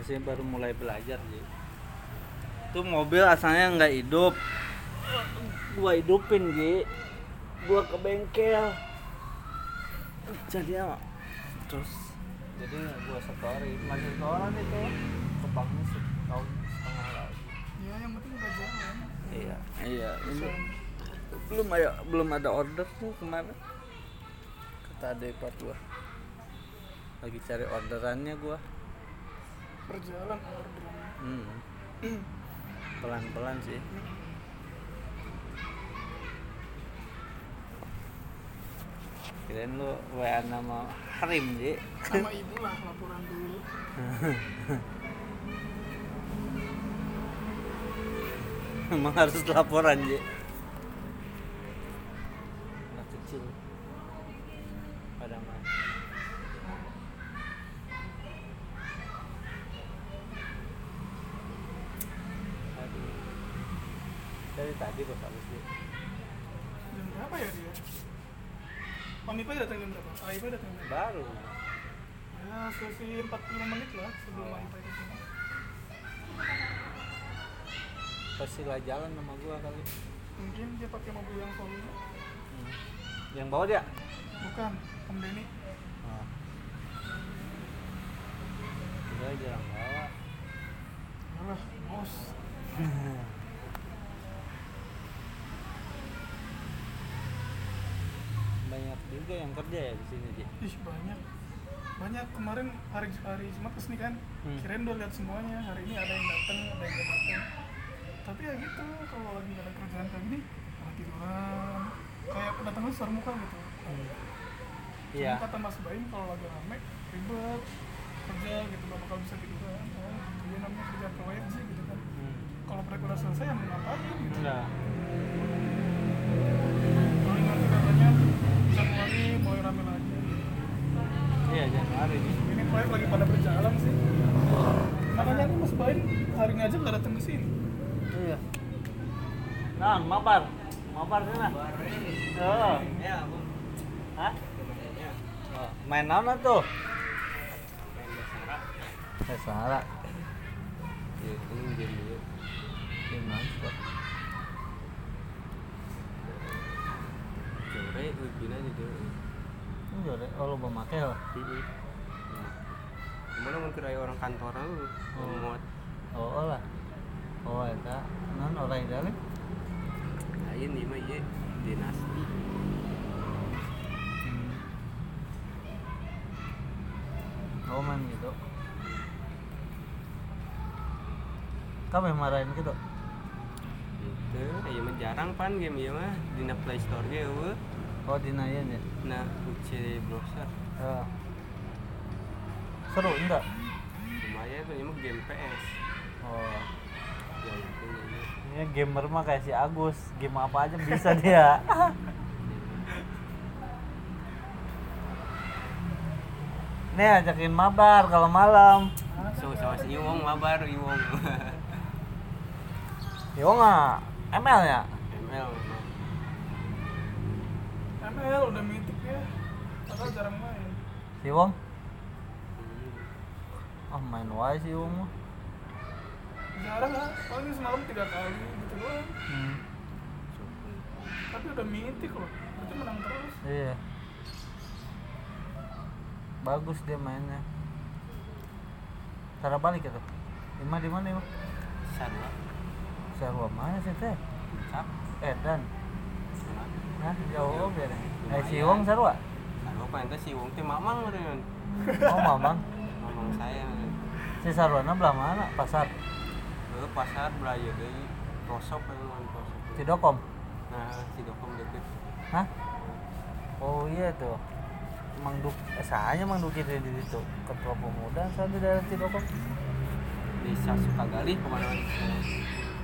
gue sih baru mulai belajar sih. Itu mobil asalnya nggak hidup. Gua hidupin Ji. Gua ke bengkel. Jadi ya terus? Jadi gua setorin masih setoran itu kepangnya setahun setengah lagi. Ya yang penting udah jalan. Iya iya. Ini belum ada belum ada order tuh kemarin. Kata adik ipar gua. Lagi cari orderannya gua berjalan orderan hmm. pelan pelan sih. Kirain lu wa nama Harim sih sama ibu lah laporan dulu. Emang harus laporan sih anak kecil pada main aduh dari tadi kok habis sih jam berapa ya dia Om Ipa datang jam berapa? Ah Ipa datang jam berapa? baru Ya selisih 45 menit lah sebelum Om Ipa itu semua pasti lah jalan sama gua kali Mungkin dia pakai mobil yang volume Hmm. yang bawa dia Bukan, Om Denny Oh. Dia jarang bawa. Alah, bos Banyak juga yang kerja ya di sini, Ji. Ih banyak. Banyak. Kemarin hari hari Jumat ke sini kan? Hmm. kirain udah lihat semuanya. Hari ini ada yang datang ada yang datang tapi ya gitu kalau lagi ada kerjaan kayak gini malah tiduran. Kayak kedatangan besar muka gitu. Iya. Cuma kata Mas Baim kalau lagi rame ribet kerja gitu gak bakal bisa tiduran. Oh, dia namanya kerja proyek sih gitu kan. Hmm. kalau proyek udah selesai ya mau ngapain gitu. Paling rame lagi Iya, Januari ini proyek lagi pada berjalan sih makanya nih Mas Baim hari ini aja nggak datang ke sini Iya. Nah, mabar. Mabar sana. Oh. Ya, Bu. Hah? Oh, main naon tuh? Main. Besara. Ya, ini game dulu. Gimana sih? Jore, wibina aja Enggak deh, oh memakai lah. Heeh. Gimana mau kira orang kantoran lu? Oh. Muat. Oh, oh lah. Oh, eta. Non orang idealnya. Lain ieu mah ieu dinasti. Hmm. Oh, main gitu. Kamu yang marahin gitu? Itu, ieu mah jarang pan game ieu mah dina Play Store ge eueuh. Oh, dinayan ya? Nah, UC browser. Ya. Seru enggak? Lumayan tuh mah game PS. Oh. Ya itu ini. Gamer mah kayak si Agus, game apa aja bisa dia. Nih ajakin mabar kalau malam. So, so si Iwong mabar Iwong. Yo nggak, ML ya? ML. ML udah mitik ya padahal jarang main Si Wong? Ah main wae si Wong mah. jarang lah paling semalam tiga kali gitu doang Hmm. tapi udah mitik loh berarti menang terus Iya. Bagus dia mainnya. Cara balik itu. Ima di mana Ima? Sarwa. Sarwa mana sih teh? Puncak. Nah, jauh biar. Eh si. Wong Sarwa? Sarwa pa ente si Iwong teh mamang meureun. Oh mamang. Mamang saya. Si Sarwana belah mana? Pasar. Heuh pasar belaya deui. Rosok lawan rosok. Cidokom. Nah, si Dokom deket. Hah? Oh iya tuh. Mang Duk, eh, saya Mang Duki di di situ. Ketua pemuda saya di daerah Cidokom. Desa Sukagali ke mana?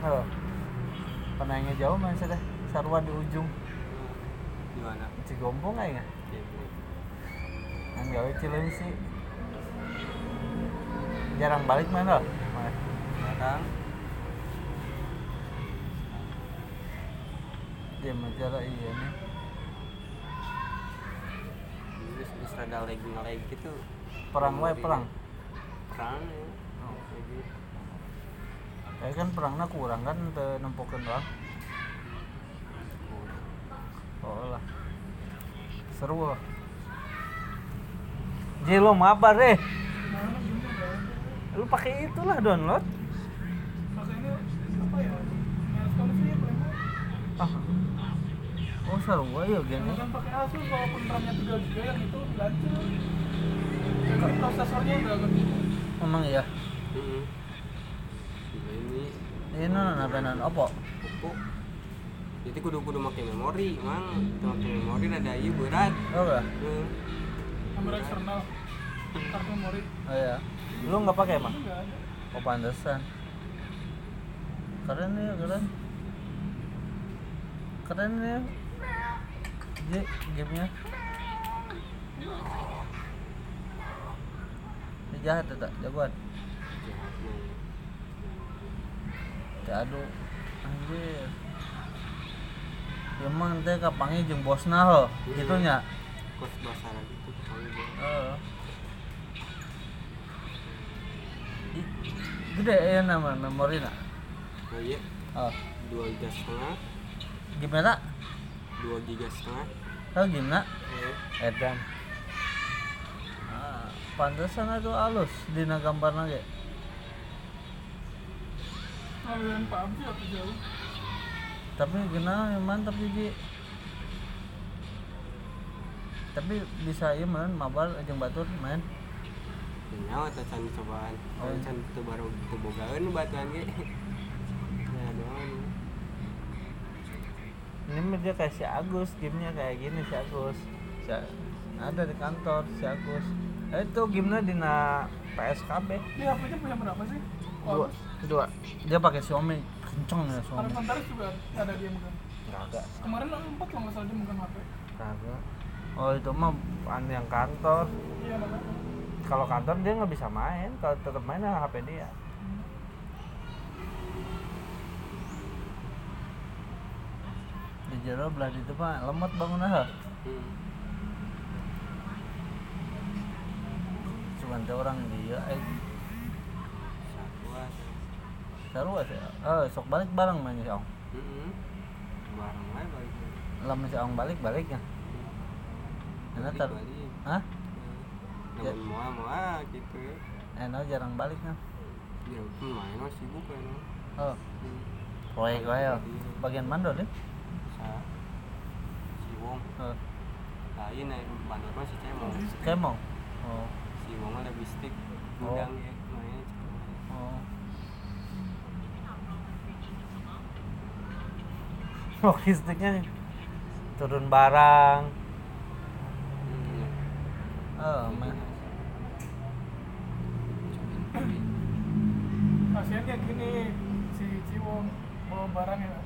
Oh. Penanya jauh mana sih teh? Sarwa di ujung. Mana? Cigombong aja nggak? Gitu. Yang gawe Cilengsi. Jarang balik mana? Sekarang Dia majalah iya nih. terus terus rada lag ngelag gitu. Perang wae perang. Perang ya. Oh. kayak kan perangnya kurang kan teu nempukeun doang oh lah seru lah Ji lo mabar deh lu pakai itulah download apa ya? Ya ah oh seru ya game Jangan pakai Asus walaupun RAM-nya 3 GB yang itu lancar. Prosesornya udah gede. emang iya Hmm. Gila ini ini non apa Oppo. Jadi kudu kudu make memori, mang. Teu make memori rada ieu berat. oh ya Heeh. Kamera eksternal. Kartu memori. oh ya lu nggak pakai emang ada. oh pantesan. Keren ya keren. Keren ya. Ji, gamenya. Ini jahat ya, tak? Jagoan? Aduh anjir emang teh kapangi jeung bosna ho gitu nya Kos gitu kali gua. Heeh. Gede ya nama memori nak Oh iya, oh. 2 giga setengah, gimana 2 giga setengah. oh gimana? Eh, edan. Ah, pantesan itu halus dina gambar ge. Aliran PUBG apa jauh? Tapi gimana mantap jadi tapi bisa iya man mabar jeung batur main nyawa teh can cobaan. Oh. Oh, can teu baru teu bogaeun batuan ge. Ya doang. ini mah dia kayak si Agus gamenya kayak gini si Agus si, ada di kantor si Agus Eh, itu gamenya dina PSKB Dia HP-nya punya berapa sih? dua Wah, dua dia pakai Xiaomi kenceng ya Harapan Taris juga ada dia megang. kagak. Kemarin ada empat kalau nggak salah dia megang HP. kagak. Oh itu mah an yang kantor. Iya kalau kantor dia nggak bisa main kalau tetap main ya HP dia. Di jero belah itu pak lemot bangunnya ha Hmm. cuman orang dia eh seru sih eh sok balik bareng main si Ong Heeh. Barang wae balik. lama si Ong balik balik ya Enak Balik, tar hah Ya. Namun moal moal gitu. enak jarang balik kan Ya, hmm, main mah sibuk kan. oh Hmm. proyek wae ya. bagian mandor Sa si Wong oh. lain ya bandar mah si Cemong. mau oh Si Wong mah lebih stick gudang ya. Mainnya oh logistiknya nih turun barang Hmm. oh man. Kasihan dia gini si Ciwong bawa barang ya.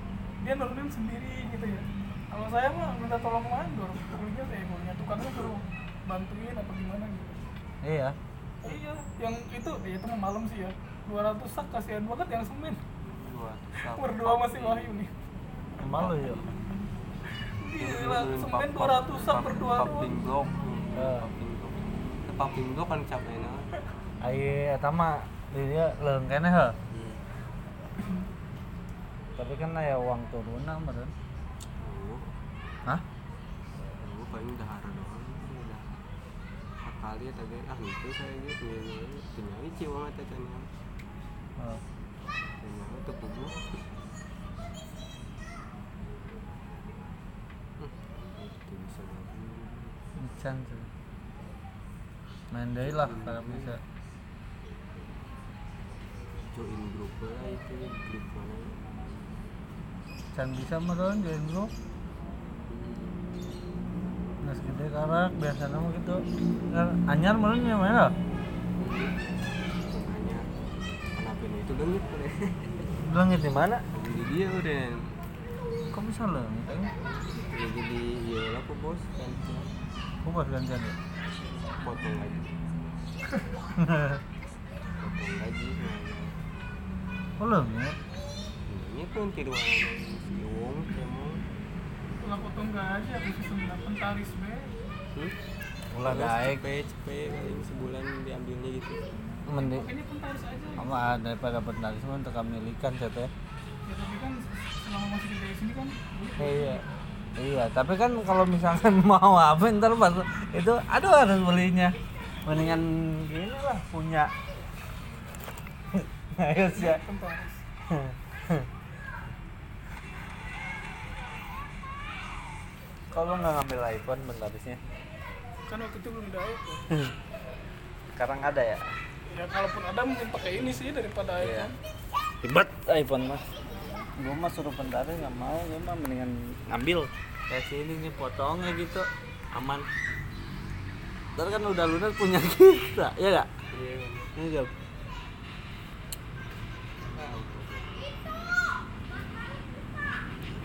Dia nurunin sendiri gitu ya. Kalau saya mah minta tolong mandor, kulinya saya kulinya tukangnya suruh bantuin apa gimana gitu. iya Iya, yang itu ya itu malam sih ya. 200 sak kasihan banget yang semen. Dua. sak. Berdua masih Wahyu nih. Malu ya Gila, semen pap- 200 sak pap- berdua Paping doang. blok. Paping blok. Kan capek nah. ayo eta mah dia leung kene he tapi kan aya uang turunan meureun Oh. hah Aku paling dahara doang. Udah. Sekali tadi ah itu saya gitu ya. Penyawi ciwang atau tanya. oh. Tuh kubu. Can tuh. main deui lah kalau bisa. Join grup lah itu grup mana? can bisa meureun join grup? Nges gede karak biasanya mah gitu. Kan anyar meureun ya main lah Makanya kenapa ini itu lengit deh. Leungit di mana? Jadi dia udah kok bisa leungit ya jadi ya lah kok bos kan kok pas gantian ya potong lagi potong lagi nah, kok leungit ini pun tidur si Wong kemong Kalau potong gaji aku 98 taris be. hmm? Ulah daek. cepet cepet paling sebulan diambilnya gitu mending Ini pun taris aja. Apa daripada pentaris mah untuk milikan saya teh. ya tapi kan selama masih di sini kan Iya. Iya, tapi kan kalau misalkan mau apa ntar pas itu aduh harus belinya. Mendingan gini lah punya. Ayo sih. pentaris Kalau nggak ngambil iPhone pentarisnya. kan waktu itu belum ada iPhone Sekarang ada ya? ya kalaupun ada mungkin pakai ini sih daripada Iya. iPhone Ribet iPhone mas. Gue mah suruh pentaris nggak mau, gue mah mendingan ngambil. Kayak sini nih potongnya gitu, aman. Ntar kan udah lunas punya kita, ya gak? iya Ini Gap.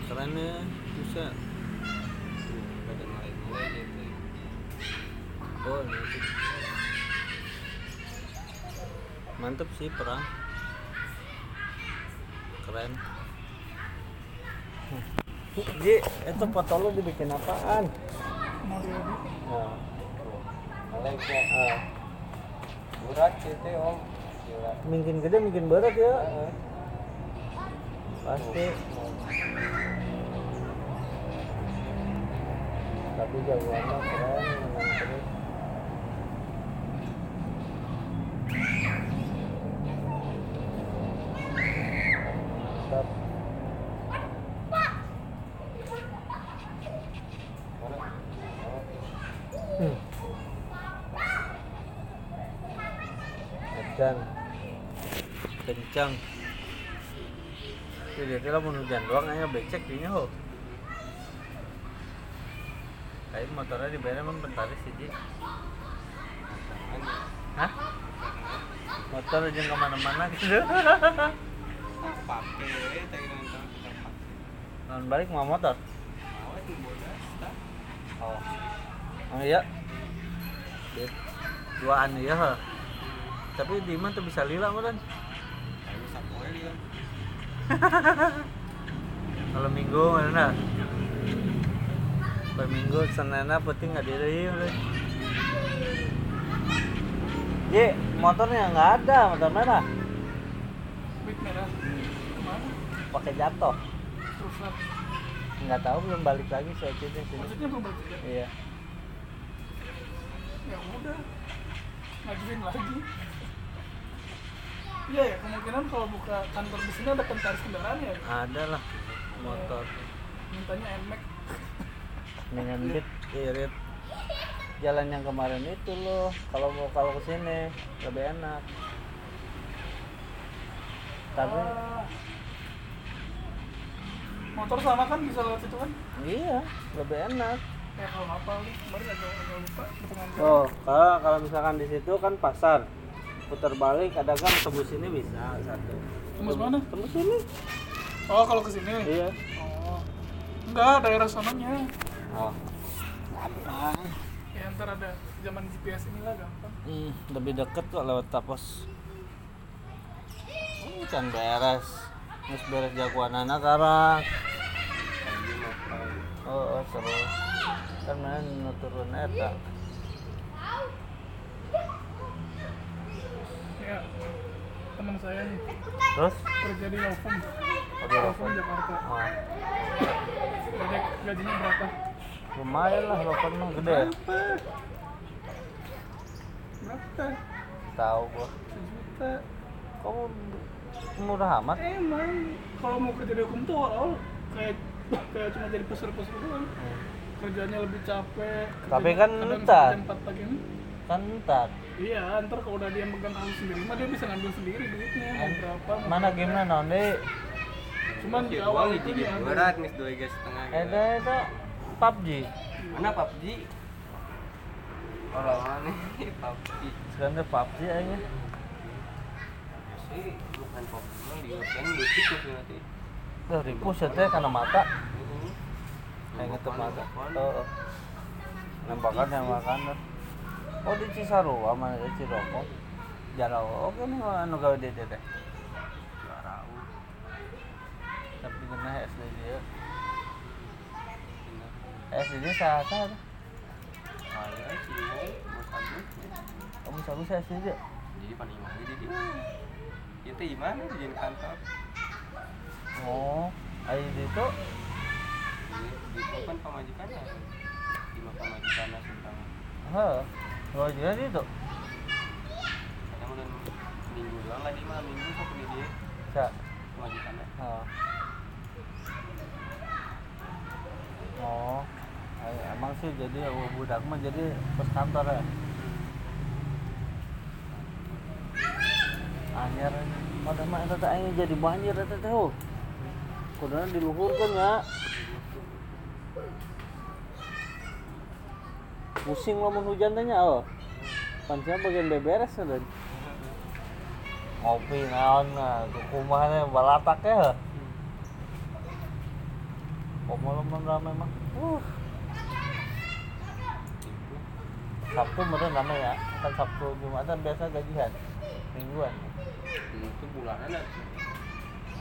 Keren ya, bisa. badan lain mulai gitu Oh, sih. Mantep sih perang. Keren. Ji, itu foto lu dibikin apaan? Nah, ah. berat gitu om Mungkin gede, mungkin berat ya. Pasti. Tapi jagoannya keren. Mantap. Hmm. Edan. Kencang. Jadi dia kira mau hujan doang aja becek dinya ho. Kayak motornya dibayar emang pentaris sih Ji. Hah? Motor aja ke mana-mana gitu. pakai kita Non balik mau motor. Oh. Oh iya. Duaan ya. Tapi di mana tuh bisa lila meureun. Kalau minggu mana? Per minggu senena penting nggak diri udah. Ji, motornya nggak ada, motor merah. big merah ke mana Pakai jatuh. terus lah Nggak tahu belum balik lagi Ocitnya sini. maksudnya belum balik Iya. ya udah ngajuin lagi iya ya kemungkinan kalau buka kantor di sini ada pentaris kendaraan ya Ada lah motor. mintanya NMAX Dengan rit, irit. Jalan yang kemarin itu loh. Kalau mau kalau ke sini lebih enak. Tapi Ah. motor sama kan bisa lewat situ kan iya, lebih enak. ya kalau apa kemarin agak agak lupa. Oh, kalau kalau misalkan di situ kan pasar. Putar balik ada kan tembus ini bisa satu. Tembus mana? Tembus ini. oh kalau ke sini Iya. oh enggak daerah sananya Oh. Gampang. ya ntar ada zaman GPS inilah gampang Hmm, lebih deket kok lewat tapos. Oh, kan beres. Terus beres jagoan anak kayak Oh, oh terus. Kan main nu turun eta. ya teman saya nih Terus? kerja di apa? firm Jakarta Oh, Gede, gajinya berapa lumayan lah lo mah gede. ya? berapa Tahu gua. sejuta Kamu murah amat. emang kalau mau kerja di hukum tuh awal kayak kayak cuma jadi peser-peser doang Hmm. kerjanya lebih capek Tapi kan sampai empat pagi ini Kan ntar. iya ntar kalau udah dia megang tanggung sendiri mah dia bisa ngambil sendiri duitnya mau berapa Mana gimana non deh? cuman di awal itu dia berat nih dua giga setengah gitu. Ada itu PUBG. mana PUBG orang mana PUBG Sekarang tuh PUBG aja. sih bukan PUBG mah di kan lucu tuh nanti ya teh karena mata. Mhm. Kayak gitu mata. Oh, oh. Nembakan nembakan. Oh di Cisarua mana di Ciroko? Jarau oke nih anu gawe di teh. juara U. Tapi kena SD dia. SD dia sah sah. saya sih ya. Kamu sabu saya SD dia. jadi paling mau jadi dia itu gimana di kantor oh ayo itu di itu kan pemajikan ya di pemajikan tentang heh lo jadi itu kadang udah minggu doang lah di mah minggu kok di dia sa pemajikan oh. Oh. Ay, emang sih jadi oh, budak mah jadi pos kantor ya? Anyar pada mah eta teh aing jadi banjir eta teh oh kuduna diluhurkeun ya pusing lamun hujan teh nya oh pancen bagian beberes dan ngopi naon nah. Kumaha balatak ya. Kok malam ramai mah uh. Sabtu meren ramai ya. Kan Sabtu Jumatan biasa gajian. Mingguan. Itu bulanan lah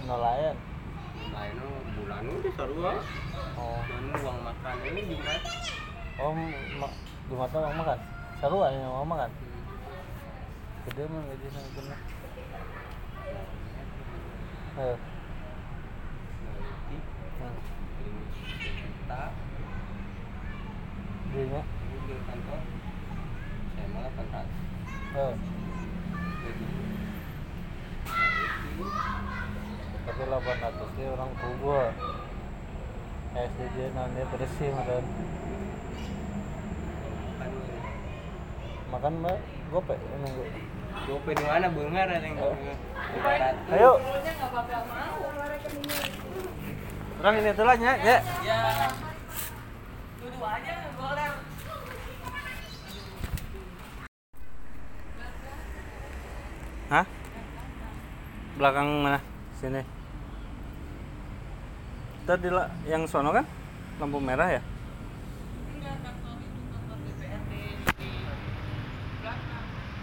nelayan lain bulan udah sarua. Oh. Dan uang makan ini jumat ma Jumatan mau makan? Seru aja mau makan? Gede mah gaji sama bener eh nanti ini kita dinya ini di kantor saya malah kontrak tapi 800 dia orang tua SDJ nanti bersih meren makan makan mbak gope nunggu gope di mana bengar ada yang gope ayo orang ini tuh lah ya ya Hah? Belakang mana? Sini. Tadi lah yang sono kan? Lampu merah ya? Oh.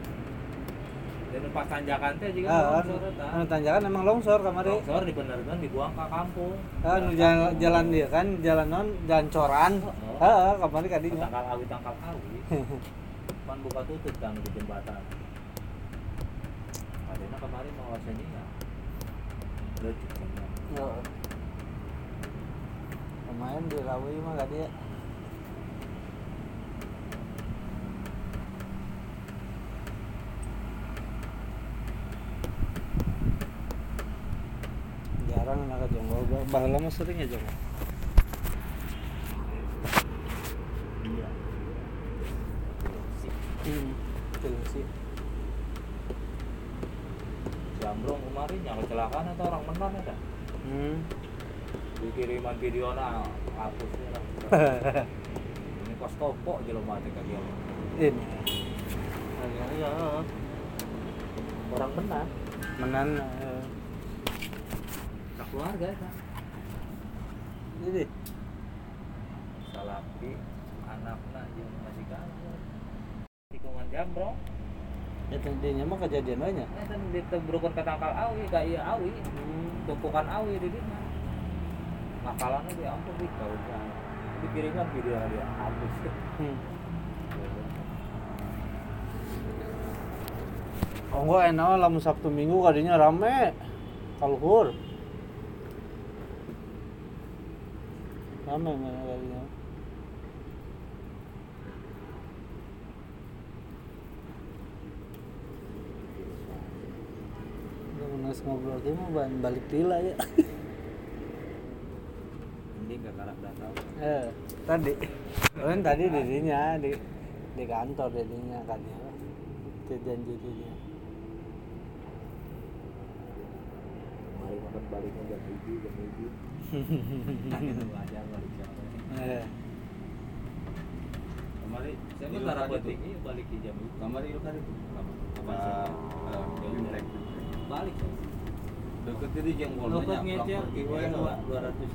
dan pas tanjakan teh juga longsor eta anu tanjakan emang longsor kamari. longsor dibenerkeun dibuang ke kampung Anu jalan, jalan dia kan jalan non jalan coran. Oh. Heeh, kamari kadinya. tangkal awi tangkal awi pan buka tutup kan di jembatan Kadena kemarin mau sini ya kayaknya. Heeh. Lumayan di Rawi mah ka dia. Jarang anak jonggo, bahala mah sering ya jonggo. Hmm, betul sih. Jambrong kemarin yang kecelakaan itu orang menon ada Hmm. dikiriman video na hapusnya lah ini kos aja lo mati kaki Ini. iya orang benar Menan eh, ke keluarga kan ini. salapi anaknya yang masih kantor tikungan jambrong Itu dinya mah kejadian banyak. eh kan ditebrukan ke tangkal awi gak iya awi tumpukan awi di dina makalannya dia ampun di kau dikirimkan video dia hapus Hmm. Oh enggak enak lamun Sabtu Minggu kadinya rame. Kaluhur. Rame mana kadinya. Mas ngobrol mah ban balik pila ya. ini gak karak datang Eh, tadi. Kan tadi dirinya di di kantor dirinya kan ya. Itu janji dirinya. mari makan baliknya jam tujuh jam tujuh. Itu aja balik jam Eh, kemarin saya penting ini balik jam itu kemarin itu kan itu apa? Imlek. Balik. Ya deket jenggolnya Lokot ngecer pergi dua ratus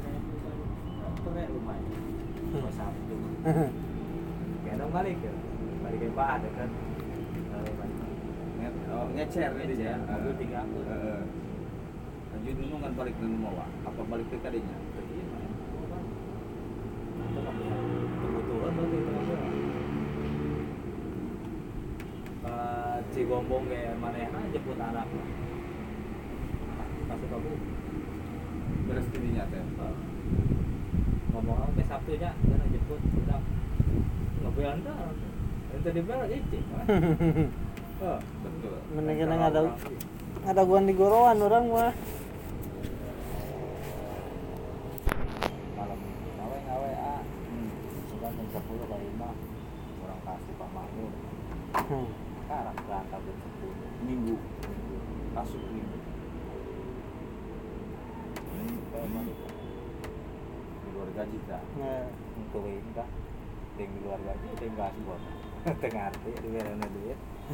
keren lumayan. Dua satu. Dong balik ya. Balik ke pak kan. Nge- oh, ngecer Ngecer, ya mobil tiga aku. Heeh. Aju dulu kan balik ke rumah Wak. apa balik ke Iya. Itu mah kebutuhan berarti itu Cigombong kayak mana ya? Jemput anak masuk aku beres tidinya teh ngomong sampai Sabtunya? Dan jemput udah nggak boleh anda. Ente di bel icik oh betul. Mendingan ada ada gua di gorowan orang mah.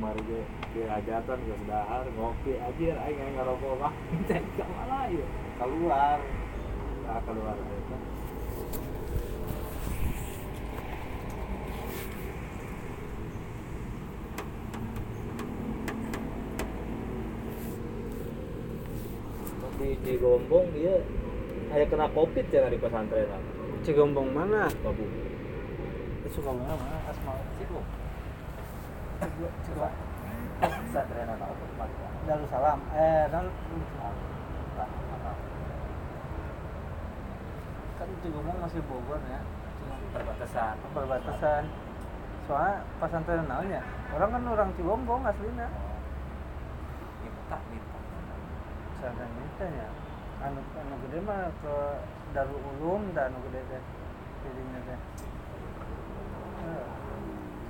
kamari ge di hajatan geus dahar ngopi anjir aing aya ngarokok mah cek ka mana ieu keluar ah keluar eta di di gombong dia aya kena covid cenah di pesantren Cigombong mana? babu Suka mana? mana? Asma. Cigo Cigo. pesantren apa Darussalam. Eh, Darul kan Cigombong masih Bogor ya. perbatasan Perbatasan. Soalnya pesantren naonnya. Orang kan orang Cigombong aslinya. minta minta Pesantren itu ya. Anu anu gede mah ke Darul Ulum dan anu gede teh. Jadinya teh.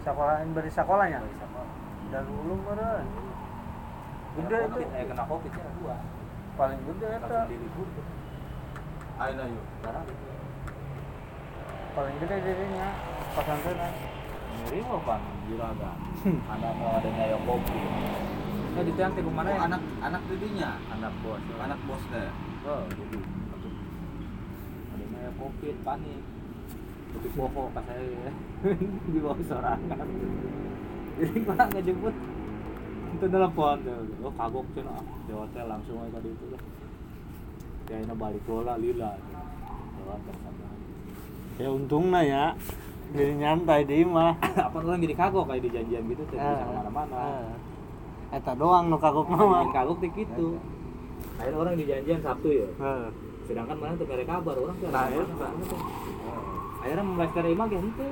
Sekolah beri sekolahnya. Darul Ulum meureun. Gede itu. eh kena covid ya dua. Paling gede langsung dilibur Ayo yuk. sekarang Paling gede jadinya. Pesantren. mirip apa juragan anak mau ada nyayong kopi eh di tiang tiku mana Oh, ya? anak anak didinya, anak bos. Anak bosnya. oh gitu. Ada nyayong kopi panik tapi pokok pas saya ya. di bawah sorangan. Jadi mana nggak jemput itu telepon oh kagok cina ah di hotel langsung aja tadi itu lah. Kayaknya balik bola lila. Lewat sama. Ya untungnya ya. Jadi nyantai di mah. apa orang jadi kagok kayak di janjian gitu tuh bisa ke mana-mana Eh, Eta doang nu kagok mah. Yang kagok tuh gitu. Akhirnya orang di janjian Sabtu ya? Heeh. sedangkan mana tuh kare kabar orang tuh Nah, akhirnya melester imah gitu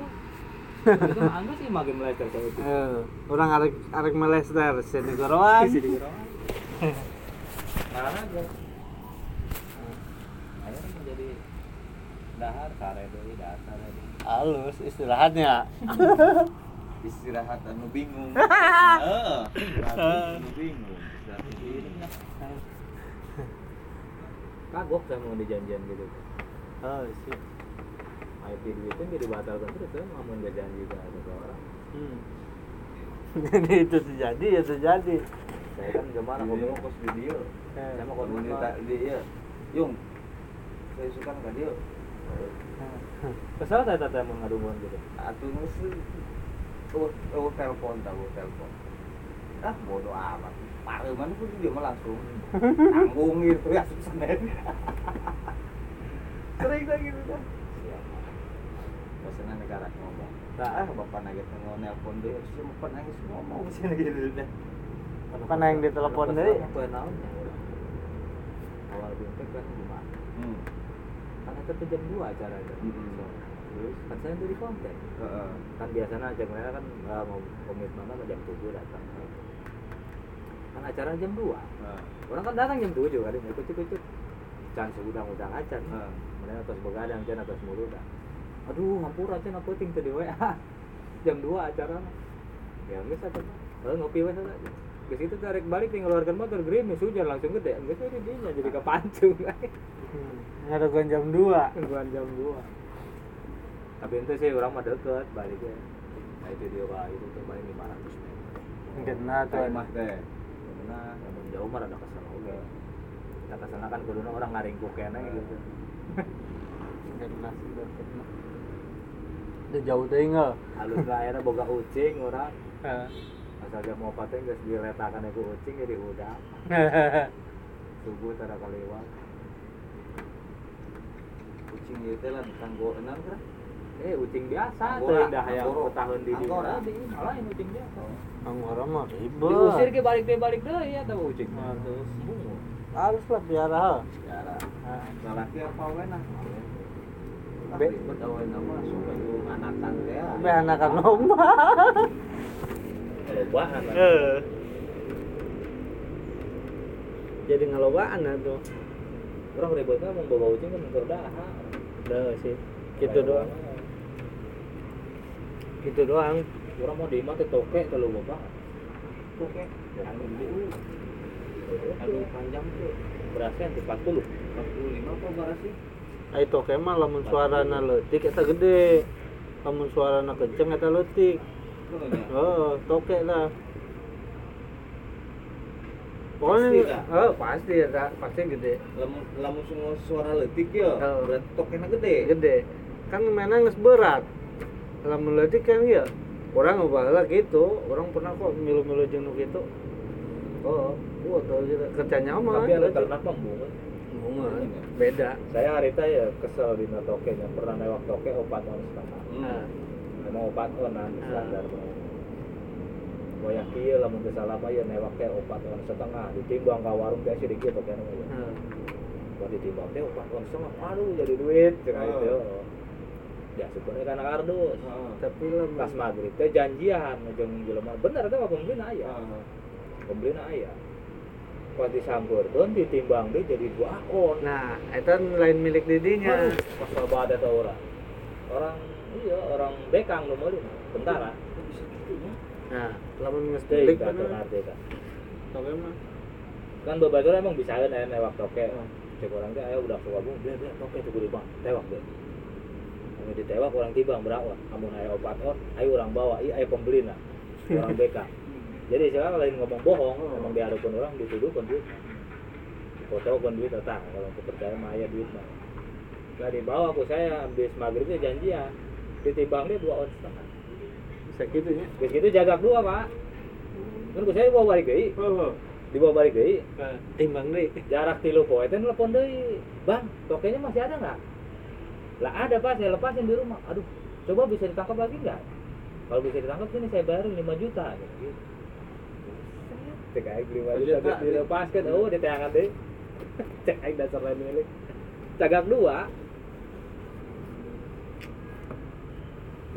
itu angga sih ge melester saya itu Eh, orang arek arek melester sini goroan. isi di gerongan marah aja akhirnya menjadi dahar kare deui dasar deui Halus istirahatnya. Istirahat anu bingung. Heeh. anu bingung. Ini. kagok saya mau di janjian gitu Oh, sih. IP duitnya jadi batalkan terus kan mau nggak janji ke ada orang Hmm. Jadi itu terjadi ya terjadi. saya kan Ini ngomong mau kos video. Eh, saya mau Kalau komitmen dia tak dia, Yung. Saya suka nggak dia. kesal saya tata mengaduan gitu Atuh nusu. Oh, oh telepon tahu telepon. Ah bodoh amat. Parah mana pun dia mah langsung tanggung gitu ya Senin. Sering kayak gitu. Biasanya negara ngomong. Nah, ah, bapak nugget mau nelpon dia, terus bapak nangis ngomong sih gitu deh. Mana yang ditelepon deui? apa yang naonnya awal bintek kan gimana Hmm. kan itu tuh jam 2 acaranya Mm-mm. terus kan saya dari konten Heeh. kan biasanya aja mereka kan nggak mau komitmen sama jam 7 datang kan acara jam 2 Nah, orang kan datang jam 7 kan ikut ikut ikut can udang-udang acan nah. mereka terus begadang can atas mulu dah aduh hampur aja apa ting tuh di WA jam 2 acara ya nggak satu lalu ngopi wes aja ke situ tarik balik tinggal ngeluarkan motor gerimis hujan langsung gede nggak jadi dinya jadi kepancung Hmm. Ada gua jam 2. tungguan jam 2 tapi itu sih orang mah deket baliknya nah itu dia wah itu tuh balik 500 meter Kena tuh. Mah teh. nah namun jauh mah ada ke sana oke kita ke sana kan kudunya orang ngaringkuk kene gitu Kena sudah kena. Udah jauh enggak? halus lah akhirnya boga ucing orang asal jam mau pateng geus diletakan ku ucing jadi udah subuh tara kaliwat Kucing ieu teh lah kanggo enan kan. eh ucing biasa tuh dah yang tahun di Anggora. di malah ini ucing biasa Anggora mah diusir ribet. ke balik deh balik deh ya tahu ucing bungu Harus lah biara. Cara. Nah, Lalaki apa we ah. Be anakan lomba. kelobaan Eh. Jadi ngelobaan tuh. orang ribetnya mau bawa ucing kan motor dah Udah sih. Gitu doang. Gitu doang. orang mau di mati toke kalau bapak Oke. anu dulu panjang tuh berasnya di 40 45 apa bara sih? Ai toke mah lamun suarana leutik eta gede. Lamun suarana kenceng eta leutik. Pokoknya. Oh, toke lah. pokoknya Pasti, oh pasti ya pasti gede lamun lamun semua suara letik ya Oh. berarti tokennya gede gede kan mainan nges berat dalam meletik kan ya orang ngebala gitu orang pernah kok milu-milu jenuh gitu oh wah tuh gitu kerja nyaman tapi ada ternak bunga beda saya hari itu ya kesel di tokenya pernah lewat toke opat on setengah nah emang opat onan Ah. standar Boyak kieu lamun teu salah mah ya newak teh opat on setengah ditimbang ka warung teh sedikit oke nu nah. Buat ditimbang teh opat on setengah aduh jadi duit cenah Oh. itu. Ya syukurnya kana kardus. Heeh. tapi lah Pas maghrib teh janjian jeung jelema bener teh mah pembeli aya. Heeh. Pembeli aya. Pas disampeurkeun ditimbang deh jadi dua on. nah itu lain milik didinya pas loba ada tau orang. Orang iya orang bekang nu meuli tentara. bisa gitunya nah lamun nges milik ka. toke mah Kan babatur emang bisa kan aya newak toke. Cek orang teh aya udah suka bung, dia dia toke tuh bang, tewak deh. Kami ditewak orang tibang berapa? Amun aya opat on, ayo orang bawa, iya aya pembeli nah. Orang bekang. Jadi sekarang lain ngomong bohong, emang diharapkan orang dituduhkan duit. Foto kan duit tetap, kalau aku percaya mah aya duit mah. Lah dibawa aku saya habis maghribnya janjian, ditimbang dia dua on setengah. bisa gitu ya Terus gitu jagak dua pak. Kan ku saya bawa balik deui, oh dibawa balik deui. timbang deh Jarak tilu poe teh telepon deui. Bang, tokenya masih ada nggak? Lah ada pak, saya lepasin di rumah. Aduh, coba bisa ditangkap lagi nggak? Kalau bisa ditangkap sini saya bayarin 5 juta gitu. Cek aja 5 juta dilepaskan, oh ditayangan deh. Cek aja dasar lain milik. Cagak dua,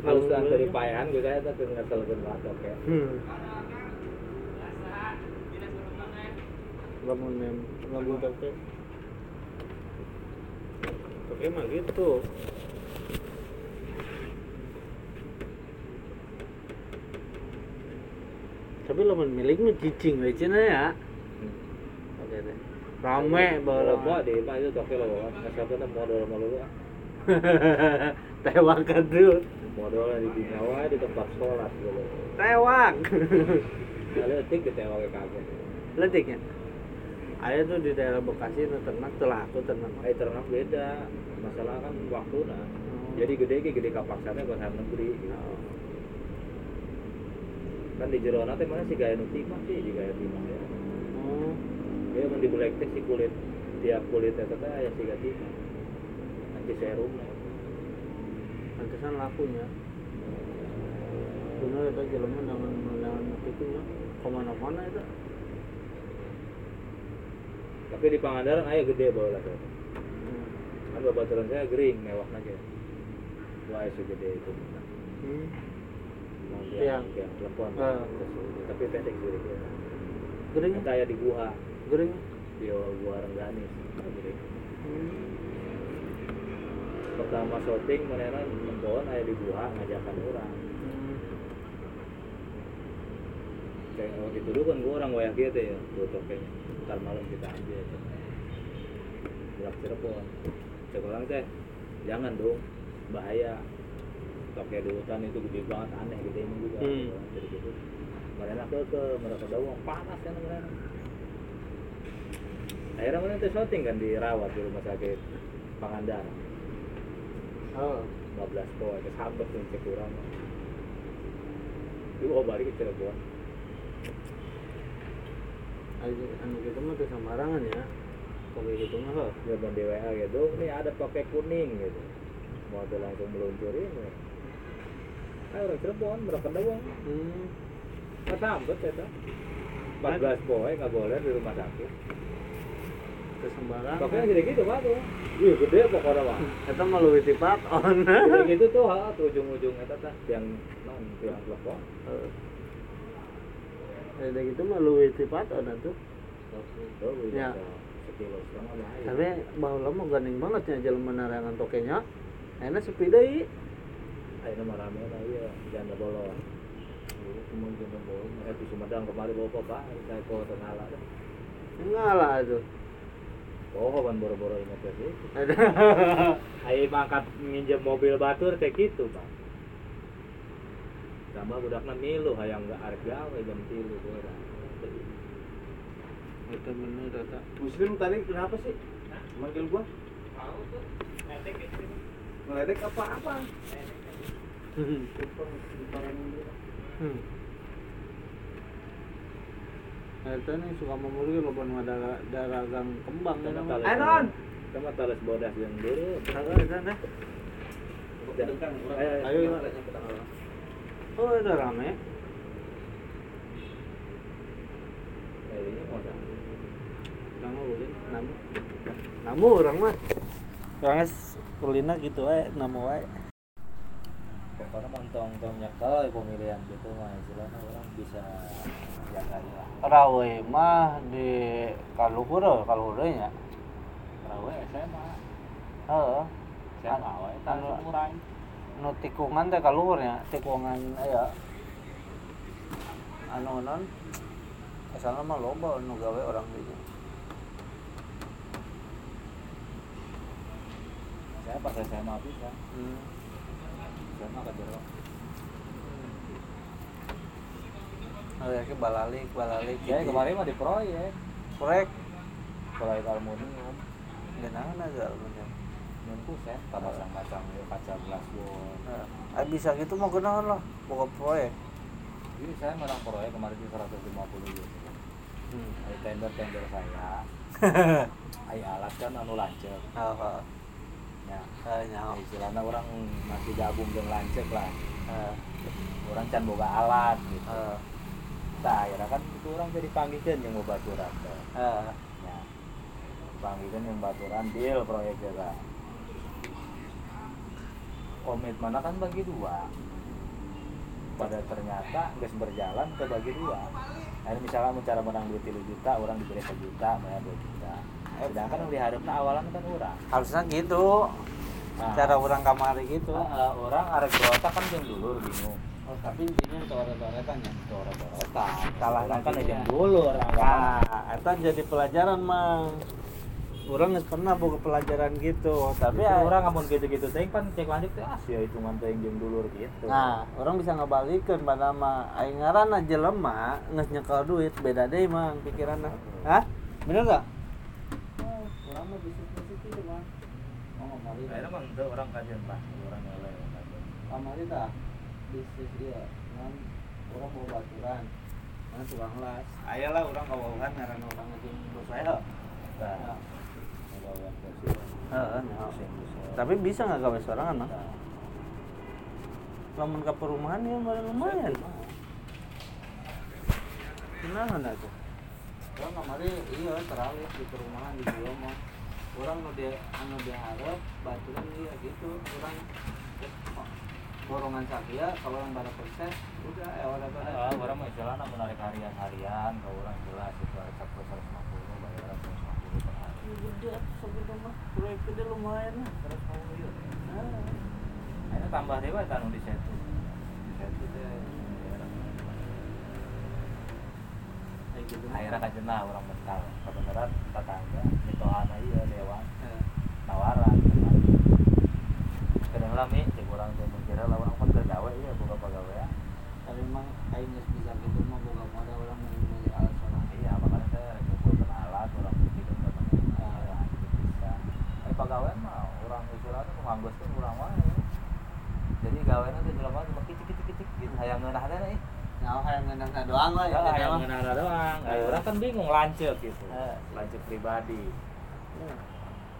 halus dan dari payahan gue saya tuh ngesel ke oke. hmm. lamun mem lamun toke toke mah gitu tapi lamun milik mah cicing we cenah ya oke deh rame bawa mau di mah itu toke lo bawa, nggak tuh modal malu lu. tewak aduh Modalnya di binawa di tempat sholat gitu. tewak letik di tewak kagak. letiknya Ayah tuh di daerah Bekasi itu ternak telah aku ternak Eh ternak beda, masalah kan waktu nah. Jadi gede ge gede kapaksana ke negeri. Gitu. Kan di jero teh mana sih gaya nu timah sih, di gaya timah ya. oh Dia mun dibelek teh si kulit tiap kulit eta teh aya siga timah. Nanti serum nah. pantesan lakunya bener itu jelema dengan dengan itu ya ke mana-mana itu Tapi di Pangandaran aya gede bawa lah. teh. hmm. Kan babaturan saya gering mewah aja. Wah, segede itu. Hmm. Tiang. tiang telepon. Terus, Tapi pendek gitu. gering Kita ya di gua, gering di gua Rengganis. Gering. hmm. Pertama syuting menena nembon aya di gua ngajakan orang. Hmm. Kayak oh, itu dulu kan gua orang wayak gitu ya, tuh tokenya. Ntar malam kita ambil. Buat Cirebon. Cek orang teh, jangan dong, bahaya. Toke di hutan itu gede banget, aneh gitu ini juga. Hmm. Jadi gitu. Mereka ke ke mereka dawang panas kan mereka. Akhirnya mana tuh syuting kan dirawat di rumah sakit Pangandaran. oh 15 poin ke sambet yang cek kurang itu oh balik ke Cirebon anu gitu mah tuh sembarangan ya kalau gitu mah loh dia di WA gitu nih ada pakai kuning gitu mau tuh langsung meluncurin ya. Ayo orang Cirebon berapa doang hmm. nggak sambet ya tuh 14 poin nggak boleh di rumah sakit. Tuh sembarangan pokoknya gede gitu pak tuh. Wih, gede pokoknya pak. Mau lebih tipat on. Gede gitu tuh ha tuh ujung-ujungnya tuh tah yang non yang telepon ada gitu lebih tipat on tuh tuh Ya. tapi bau lama gandeng banget ya jalan menarangan tokenya enak sepi deh Ayo nama rame lah iya, jangan bolong. Cuma jangan bolong. Eh di Sumedang kemarin bawa apa? Saya kau tenala. ngalah tuh Oh, ban boro-boro ingat ya sih. ada Ayo mangkat nginjem mobil batur kayak gitu, Pak. Tambah budakna milu hayang nggak arep gawe jam tilu tuh. Eta bener eta. Muslim tadi kenapa sih? Manggil gua? Ngeledek apa apa? Hmm. Eta nih suka memulih lo ban ada dagang kembang ya nama. Eh non. Sama talas bodas yang dulu. Kagak ada dah. Ayo, ayo. Oh, udah rame. Kayaknya mau dah. Kamu boleh namu. Namu orang mah. Orangnya kulina gitu wae, namu wae. Pokoknya mantong tong nyakal pemilihan gitu mah istilahnya orang bisa jaga lah. Rawe mah di Kaluhur, Kaluhur nya. Rawe SMA. Heeh. SMA wae tanggung kurang. Nu tikungan teh Kaluhur nya, tikungan aya. Anu non Asalna mah loba nu gawe orang dinya. Saya pas SMA bisa. Hmm. Jero. Oh, ya balalik, balalik. Ya kemarin mah di proyek. proyek Proyek aluminium. genangan aja aluminium. Nunggu saya pasang-pasang ya kaca gelas wall. Nah, ah, bisa gitu mau genangan lah, pokok proyek. Jadi saya menang proyek kemarin di 150 gitu. Hmm. Ada tender-tender saya. Ayo alat kan anu lancet. Ah, ah. Nyaho. istilahnya orang masih gabung dengan lancet lah. Ah, Orang can boga alat gitu. ah, Nah, akhirnya kan itu orang jadi panggilkan yang mau baturan teh. ah. Ya. Panggilkan yang baturan deal proyeknya lah. Komitmennya kan bagi dua. Pada ternyata nggak berjalan ke bagi dua. Akhirnya misalnya mau cara menang duit 3 juta, orang diberi 1 juta, bayar 2 juta. Sedangkan yang diharapnya awalan kan orang. Harusnya gitu. Nah, Cara orang kamari gitu. eh, orang arek berota kan yang dulu bingung. Oh, tapi intinya coret-coretan ya. Coret-coretan. Orang kan ya. dulu orang. Nah, itu jadi pelajaran mang. Orang nggak pernah buka pelajaran gitu, tapi Tapi ya, orang ngomong gitu-gitu teh kan cek lanjut teh ah sia itu mah teh yang dulur gitu. Nah, orang bisa ngebalikin pada mah aing ngaran aja lemah, nges nyekel duit, beda deh mang pikiranna. Hah? Bener gak? Oh, mah bisnis-bisnis itu mah. Oh, kamari. Akhirnya mah itu orang kajian lah, orang yang lain kajian. Kamari tah bisnis dia. Kan orang mau baturan. Mana tukang las. Ayolah orang kawawan ngaran orang aja bos saya. Nah, Dosen-dosen. Tapi bisa nggak gawe sorangan mah? Lamun ke perumahan ya lumayan. Kenahan aja. Orang kemari iya terawih di perumahan di mah. Orang dia anu diharap baturan iya gitu. Orang borongan sakia kalau yang berapa persen udah ya orang Ah, orang mah istilahnya menarik harian harian, kalau orang jelas itu ada satu seratus lima puluh, bayar seratus lima puluh per hari. gede segitu mah proyek gede lumayan lah. Terus mau iya. Ah. Akhirnya tambah dewa tanu di situ. Di situ teh. Akhirnya kan jenah orang mental. Kebenaran tetangga, mitohan iya dewan. Eh. tawaran kadang lah mi cek orang teh mikirnya lah orang kan kergawe ya buka pegawai ya tapi emang geus bisa gitu mah boga modal orang milih alat sorangan. iya makanya saya rek buat alat orang temen ya bisa eh pegawai mah orang istilahnya menganggap tuh orang wae jadi gawe nanti jelema cuma kicik kicik kicik gitu hayang ngeunah Nah, doang lah ya. Ya, kita hayang mah. ngeunah doang Ay, orang kan bingung lancet gitu Eh. lancet pribadi Hmm.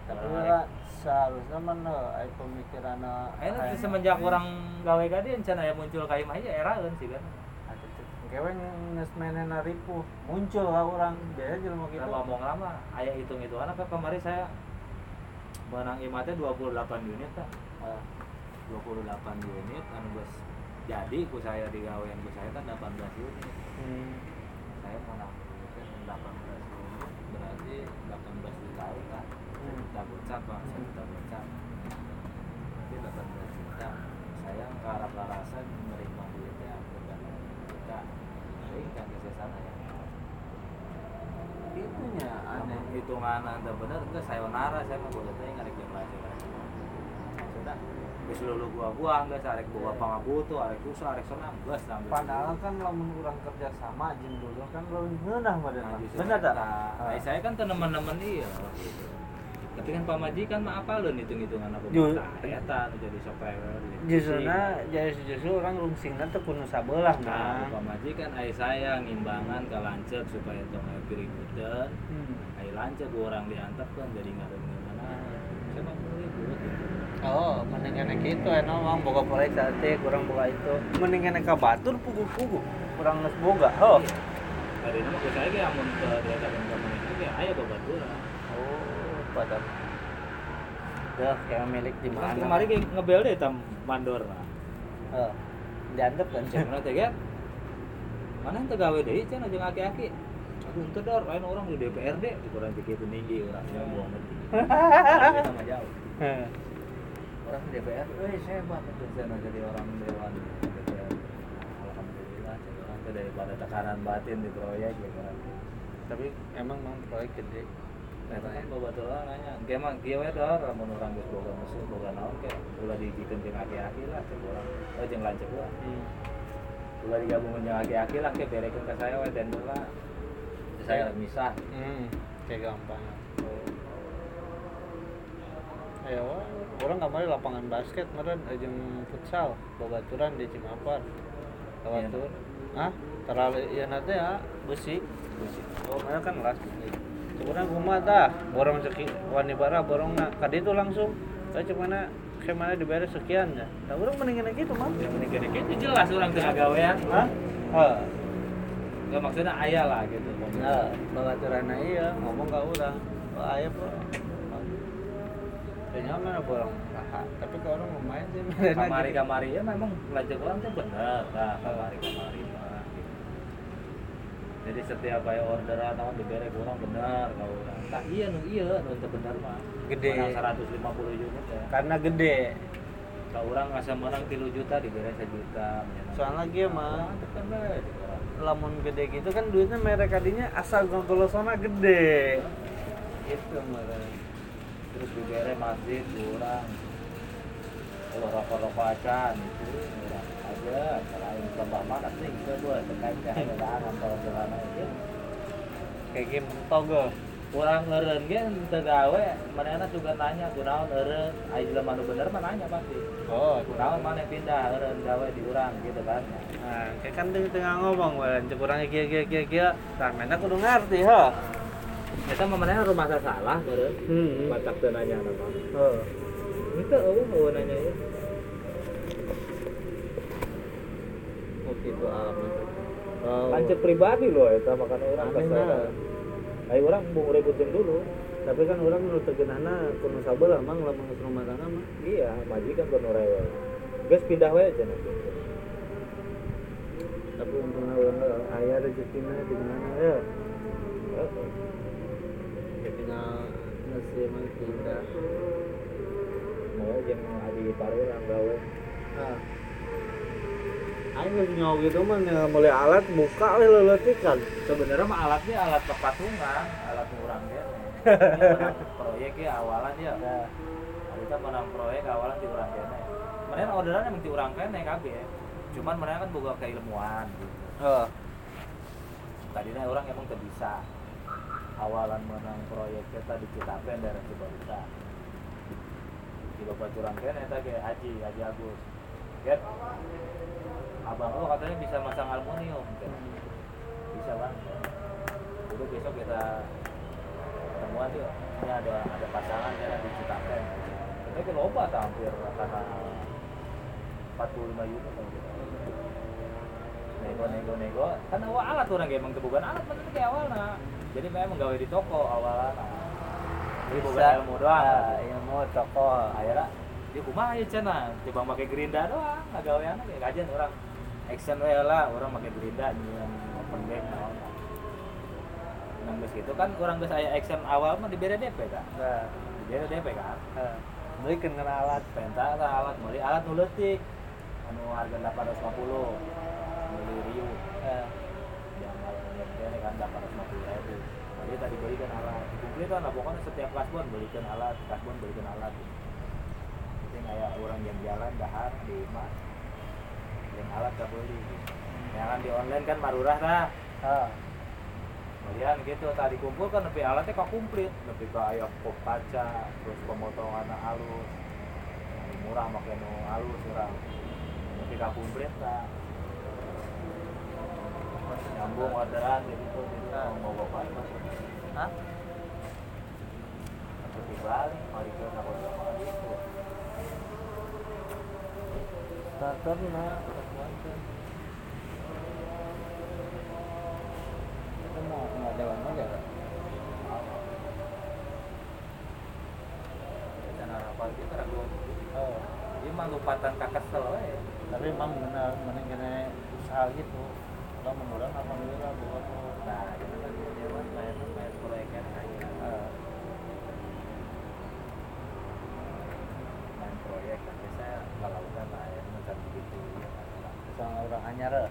Tapi Nah, lah seharusnya mana ai pemikiran Akhirnya semenjak orang gawe gade can aya muncul kayak mah ya eraeun sih kan. Keweng geus menena ripuh muncul lah orang biasa jelema gitu. ngomong lama, aya hitung-hitungan apa kemarin saya menang imatnya 28 unit tak? Ah, 28 unit anu geus jadi ku saya di gawean ku saya kan 18 unit. hmm. Saya menang unitnya 18 unit berarti 18 juta kan. Hmm. Kita gocap bang, saya kita gocap. Berarti 18 juta. Saya ke arah larasan menerima duitnya 8 juta. Ini kan ke sana ya. Itunya aneh. Hitungan anda benar enggak sayonara saya mau boleh tanya ngarek jam lain sudah geus lulu gua gua geus arek bawa pangabutuh arek susah arek senang geus ngambil padahal kan lamun orang kerja sama jeung dulu kan lebih ngeunah badan Nah, justru bener tak? nah, nah, saya kan teman-teman iya. Gitu. tapi kan pamajikan mah apa lu hitung-hitungan apa Ju- nah, eta nu jadi jadi justru na jadi justru orang rungsingna teh kudu sabelah nah nah. Pamajikan ai saya ngimbangan ke lancet supaya tong aya keributan Hmm. ai lancet gua orang diantep kan jadi ngaruh gimana saya mah ribut gitu. Oh mendingan gitu enak mah boga proyek sate kurang boga itu mendingan ka batur pugu-pugu kurang geus boga oh dari nama gua saya ge amun ke diadakan komunitas ge aya babaturan oh pada Dah, kayak milik di mana? kemarin ge ngebel deh tam mandor nah Eh, diantep kan cek. Cemana teh kan? Mana yang gawe deui cenah jeung aki-aki. Aduh ente dor, lain orang di DPRD kurang dikit tinggi orangnya buang mati. Sama jauh. Orang DPR, eh hebat itu cenah jadi orang dewan DPR. Alhamdulillah, jadi orang teh daripada tekanan batin di proyek gitu kan. Tapi emang mang proyek gede. Itu kan babaturan nanya, "Ge mah kieu we dor, lamun urang geus boga mesin, boga naon ke ulah dijikeun jeung aki-aki lah cek urang. Oh jeung lanceuk lah. Hmm. ulah digabungin yang aki-aki lah kayak berekin ke saya tender lah Terus saya misah Hmm, kayak gampang. Ya, wah, orang kemarin lapangan basket kemarin jeung futsal, babaturan di Cimapar. Babatur. Ah, terlalu ya nanti ya besi. Besi. Oh, mana kan las. Sebenarnya rumah dah, borong seki wani bara borong na kadi itu langsung. Saya cuma na kayak mana dibayar sekian ya. Nah, orang mendingan gitu mah. yang menikah itu jelas orang tengah gawean Hah? Hah. nggak maksudnya ayah lah gitu Nah, babaturan iya ngomong ke orang. Ayo, Bro. Kayaknya mana borong raha. Tapi kalau orang main sih kamari kamari ya memang belajar orang tuh bener lah kamari kamari mah gitu. jadi setiap kayak orderan naon dibere ke orang bener kalau orang tak iya nu iya nu bener mah Gede. menang 150 unit ya Karena gede. kalau orang ngasih menang 3 juta dibere 1 juta menyenangkan. Soalnya mah Orang teu bener, gitu orang. lamun gede gitu kan duitnya merek kadinya asal golosona gede. Itu mereka. Terus dibere masjid kurang. Kalau rokok-rokok acan itu kurang aja. Selain tambah makan sih kita buat terkait tangan kalau celana itu Kayak game togo. kurang ngeren gen tegawe mana juga nanya kunaon eureun aya jelema nu bener mah nanya pasti. Oh, kunaon mana pindah? Eureun gawe di urang gitu kan. Nah, kayak kan tengah ngomong, wan, cek kurangnya kia kia kia kia. Ramena kudu ngerti, ha. Kita mah mana rumah salah eureun Hmm. batak teu nanya nama Oh. itu eueuh eueuh nanya ieu Oh, gitu amat. Oh. Lancet pribadi loh itu makan orang nah. Ayo orang mau ributin dulu. Tapi kan orang menurut tegenana kudu sabelah mang lamun geus rumah tangga mah. Iya, majikan kan rewe. Guys pindah wae aja nanti. Tapi untungnya orang aya rezekina di mana ya. Ya tinggal nasi mah kita. Mau yang adi parurang gawe. Nah. Aing geus nyawa gitu mah mulai alat buka we leletikan. Sebenarnya mah alatnya alat pepatungan, alat. Ini menang proyek ya awalan ya. Kita menang proyek awalan di urang kene. Mereka orderan emang di urang kene kabeh. Cuman mereka kan boga keilmuan gitu. Heeh. tadinya orang emang tuh bisa awalan menang proyek kita di Citapen daerah Cibarita di Bapak Curang kan eta ge Aji Aji Agus. Get? Abang lo katanya bisa masang aluminium Get. bisa bang. Udah besok kita ketemuan yuk ini ada ada pasangan ya di Citapen. Itu ke loba hampir karena 45 unit kan gitu. Nego nego nego. Kan awal alat orang kayak emang bukan alat bener kayak awalnya jadi memang gawe di toko awalnya. Jadi bukan ilmu doang. Ah, ilmu toko. akhirnya kumaha ya cina coba pakai gerinda doang nggak gawean kayak kajian orang. Action we lah orang pakai gerinda nyian open back naon Nang geus gitu kan kurang geus aya action awal mah dibere DP kan Nah, dibere DP kan heeh. Belikan kena alat. penta alat beli alat nu leutik anu harga 850 beli riu Heeh. yang alatnya ini kan 850 ribu jadi tadi belikan alat. Dikumpulin kan lah pokoknya setiap kasbon belikan alat kasbon belikan alat. Penting kayak orang yang jalan dahar di imah yang alat gak beli yang kan di online kan marurah dah. Ah. Kemudian gitu tadi kumpul kan lebih alatnya kok komplit. Lebih kayak pop kaca terus pemotongan halus. Yang murah makin halus orang lebih kak komplit lah. Nyambung orderan gitu gitu mau mau bapak Hah? seperti sama sama gitu starter nah itu mau kan oh. Ini mah lupatan kakesel we tapi emang benar mending usaha gitu. Lo menurut alhamdulillah buat lo nah kita kan jalan main main proyeknya aja Ah, main proyek tapi saya kalau udah lah ya macam begitu ya sama orang anyar eh.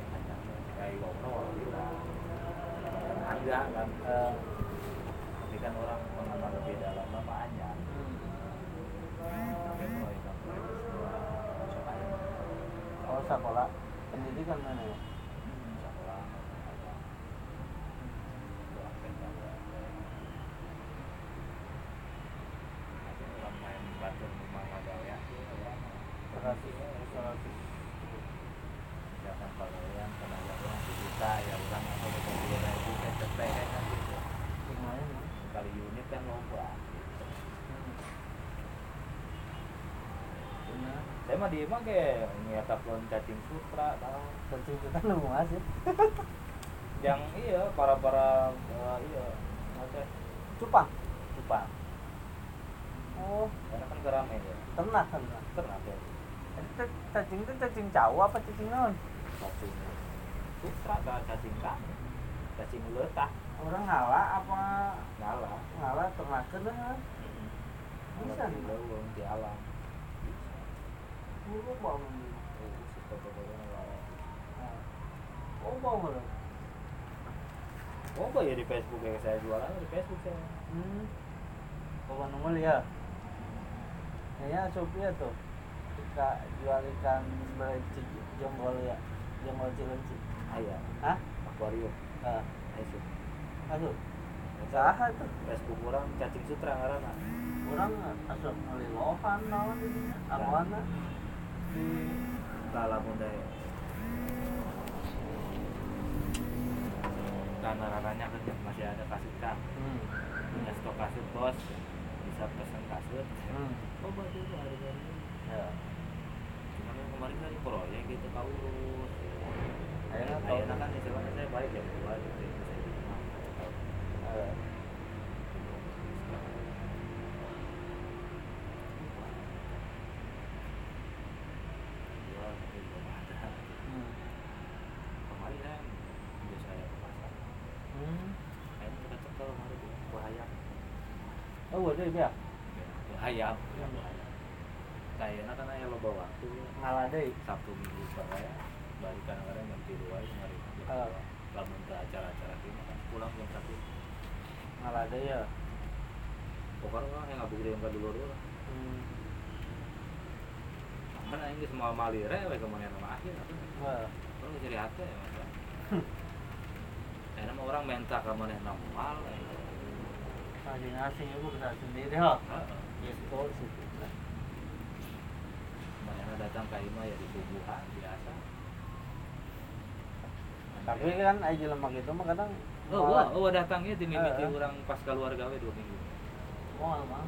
kayak ngobrol gitu ada kan Eh, tapi kan orang mengenal lebih dalam mah banyak tapi proyek kan proyek semua masuk aja oh sekolah pendidikan mana ya sekolah apa doakan juga nanti orang main batu rumah ya Seratus, seratus. misalkan kalau yang tenaga orang juta ya orang atau dua ribu kan cepet kan gitu lumayan ya. kali unit kan loba Benar. saya mah dia mah kayak nyata pun cacing sutra tahu Kencing kita lu masih. yang iya para para uh, iya macam Cupang. cupang Oh, karena kan gerame ya tenang tenang. pernah ya Itu cacing itu cacing cawa apa cacing naon? cacing sutra gak cacing kami cacing letah Orang ngala apa nyala ngala ternakeun lah. Bisa nih. di alam Buruk bangun. Oh. Oh. Oh, ya di Facebook ya saya jualan di Facebook saya. Hmm. Bawa nomor ya. Kayaknya Sophia tuh suka jual ikan berci jonggol ya. Jonggol cilenci. Ayah, Hah? akuarium. Ah, Ayo. asuh. Saha tuh? Facebook orang cacing sutra ngaranna. Orang asuh ngalilohan naon di dinya. Dalam muda ya. Karena rananya kan masih ada kasut kang. hmm. Punya stok kasut bos. Bisa pesen kasut. Hmm. Oh, berarti itu ada yang Ya. Cuman yang kemarin kan proyek gitu kau urus. Akhirnya kan istilahnya saya balik ya buat itu yang saya di rumah. Eh, Jual tapi belum ada. hmm. kemarin kan udah saya ke pasar Hmm. kayaknya kita cekel kemarin tuh buah ayam Ada ya? ya ayam kayaknya kan lo bawa waktu Ngalah deui. sabtu minggu saya balik kadang-kadang jam tiga aja kemarin Ah. lamun ke acara-acara ini kan pulang jam satu Ngalah deui ya. pokoknya yang ngabuk yang dulu dulu Hmm. mana ini semua malire we ke mana nama akhir orang cari hati ya mah orang minta ke mana normal Itu bisa sendiri ha. Gitu. Mana datang Ima ya di subuhan biasa. Tapi kan aja lemak itu mah kadang Oh, malah- oh, oh datangnya di mimiti Heeh. orang pas keluar gawe dua minggu. mau emang.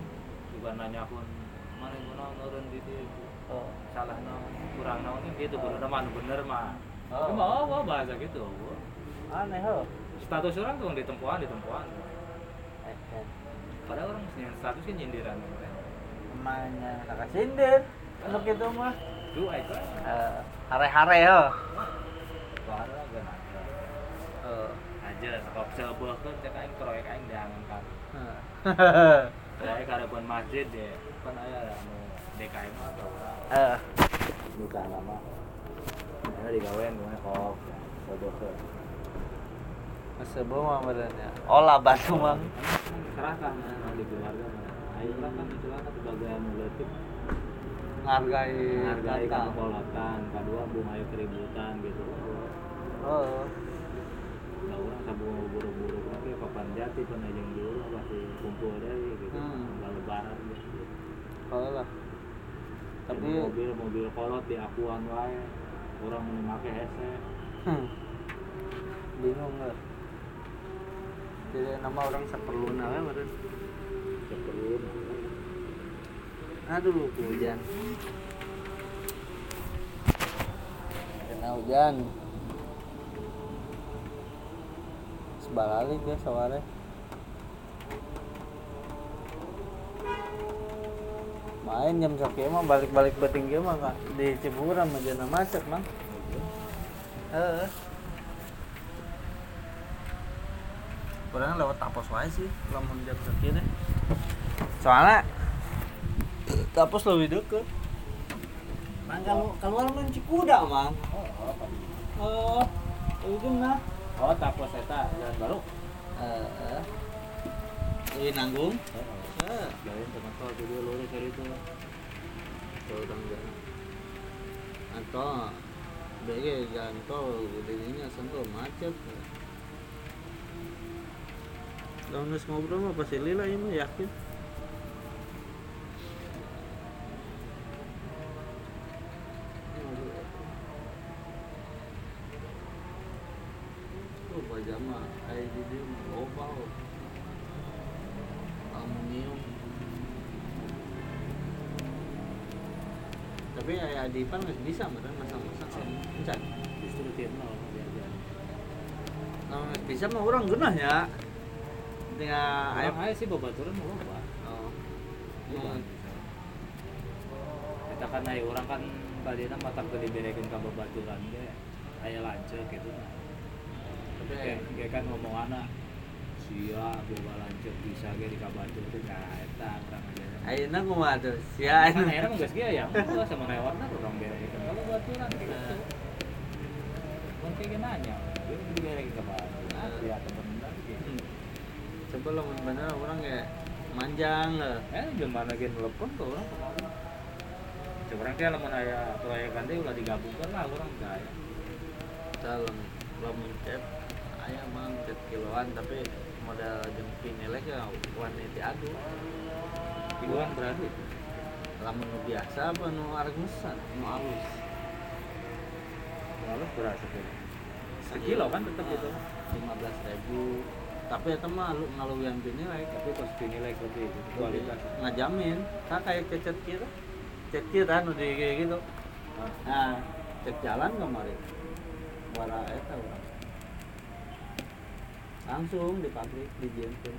Juga nanya pun mana yang mau nurun di dia Oh. salah naon kurang naon gitu kudu nama bener mah. Oh. Cuma oh, oh bahasa gitu. Oh. Aneh ho. Status orang tuh ditempuan ditempuan. Eh, eh. Padahal orang punya status kan nyindiran. Emangnya nak sindir. Untuk itu mah. Tuh itu. Eh, hare-hare. Wah, ada gak. Oh. Aja kok sebuah kan cek aing proyek aing kan. Heeh. Proyek ada pun masjid ya. Kan aya anu DKM atau Eh, bukan nama. Ada digawean gimana kok. Sebuah mah badannya. Olah batu mang. serahkan di keluarga mana ayo lah kan itulah sebagai letik ngargai menghargai kakak. kepolotan kedua bung ayo keributan gitu. Oh. Nah orang sabung buru-buru. Lagi papan jati pernah yang dulu pasti kumpul deh gitu. Hmm. lalu lebaran gitu. Kalau lah. Tapi tapi mobil mobil kolot di akuan wae. Orang memakai hese hmm, bingung lah jadi nama orang seperlu nawe meren seperlu aduh hujan. Kena hujan. Sebalalik ya sore main jam sakit mah balik-balik beting mah Kak. di Ciburam aja macet mang. Heeh kurang lewat tapos wae sih. Lamun jam sakit deh soalnya tapos lebih deket. Mang kalau keluar main Cikuda mang. Oh itu nah oh tapos eta jalan baru. Eh ini nanggung. Eh jalan sama tol jadi lurus dari itu. Tol tangga. Atau BG jalan tol gedenya sentuh macet. Lawan ngobrol mah pasti lila ini mah yakin. Pajama, kayak jadi opal, aluminium. tapi ayah Adipan nggak bisa meren masak-masak encan. Justru diajar kalau nggak bisa mah orang genah ya ayah ayam aja sih babaturan mau loba oh Loba. Kita kan aya orang kan badina mata ke diberekeun ka babaturan ge aya lanceuk gitu. tapi kan ngomong anak sia boba lanceuk bisa ge di kabatu teh nah eta urang aja. Ayeuna kumaha tuh? Sia Kan ayeuna. ayeuna geus ge ya, sama warna urang berekeun ka babaturan gitu. Mun nanya, ka babaturan, ya. Coba lamun bener orang kayak manjang lah. Eh, gimana gen telepon ke orang kemarin. Sekarang kayak lamun aya proyek nanti ulah digabungkan lah orang kaya. Calon lamun chat aya mah chat kiloan tapi modal jeung pinilek ya wanita adu. Kiloan berarti. Lamun nu biasa apa nu arek mesan, nu alus. Lalu berapa tuh? Sekilo kan tetap gitu. lima belas ribu tapi itu mah lu ngaluyan pinilek Tapi pas dinilai lebih kualitas. ngajamin kan kayak cecet kita cek kita nu di kayak gitu. Nah cek jalan kemarin wara eta langsung di pabrik di Jensen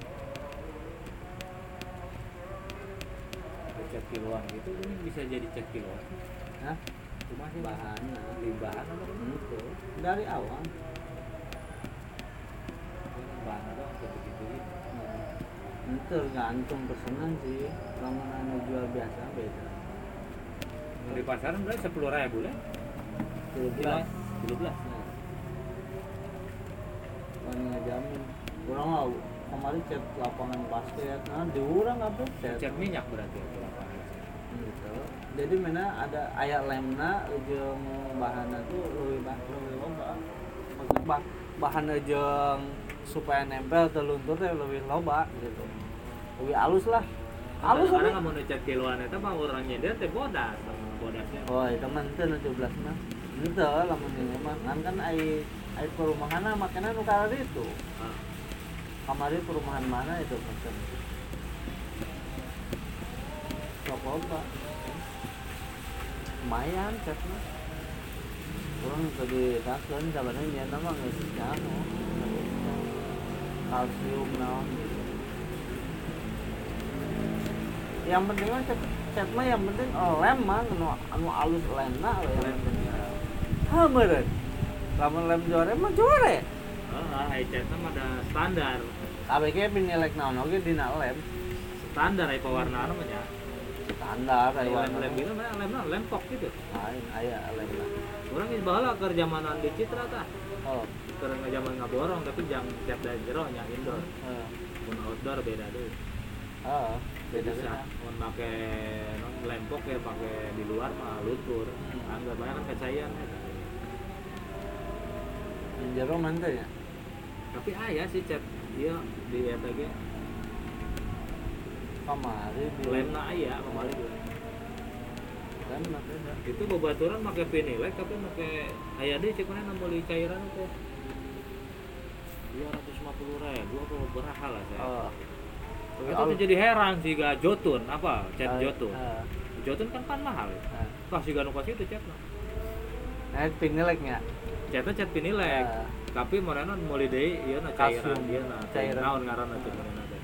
Cek kiloan gitu ini bisa jadi cek kiloan. nah Cuma sih bahan apa? Itu dari awal bahan apa gitu gitu. Itu tergantung pesanan sih. Kalau anu jual biasa beda. Di pasaran berarti sepuluh ribu lah. Tujuh Kilo, belas. kilo belas. Wani ngajamin kurang lah kemarin cek lapangan basket. Nah di urang apa? Cek Cek minyak berarti itu lapangan. gitu jadi mana ada ayat lemna jeung bahanna tuh lebih bah lebih loba maksud bah bahan jeung supaya nempel ke luntur teh lebih loba gitu lebih halus lah. Halus Karena apa? kamu ngecek kiloan itu mah orangnya dia teh bodas, bodasnya. oh itu mah itu nu 17 mah. Itu lamun ini mah. Kan kan ai ai perumahan makanya nu kana itu Ah. kamari perumahan mana itu pesen sok loba lumayan ceknya kurang tadi takkan sebenarnya dia nama nggak sih kalsium naon yang penting mah cet cet mah yang penting lem mah anu anu alus lemna we yang penting ha meureun lamun lem jore mah jore Ah, high chat mah ada standar. kabeh ge pinilek naon oge dina lem Standar ai pewarnaan mah nya. standar aya Lem lem gitu mah lem lem pok gitu. lain aya lem lah Orang geus baheula keur zamanan di Citra tah. oh Keur zaman ngaborong tapi jang tiap dari jero nya indoor. Mun outdoor beda deh. Ah beda bisa mau pakai lempok ya pakai di luar mah luntur anggap aja kan kecayan Yang jero mantu ya. tapi ayah sih chat dia di ETG Kamari di lemna ayah kembali Kan beda. itu bebaturan pakai vinilek tapi pakai ayah deh cek mana beli cairan itu dua ratus lima puluh ribu apa berapa lah saya Oh. Itu tuh jadi heran sih gak jotun. Apa? Cat Ah, jotun? ah, jotun kan kan mahal. Ah. kasih gak nukas itu cat Nah, pinileknya. catnya cat vinilek Ah. tapi mereka mulai deh iya na cairan. Dia na Cairan. naon ngaran itu mereka teh?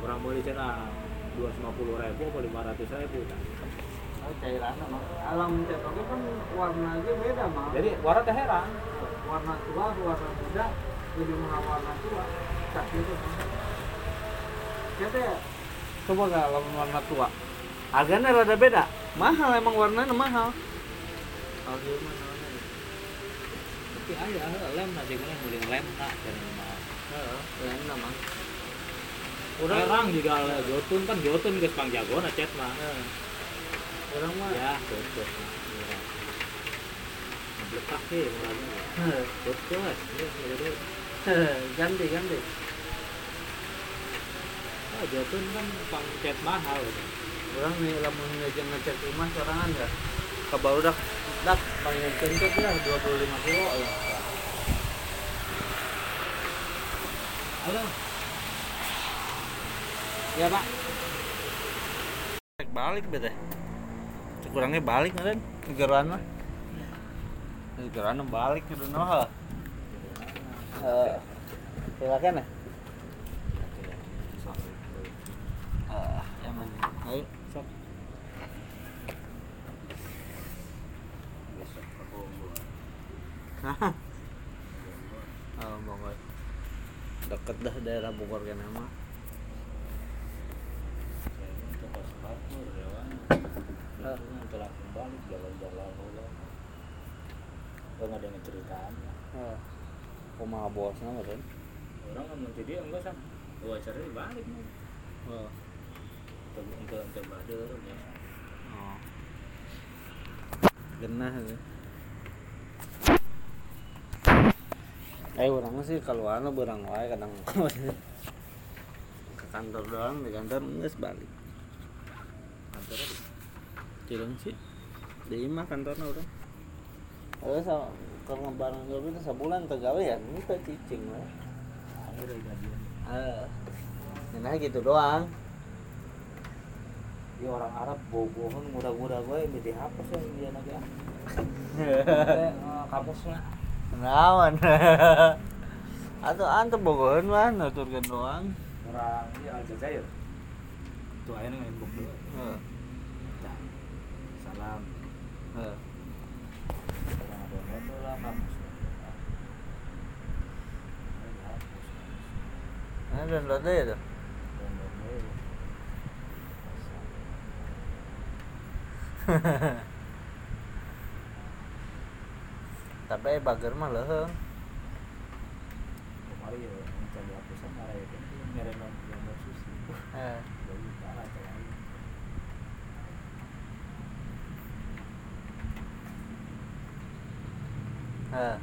Orang beli cina dua ratus lima puluh ribu apa lima ratus ribu Oh, cairan mah. Alam cat oke kan warnanya beda mah. jadi warna teh heran. Warna tua warna muda lebih mahal warna tua. Kata ya coba nggak kalau warna tua? Harganya rada beda. Mahal emang warnanya mahal. Ya. tapi ayah lem nanti mana beli lem nak jadi mahal. Ya nama orang juga lah, jotun kan jotun geus pang jago na cet mah orang mah ya jotun. Ngebletak sih murahnya jotun ya ganti ganti oh jotun kan pang cet mahal. Orang nih lamun ngejeng ngecek rumah sorangan ya. Kebaru dak dak panggil kencet ya 25 kilo ya halo. Ya pak. Balik bete. Kurangnya balik kan geran mah geran balik ke noh eh silakan ya ah emang ayo sok Hah? Oh, Bogor. Deket dah daerah Bogor kan nama. telah kembali jalan-jalan oh nggak ada yang ceritaan Oh. Kumaha bosna meureun? orang kan nanti dia enggak sama oh acara balik nih Oh. untuk untuk untuk bader ya Oh. Genah itu. Eh orang sih kalau anu berang wae kadang ke kantor doang di kantor geus balik. kantor? Cireng sih. Di imah kantorna urang. Oh, sama kalau barang job itu sebulan tegawe ya, ini teh cicing lah. Eh, nah gitu doang. ya orang Arab bobohon mudah-mudah gue ini dihapus ya dia naga kapusnya Naon? Atau antu bogohan mah nuturkeun doang. orang ini Aljazair tuh akhirnya main bok dulu Heeh. Nah, salam Heeh. orang ada. Nah, rada ya tuh. Download dulu. Tapi bager mah leuheung. kemarin ya minta dihapusan marah ya kan yang mau susi Eh. Eh.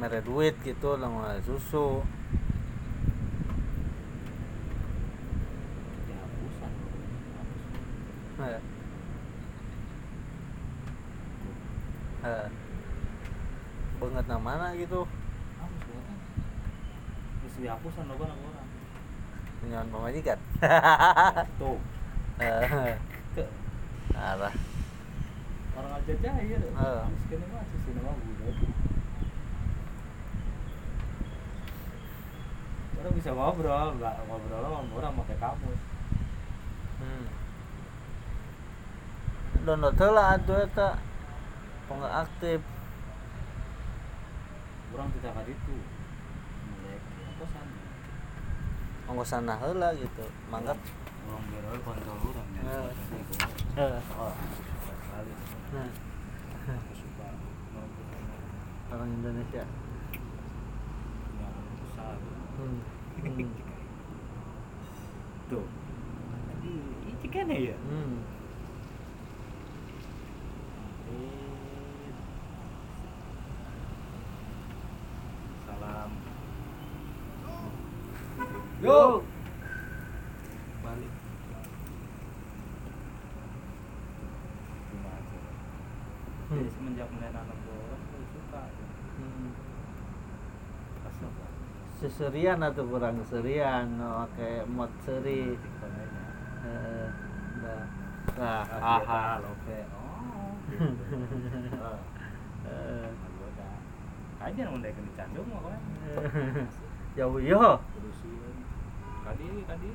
mere duit gitu lah susu dihapusan hapus Eh. Eh. Banget na mana gitu hapus bukan dihapusan lo kan orang. Nyawan pemajikan tuh. Eh. arah. Orang aja jahil. Ya harus kena mah sih sini mah budak orang bisa ngobrol nggak ngobrol sama orang pakai kamus. Hmm. download heula atuh eta nggak aktif orang tidak kali itu melek apa sana ongkos sana heula gitu mangkat orang biar kontrol orang ya oh sekali. Nah, aku suka. Sama. Orang. Indonesia. Ah Hmm. Hmm. tuh. Ini kan ya? Hmm. Salam Yo. balik. Hmm. jadi semenjak mulai nanam bola suka Hmm. Seserian atau kurang serian, oh, kayak mod seri. Eh, Nah, nah, ah oke oh aja ndek dicandung mah kan Jauh yo. terusin kadi kadi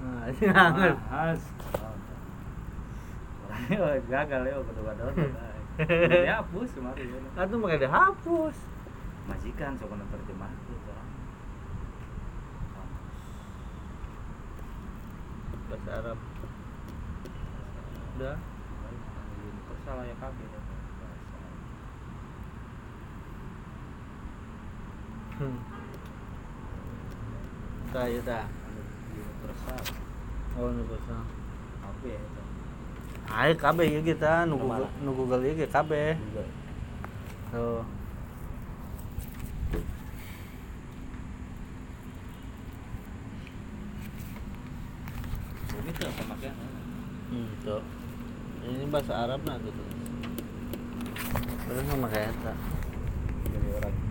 Nah, ini hangat. Mas. Orangnya gagal ya kedua download. Ya hapus kemarin. Atuh makanya dihapus. Majikan sok nonton terjemah tuh. Bahasa Arab. Udah. Universal ya kabeh. Hmm. Ya. Universal. Oh, nu bahasa. Kabeh itu. Ayo kabeh ya kita nu Nomor. Google nu Google ieu ge kabeh. Juga. Tuh. Pemakaian. Hmm, tuh. Ini bahasa Arab nah tuh. Terus sama kayak eta. Jadi orang.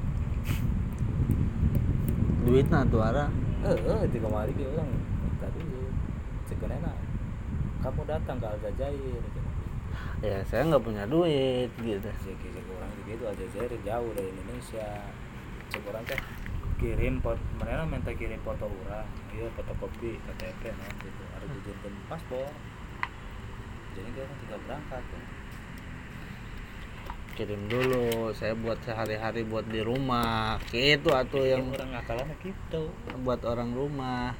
Duit nah tuh ara. Eh, eh, di kemari dia orang tadi cekan enak. Kamu datang ke Aljazair. Ya, saya nggak punya duit gitu. Cek cek orang gitu Aljazair jauh dari Indonesia. Cek orang teh kirim pot mereka minta kirim foto orang iya fotokopi KTP nah gitu harus dijadikan paspor jadi dia kan tinggal berangkat kan Kirim dulu, saya buat sehari-hari buat di rumah. Gitu atuh yang yang orang ngakalannya gitu buat orang rumah.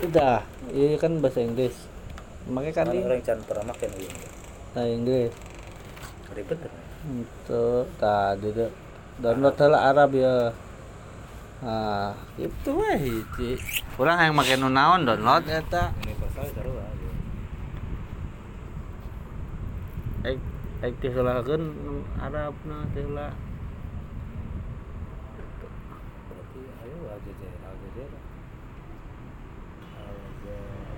Udah, ini kan bahasa Inggris. Makanya kan kan orang jangan pernah makan bahasa Inggris. ribet kan Itu tadi tuh download lah Arab ya. Ah, itu weh hiji. Kurang yang make nu naon download eta. universal seru lah gitu. Ek ek teh heulakeun Arab na teh heula. berarti ayo Aljazair Aljazair Aljazair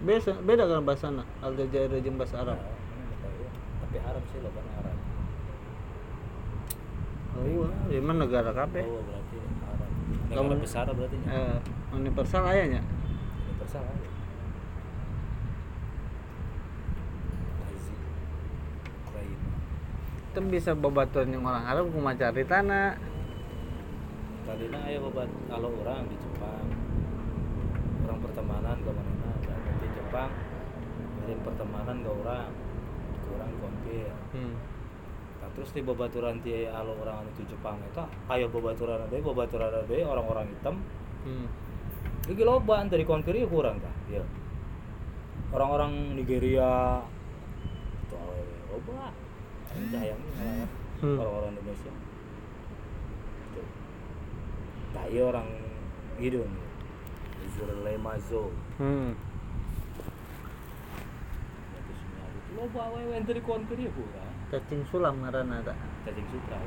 Beda beda kan bahasana Aljazair jeung bahasa Arab. tapi Arab sih loh kan Arab Oh iya, di mana negara kabeh? oh berarti Arab negara Kamu- besar berarti nya? Eh, universal aya nya. universal Ukraina Itu bisa babaturan yang orang Arab kumaha caritana. Tadinya ayo obat kalau orang di Jepang. Orang pertemanan ke mana di Jepang. Ngirim pertemanan ke orang. Ke orang konfir Hmm. Terus di babaturan ti alo orang itu Jepang itu ayo babaturan ada babaturan ada orang-orang hitam. Hmm. Iki loba dari konfir ya kurang kah ya orang-orang Nigeria. Itu loba. Sayang malah Hmm. orang-orang Indonesia. Tuh. nah iya orang gitu nih. Zurlemazo Hmm. loba yang dari konfir ya kurang Cacing sulam ngaranna eta. cacing sutra.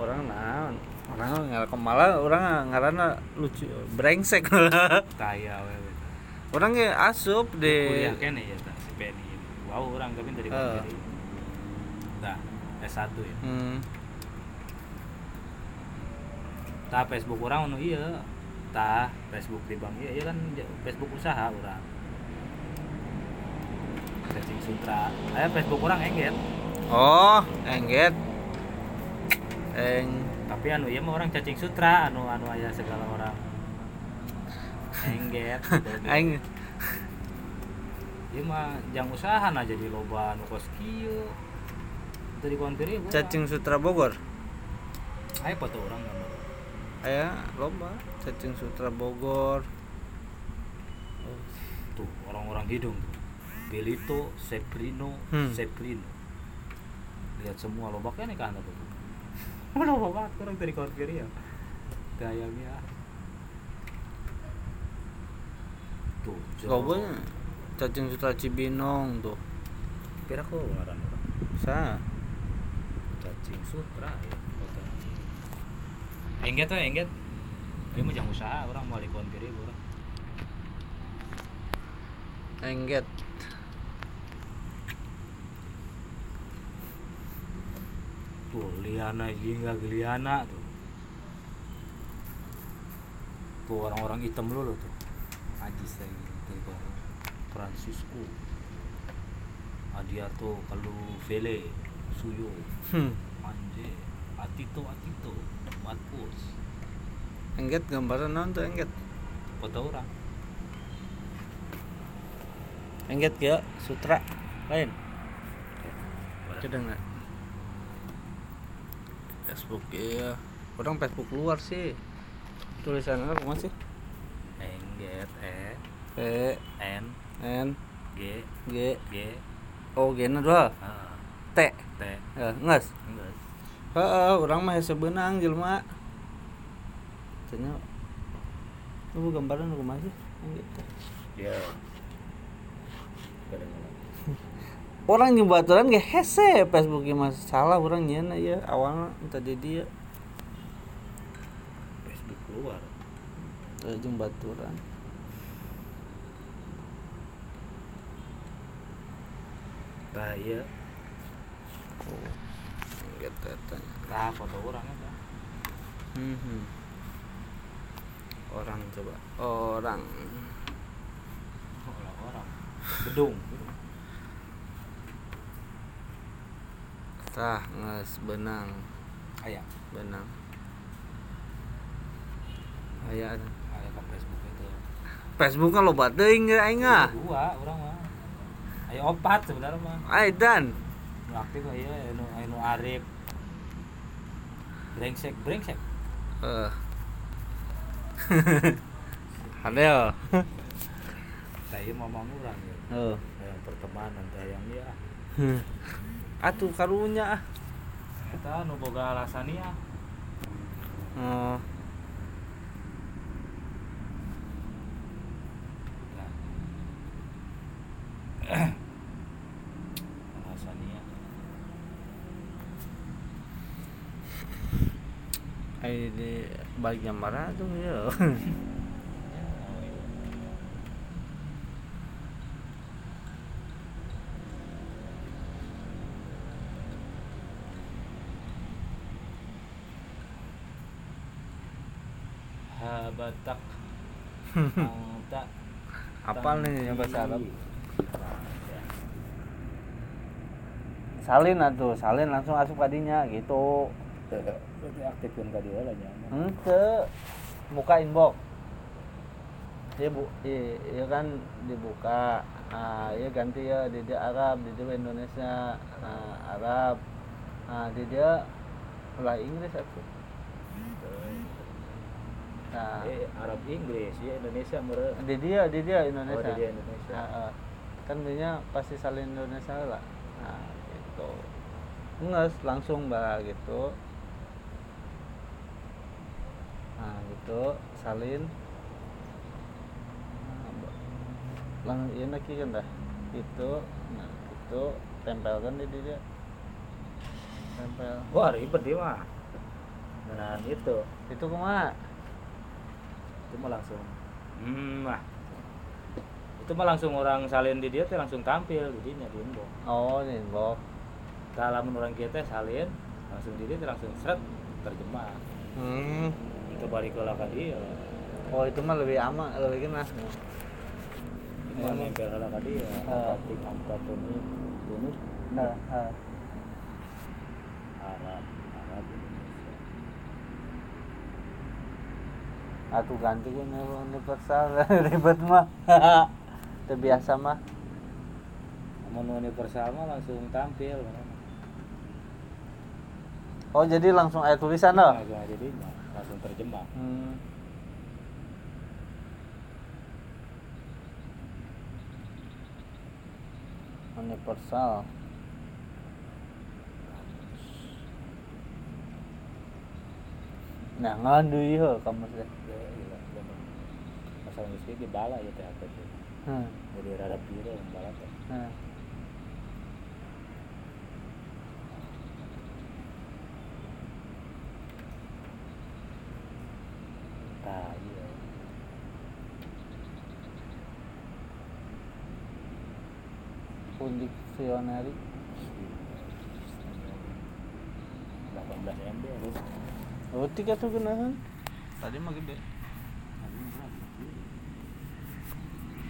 Orang naon? Orang ngarak malah orang ngaranna lucu brengsek kaya awe orang ge asup di kuliah kene ya tak si Penny ini wow orang tapi dari konfir nah S1 ya. Hmm. tah Facebook orang anu iya. Tah Facebook di bank iya iya kan Facebook usaha orang cacing sutra. Aya Facebook orang engget. Oh, engget. Eng. Tapi anu iya mah orang cacing sutra anu anu aya segala orang. Engget gitu. aing ieu mah jang usaha na jadi loba anu kos kieu. Dari kontir ieu cacing sutra Bogor. aya foto orang gambar aya loba. Cacing sutra Bogor. Tuh orang-orang hidung tuh Belito, Seprino, Hmm. Seprino. Lihat semua lobaknya nih kan tuh lobak banget orang dari kiri ya gayanya. Tuh lobanya cacing sutra Cibinong tuh. Kira kok ngaran orang sa cacing sutra ya kota. Engget tuh engget. Dia mau jangan usaha orang mau di kawan kiri orang engget tuh liana hingga geliana tuh. Tuh orang-orang hitam lu loh tuh. Ajis lagi dari bawah Francisco. Adiato kalau Vele Suyo. Hmm. Manje Atito Atito Marcos. Engget gambaran naon tuh engget? Foto orang. Engget ya sutra lain? Coba nggak Facebook iya. Orang Facebook luar sih. Tulisannya apa sih? Engget E. P N. N. G. G. G. O G na dua. A T. T. Ya nges. Heeh, orang mah hese beunang jelema cenah lu gambaran aku masih gitu ya kadang-kadang orang nyebaturan ge hese Facebook ge mas salah orang nyeuna ya awalnya tadi dia Facebook keluar. Jeung baturan. Nah iya oh gitu tanya nah foto orang itu. Mhm. orang coba. Orang. Orang-orang. Gedung tah nges benang. Ayah. Benang. Aya ada. ayah ke Facebook itu Facebook kan loba teuing ge aing ah dua orang mah. Ayah opat sebenarnya mah. Aidan nu aktif mah iya anu anu Arif. Brengsek brengsek. Eh ada ya saya mau orang ya. Oh yang pertemanan yang dia atuh karunya ah. Kita nu boga alasan ya oh. Alasan ya ai di bagian mana tuh ya habatak angta apal nih yang bahasa Arab. Salin atuh salin langsung asup kadinya gitu. Berarti aktifkan ka dia lah nyaman ente buka inbox. Dia bu iya, iya kan dibuka. Ah iya ganti ya di dia Arab di dia Indonesia. Nah, Arab. Nah di dia lah Inggris aku nah eh Arab Inggris ya Indonesia mere di dia di dia Indonesia. Oh, di dia Indonesia. Nah, kan dia pasti salin Indonesia lah. Nah gitu. Nges langsung bah gitu. Nah gitu. Salin. Nah, ba- lang iya lagi kan dah? Itu nah itu tempelkan di dia tempel. Wah ribet dia mah. Nah itu itu kumaha itu mah langsung. Hmm mah itu mah langsung orang salin di dia teh langsung tampil jadinya di inbox. Oh ini inbox. Kalau orang kita salin langsung di dia langsung seret terjemah. Hmm. Itu balik ke laka dia. Oh itu mah lebih aman lebih kena itu mah nempel ke laka dia. Ah. Angkat ini bunus nah, ah. Arab Arab Indonesia Atuh ganti kan universal ribet mah. Terbiasa mah. mau universal mah langsung tampil Oh jadi langsung ada tulisan loh. langsung aja jadinya langsung terjebak hmm. universal nah ngandu iya kamu bener masalah meski di bala ya teh apa tuh hmm. jadi rada piro yang bala teh hmm. nah oh tiga tuh genahan tadi mah gede.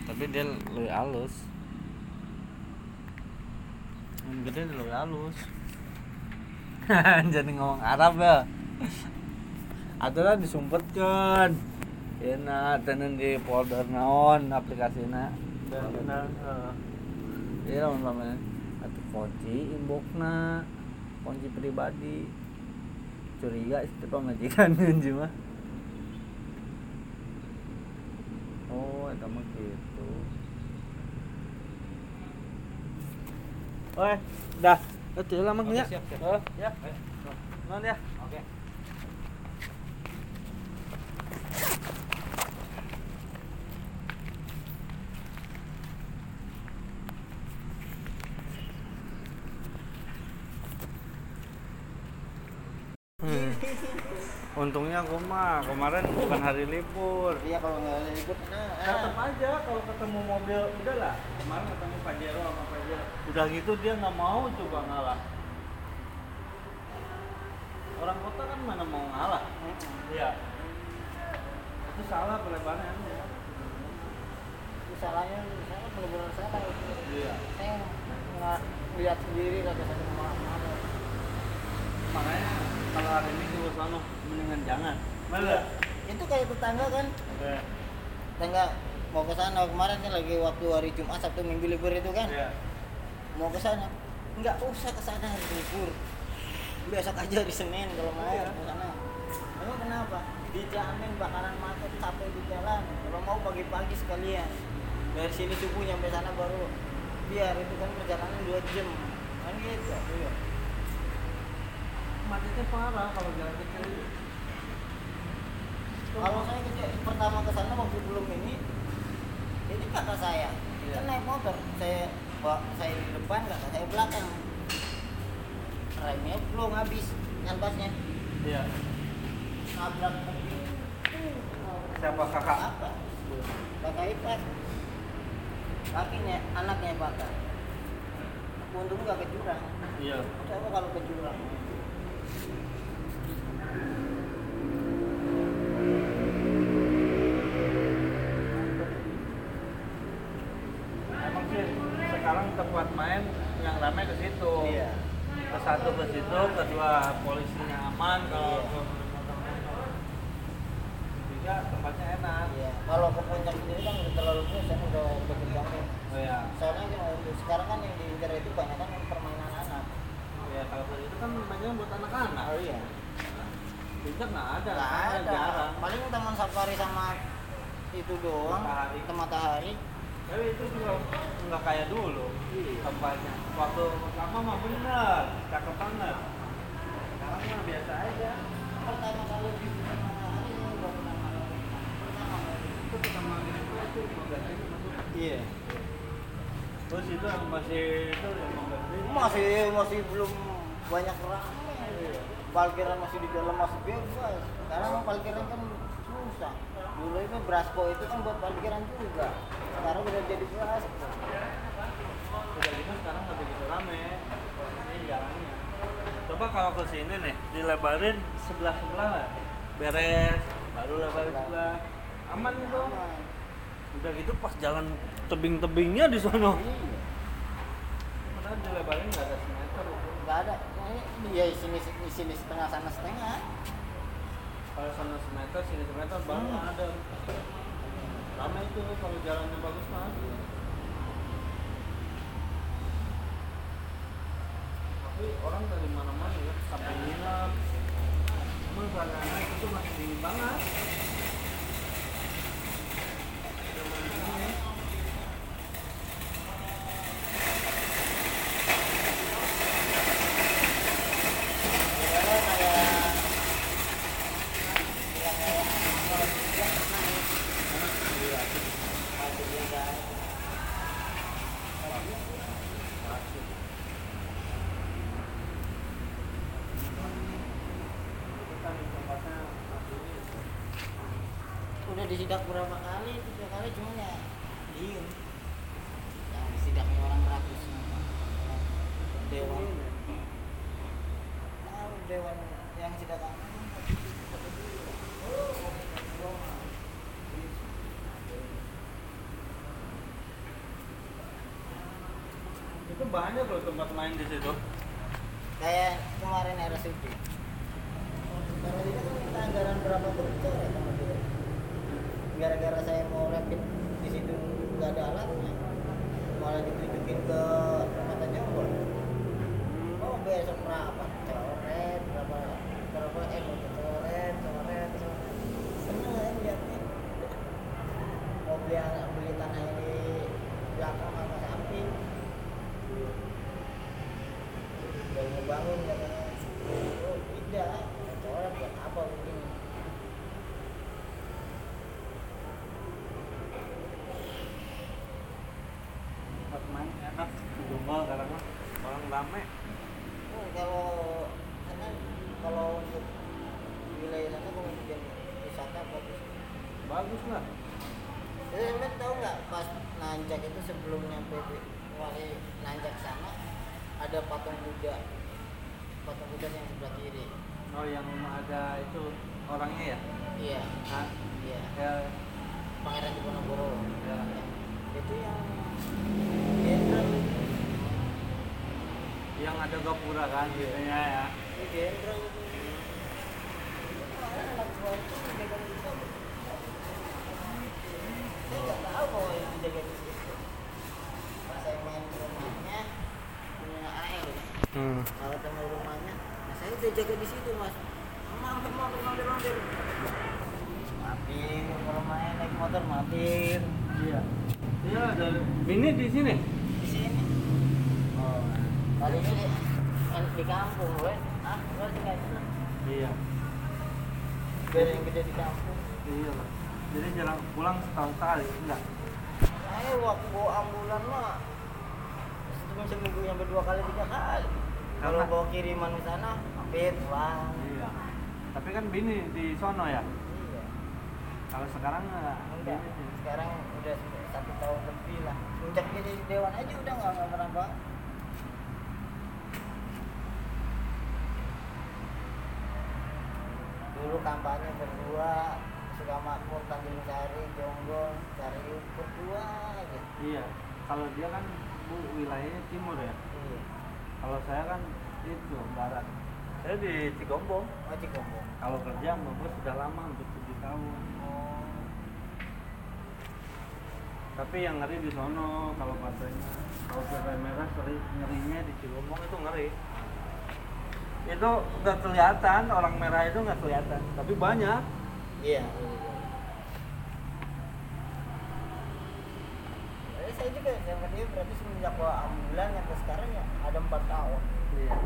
Tapi dia lebih halus. Yang gede dia lebih halus. Jadi ngomong Arab ya. Aturan disumpetkan. Enak tenen di folder naon aplikasina dan benar iya lamun pamen atuh kunci inboxna kunci pribadi curiga itu pamajikan kunci mah oh itu mah gitu Oke, dah. Itu lama ya. siap, siap. Oh, ya. Ayo, Non ya. oke Hmm. Untungnya aku mah kemarin bukan hari libur. Iya kalau nggak libur nah, Tetap aja kalau ketemu mobil udahlah. Kemarin ketemu Pajero sama Pajero. Udah gitu dia nggak mau coba ngalah. Orang kota kan mana mau ngalah? Iya. Itu salah pelebarannya. salahnya saya benar-benar salah Iya. saya nggak lihat sendiri kata saya mana Makanya kalau hari ini gue sana mendingan jangan. Mana? itu kayak tetangga kan Iya. tetangga mau ke sana kemarin kan lagi waktu hari Jumat Sabtu Minggu libur itu kan Iya. mau ke sana nggak usah ke sana hari libur besok aja di Senin kalau mau Iya. ke sana emang kenapa dijamin bakalan macet sampai di jalan kalau mau pagi-pagi sekalian dari sini subuh nyampe sana baru biar itu kan perjalanan dua jam kan gitu iya. Macetnya parah kalau jalan kecil. kalau saya kecil pertama ke sana waktu belum ini ini kakak saya Iya. kan naik motor saya bawa saya di depan kakak saya belakang remnya belum habis nyantasnya Iya. nabrak mobil Siapa kakak? apa kakak ipar kakinya anaknya bakar untung nggak ke jurang Iya. coba kalau ke jurang sekarang tempat main yang ramai ke situ. Iya. Ke satu ke situ, kedua polisinya aman kalau Iya. ketiga tempatnya enak. Iya. kalau ke puncak sendiri kan udah terlalu jauh saya udah udah terganggu Oh ya. soalnya kan untuk sekarang kan yang diincar itu banyak kan permainan anak Ya kalau ke itu kan mainnya buat anak-anak. oh iya Puncak nggak ada. nggak karena ada Jarang. paling taman safari sama itu doang Matahari. ke matahari Tapi itu juga nggak kayak dulu Iya. tempatnya. Waktu pertama mah bener, cakep banget. Sekarang mah biasa aja. pertama kali di matahari ini udah pernah malam. pertama kali. Itu pertama kali itu 15 ribu masuk. iya Terus itu yang masih itu yang 15 ribu. masih masih belum banyak ramai parkiran masih di dalam masih bebas sekarang parkiran kan susah dulu itu Brasco itu kan buat parkiran juga sekarang udah jadi Brasco Udah gitu sekarang nggak begitu rame. Ini jalannya. Coba kalau ke sini nih dilebarin sebelah sebelah lah. Beres, baru lebarin sebelah. Aman itu. Udah gitu pas jalan tebing-tebingnya di sono. Iya, Padahal dilebarin nggak ada semeter nggak ada ya di sini di sini setengah sana setengah Kalau sana semeter, sini semeter baru Hmm. ada. Rame itu kalau jalannya bagus mah. Tapi orang dari mana-mana ya, sampai nginep. Suasana itu masih dingin banget Zaman ini. Sebenarnya kayak yang kayak kalau dia pernah nih. Masih dia kan. itu kan tempatnya aslinya disidak berapa kali? Tiga kali cuma ya diem. Yang disidaknya orang ratus dewan. Tahu dewan yang sidak itu banyak loh tempat main di situ. Kayak kemarin RSUD karena itu kan minta anggaran berapa tuh coret sama dia gara-gara saya mau rapid di situ nggak ada alatnya. Malah ditunjukin ke mata jomblo oh besok berapa coret berapa berapa eh mau coret coret coret seneng ya lihatnya mau beli beli tanah ini belakang sama samping udah mau bangun katanya oh tidak coret buat apa begini tempat main enak jomblo sekarang mah orang rame Oh, kalau karena kalau untuk wilayah sana kalau tujuan wisata bagus. bagus lah Jadi sampai tahu nggak pas nanjak itu sebelum nyampe di wali nanjak sana ada patung Buddha. Patung Buddha yang sebelah kiri. oh yang ada itu orangnya ya Iya, Hah? iya. ya Pangeran Diponegoro. Ya. Itu yang jenderal. yang ada gapura kan biasanya ya. Saya nggak tahu kalau itu dijaga di situ. Pas saya main ke rumahnya, punya AL. hmm. Kalau ketemu rumahnya, nah saya udah jaga di situ mas. Emang emang mampir mampir. Mampir ke rumahnya naik motor mampir iya iya ada ini di sini di sini. oh Tadi ini di- di kampung, gue. Ah, gue tinggal di sana. iya Biar yang gede di kampung. iya lah jadi jarang pulang setahun sekali enggak Saya waktu bawa ambulan mah cuma seminggu sampai dua kali tiga kali. Kalau bawa kiriman ke sana, mampir pulang. iya tapi kan bini di sono ya Iya. kalau sekarang enggak Enggak. bini. Sekarang udah satu tahun lebih lah. Sejak jadi dewan aja udah nggak nggak pernah banget. Dulu kampanye berdua, suka makmur Tanjung Sari, Jonggol, cari berdua aja. iya kalau dia kan bu wilayahnya timur ya Iya. kalau saya kan itu barat saya di Cigombong Oh, Cikombong. kalau kerja bos sudah lama hampir tujuh tahun Oh. tapi yang ngeri di sono kalau partainya kalau partai merah ngeri ngerinya di Cigombong itu ngeri itu nggak kelihatan orang merah itu nggak kelihatan. Tapi banyak. Iya. Eh, saya juga sama dia berarti semenjak bawa ambulan sampai sekarang ya ada empat tahun. iya.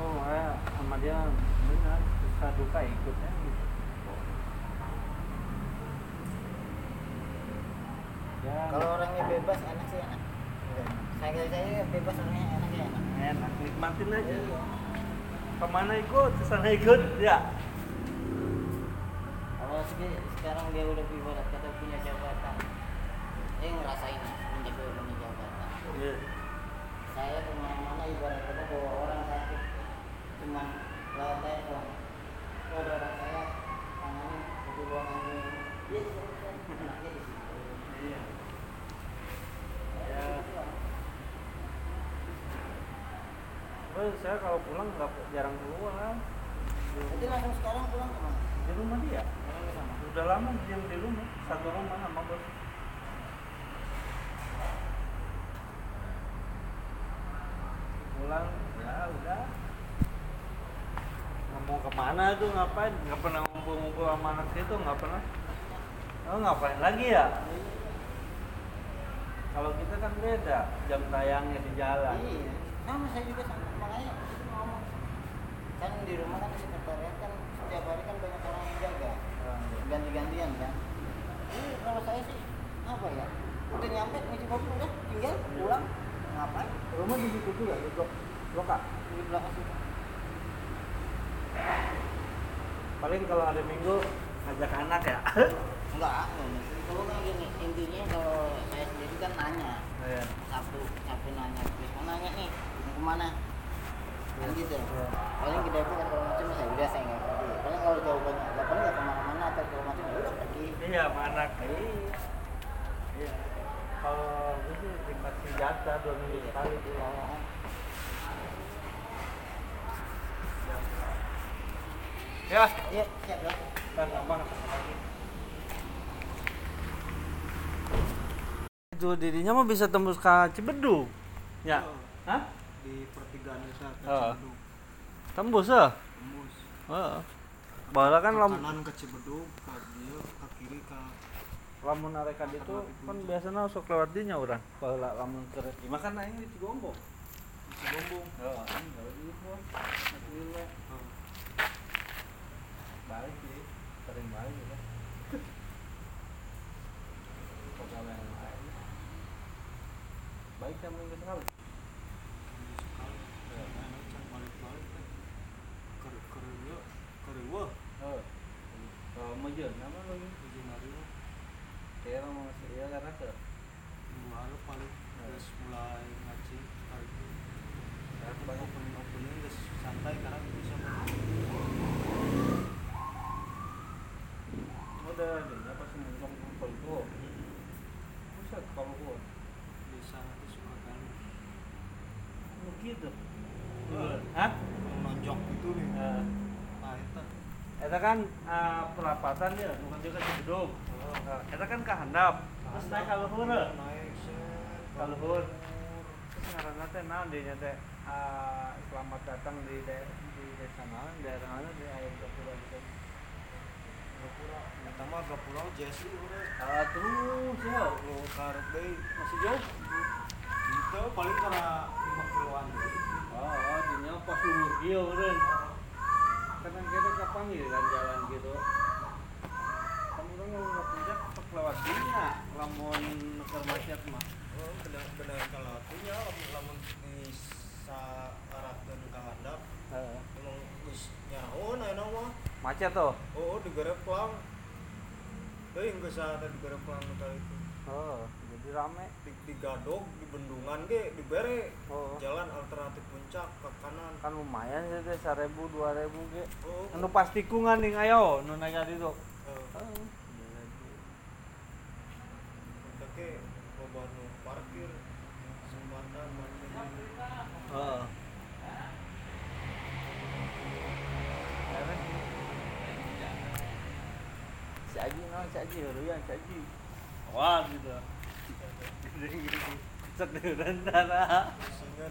Oh ya sama dia benar suka duka ikutnya gitu ya. Kalau orangnya bebas enak sih enak. Saya saya bebas orangnya enak ya enak. enak nikmatin aja Iya. ke mana ikut ke sana ikut ya Kalau segi sekarang dia udah ibarat kata punya jabatan, dia ngerasain semenjak dia punya jabatan. Iya. Saya ke mana-mana ibarat kata bawa orang sakit, cuman lewat telepon. Ada orang saya tangannya di ruangan ini. Iya, selesai. Enaknya di situ. Iya. Ya. Terus saya kalau pulang nggak jarang keluar Jadi langsung sekarang pulang ke mana? di rumah dia. Udah lama diam di rumah, satu rumah sama bos. Pulang, ya udah. mau ke mana tuh ngapain nggak pernah ngumpul-ngumpul sama anak itu nggak pernah oh ngapain lagi ya kalau kita kan beda jam tayangnya di jalan Iya, sama saya juga sama kan di rumah kan sekretariat kan setiap hari kan banyak orang yang jaga ganti-gantian kan. Jadi kalau saya sih apa ya udah nyampe ngisi kopi udah tinggal pulang ngapain rumah di situ juga di blok blok A di belakang situ. paling kalau hari minggu ngajak anak ya Enggak. Kalau kan gini, intinya kalau saya sendiri kan nanya Iya. Sabtu, Sabtu nanya, terus mau nanya nih, mau ke mana? Kan gitu. Iya. Paling ke Depok atau macam saya udah saya nggak pergi. Paling kalau jawabannya nggak pergi nggak ke mana-mana atau kalau macam ya udah pergi. iya sama anak iya kalau gue sih dikasih jatah dua minggu sekali pulang ya Iya, siap ya. kan abang lagi itu dirinya mah bisa tembus ke Cibedu ya hah di pertigaan desa Oh. Cibedug tembus ya tembus Heeh. Bahwa kan ke lam, kanan ke Cibedug ke dia ke kiri ke lamun arekan itu kan biasanya sok lewat dinya orang. Bahwa lamun ke Ima kan aing di Cigombong. Cigombong Heeh, kan kalau di itu. Alhamdulillah. Balik sih, sering balik ya. Pegawai yang lain. Baik sama sekali. sekali enak can balik-balik teh ker ker ieu ker wah Oh. Mau masih ya karena ke. lalu paling terus mulai ngaji banyak opening opening terus santai karena bisa udah dia pas ngomong kumpul tuh. Buset kalau gua. bisa nanti suka kan Lu gitu. Hah? nonjok gitu nih Eh, nah itu Eta kan eh, perapatan ya, bukan juga Cibedug. Nah, Eta kan ke handap. Terus naik ka luhur. Ka luhur. Terus ngaranna teh naon dieu nya teh? eh, selamat datang di de di desa naon, daerah mana di ayam gapura gitu. Gapura eta mah gapura Jesse urang Ah, terus ya. lu karep Masih jauh? itu paling karena 5 kiloan Oh, oh dinya pas luhur kieu eureun. Kadang kita ya kan jalan gitu. Kan urang mau puncak sok lewat dinya, lamun macet mah. oh benar benar kalau artinya lamun di saarakeun ka handap emang geus nyahoan ayeuna mah Macet tuh. oh di plang Deui geus ada di plang kali itu Oh, jadi rame. di, di gadog di bendungan ge dibere Oh. jalan alternatif ke kanan Kan lumayan sih teh 1000 2000 ge. oh Anu pas tikungan ning ayo nu naik di tuh. Oh. ge loba nu parkir parkir Heeh. Si Aji no, si Aji heureuyang si Aji. Wah gitu. Cek deureun tara. sehingga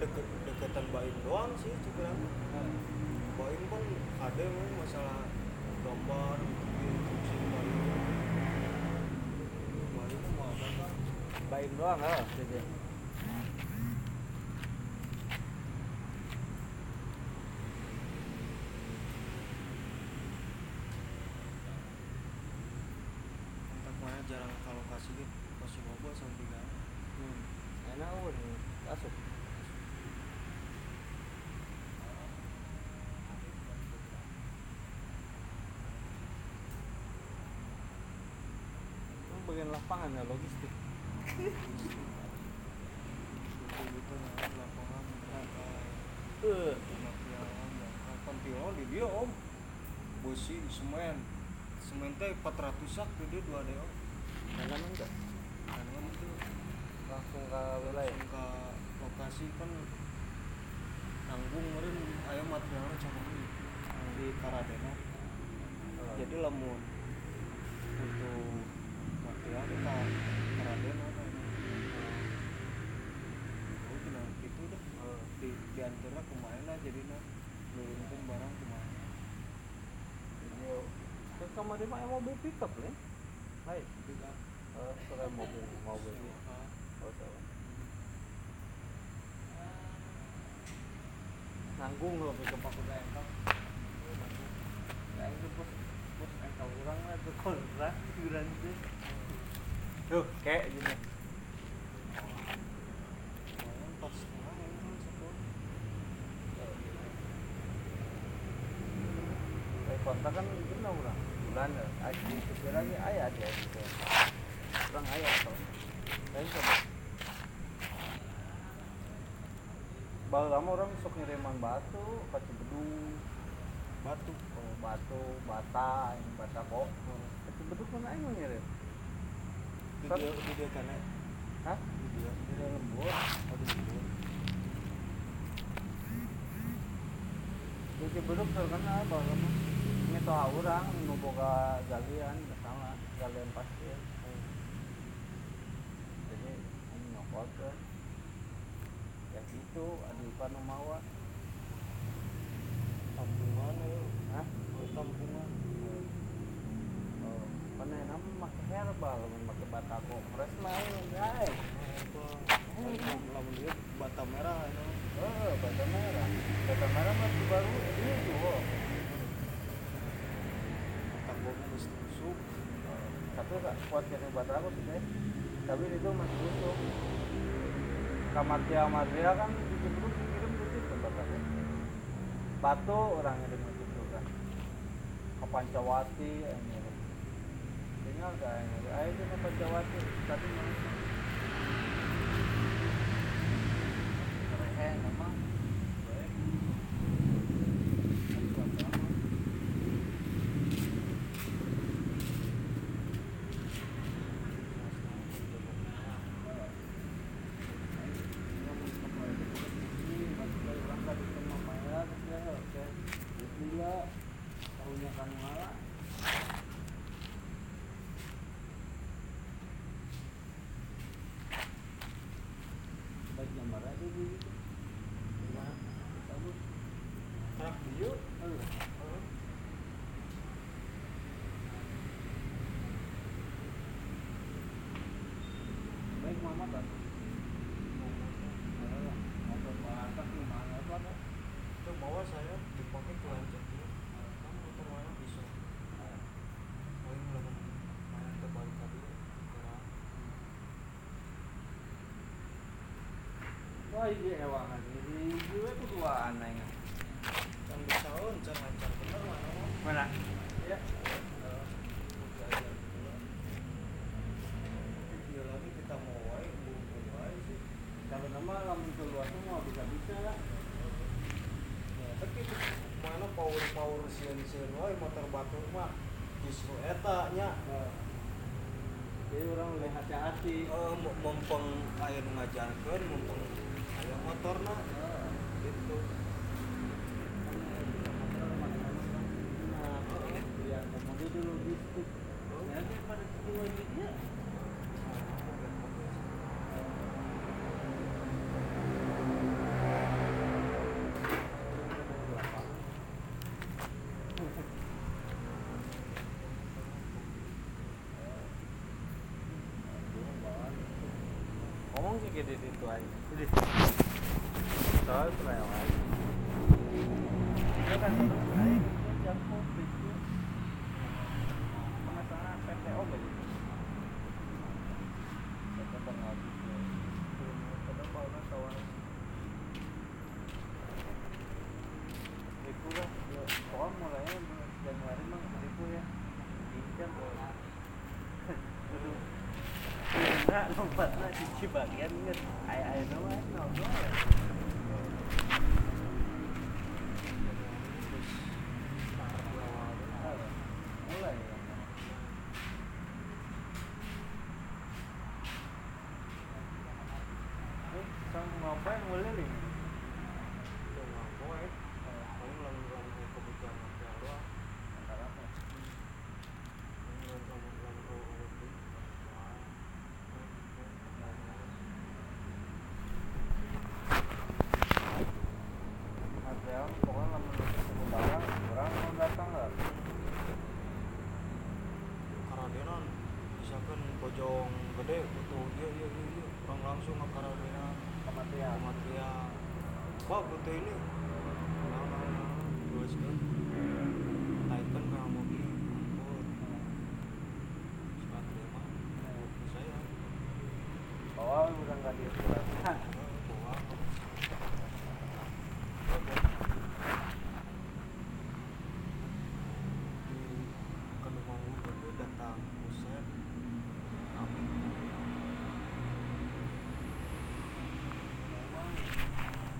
deket deketan bain doang sih cikiran bain pun ada mah masalah gambar gitu sih bain bain mah doang lah, jadi. sedikit pas bobo sampai gak hmm. enak pun masuk Ini bagian lapangan ya logistik gitu nah lapangan eh di dia om besi semen semen teh 400 sak di dia dua deo jangan enggak kan kan itu langsung ke wilayah langsung ke lokasi kan nanggung meren ayam materialnya cuma di Karadena jadi lamun jadi nah nurunkan barang ke mana Yo, ke kamar dia mah mobil pickup nih. Hai, pickup. Eh, soalnya mobil mobil. Ah, Oh, salah. Nanggung loh pickup aku udah engkau. Kayak itu bos bos engkau orang lah. Tuh, kayak gini. kemarin empat setengah ya kan sekolah Kayak kontrak kan gimana orang? Bulan. Aji lagi ayah dia gitu. Orang ayah atau. Lain coba. Baru lama orang sok ngiriman batu, kaca bedung, batu oh, batu, bata, yang bata kok. Kaca bedung mana yang ngirim? di dia kan ya Hah? Di dalam lembur. oh di dia Kaca bedung terkenal baru toh orang, nu boga galian, sama galian pasir. Jadi ini nyokot ke. Ya gitu, adi panu mawa. tampungan ya Hah? oh tampungan Oh, nama pakai herbal, pakai batako. Lain, guys. apa lamun dia bata merah itu Oh, bata merah. Bata merah masih baru ini tuh. Oh. bata gua mesti tusuk Tapi gak kuat kayak batako sih, guys. Tapi itu masih busuk. Kamar dia kan di Cibruk dikirim ke situ batako. Batu orang yang di situ kan. Ke Pancawati. Tinggal gak yang ngirim. Ayo ke. Tadi mana? Keren emang. Baik. Aku apa? kerak dia Baik mama kan. Motor balak gimana tuh ada? itu bawa saya kelanjut dia kamu motor mana bisa kerak Wah iya ewangan ini gue tuh dua aneh. kan bisa lancar mana Mana? Ya. dia lagi kita mau wae bungkung wae sih Kalau nama lamun keluar tuh mau bisa bisa lah. Ya, tapi mana sian wae motor batu mah justru eta nya Jadi orang lebih hati-hati. Mu- mumpung aya nu ngajarkeun mumpung aya motorna gitu dulu biskuit. Nanti pada kedua dia. ngomong sih gitu itu aja jadi soal kelewat itu kan ayo jangkau itu pengesahan PTO gitu si bagian kan ayo ayo nama no no mulai ya Eh, sang ngapain mulai nih? Udah nggak mau eh paling lalu lalu kebutuhan material doang lalu lalu lalu lalu Material pokoknya lama ketemu barang orang mau datang nggak? karadenan misalkan bojong gede butuh iya iya iya iya. Orang langsung ke karadenan Material. material wah butuh ini. Nah nah nah. Terus kan naikkan ke sepatu mah saya. Oh, udah nggak diaturan. bawa di Kedemang gede datang buset amin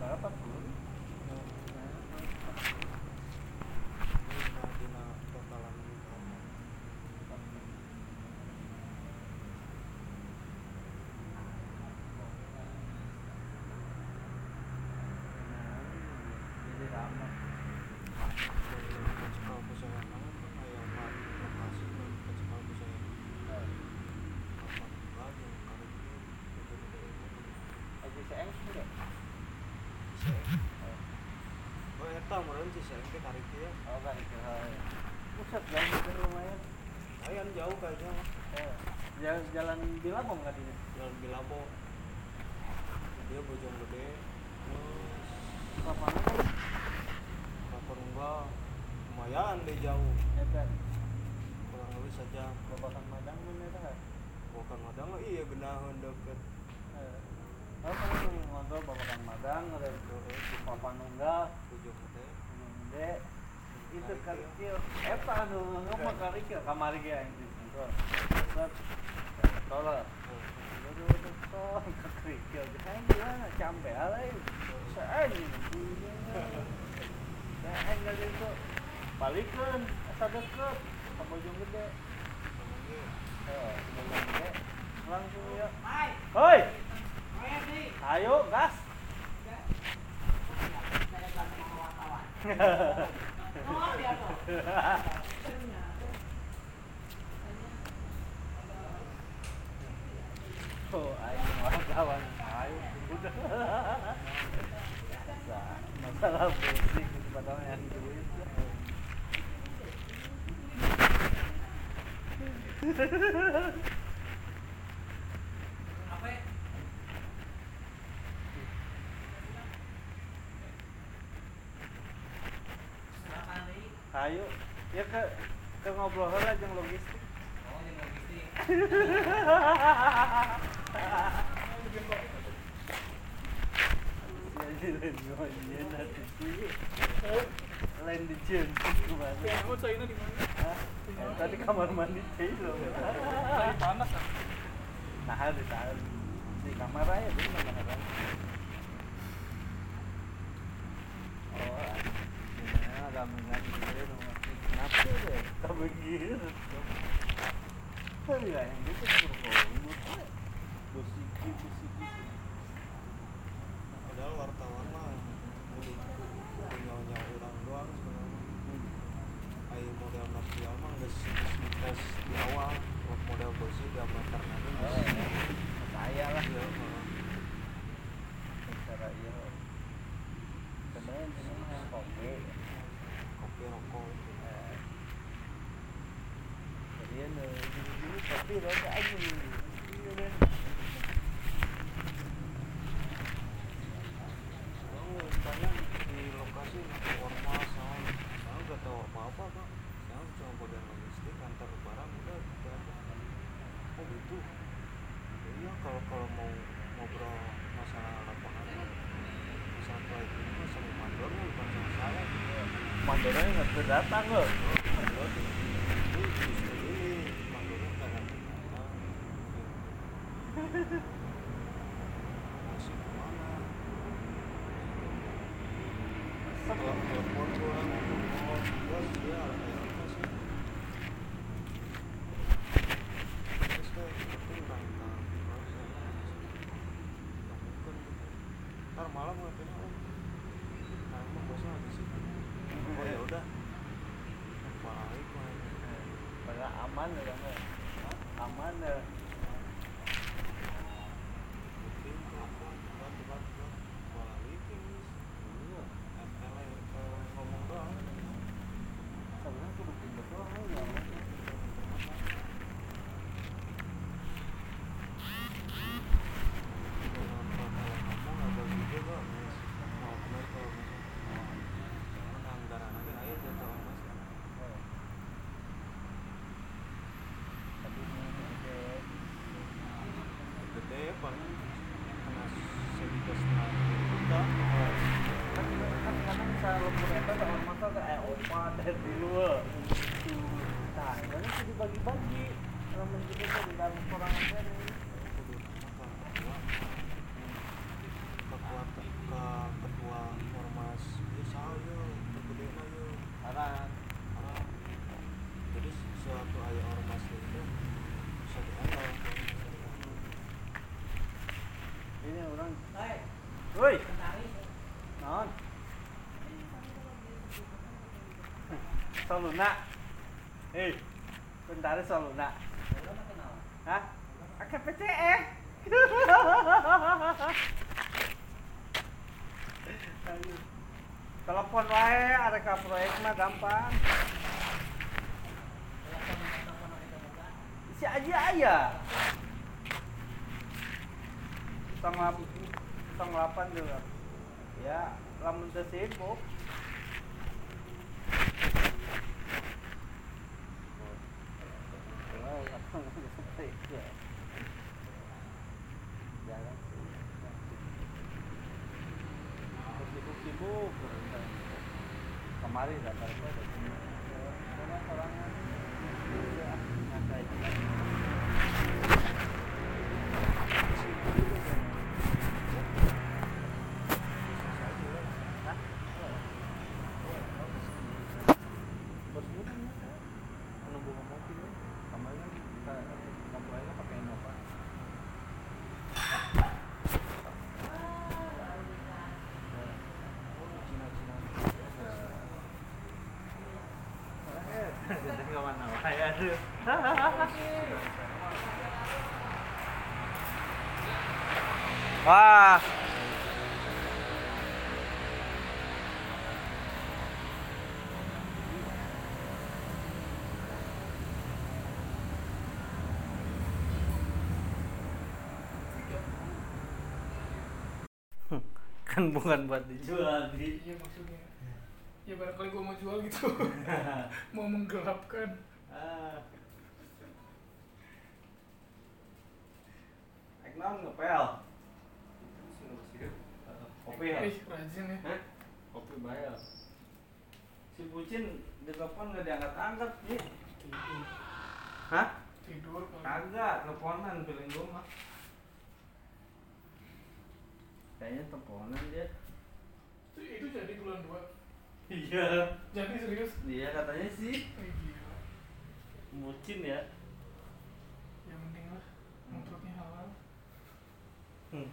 Berapa pun? dina dina totalan berapa Jadi lama. kecekal kesayangan ayam mat lokasi dan kecekal kesayangan apa lagi yang kali ini Aja saya sudah. oh eta meureun sih saya ke tarik ya Oh kan itu. Pusat lumayan. ayan jauh Eh, Jalan jalan Bilabong di jalan Bilabo dia bojong gede terus Kapan kan? lapor enggak lumayan deh jauh Ya kan. kurang lebih saja Babakan Madang pun ya kan. madang mah iya genahan deket Eh, Oh ngobrol Babakan Madang ada di Papan Nunggal. bojong gede Gede. Itu karikil. Eta anu ngomong karikil kamari ge yang di situ. Set. Tolong. Aduh, aduh, tolong ke kerikil. Jangan gimana, campe alay. Saan ini. Saan dari itu. Balikan, asa deket. Ke gede. Oh, bojong gede. Langsung ya. Hoi! Ayo, gas. Oh, ayo wartawan. Ayo, udah. Masalah musik itu padahal yang duit. Ayo, ya ke ke ngobrol lah jeung logistik. Lain di? Ya? Hah? Eh, Tadi kamar mandi panas ah. Nah, di di kamar aja di kamar aja. Oh, ini ada mengan gitu rumah. Kenapa deh? Tak begitu. Tapi ya yang gitu berbohong. Busiki, busiki. padahal wartawan mah kudu punya orang doang sebenarnya Ayo model material mah nggak sih tes di awal buat model besi diameter nanti Oh, saya lah. ya malah Secara iya. Sebenarnya ini mah kopi. kopi rokok itu Eh, Jadi ya gini-gini kopi rokok aja nih. Iya kan. Oh, tanya di lokasi masih ormas soal saya nggak tahu apa apa kak saya cuma bagian logistik antar barang udah gitu aja oh gitu Ya iya kalau kalau mau ngobrol masalah lapangan mah, masalah proyek ini mah sama mandornya bukan sama saya Mandornya nggak bisa datang loh. mandor itu justru ini mandornya nggak datang datang gitu. telepon gua ngomong bos dia kayak apa sih terus kayak tapi berangkat terus ya nggak mungkin gitu ntar malam katanya oh nah emang bosnya lagi sih oh ya udah baik main pada aman ya kan ya? aman ya penting telepon tiba-tiba balik ya wis iya ML eh, ngomong doang sebenarnya kudu pindah doang ya Kenapa kalau ngomong agak gitu kok mas mau bener kalau misalnya anggaran aja ayo jatuh mas kan tapi ini aja gede paling kena sejuta setengah juta kan kan kadang saya lembur itu ada orang masak kayak opa dari dulu nah ini tuh dibagi-bagi kalau menjadi itu di dalam orang aja nih kudu apa ketua ketua ke ketua ormas ya saya tergede ayo sekarang karena jadi suatu ayah ormas itu bisa diandalkan ini orang woi non Soluna eh bentar Soluna hah? Pakai PCE Ayo. telepon wae ada ke proyek mah gampang. Si aja lap tong lapan juga. Ya lamun sibuk ಮಾಡಿದ್ದಾರೆ Ya aduh. Wah. kan bukan buat dijual di iya maksudnya ya barangkali gua mau jual gitu. Mau menggelapkan. Ah. Ek naon ngepel? Kopi ya? Ih rajin ya. Hah? kopi bayar. Si bucin di telepon nggak diangkat angkat sih tidur. Hah? Tidur kagak teleponan feeling gue mah kayaknya teleponan dia. Itu, itu jadi bulan dua iya. Jadi serius? Dia katanya sih. Eh, gila bucin ya. Yang penting lah. Motornya halal. Hmm.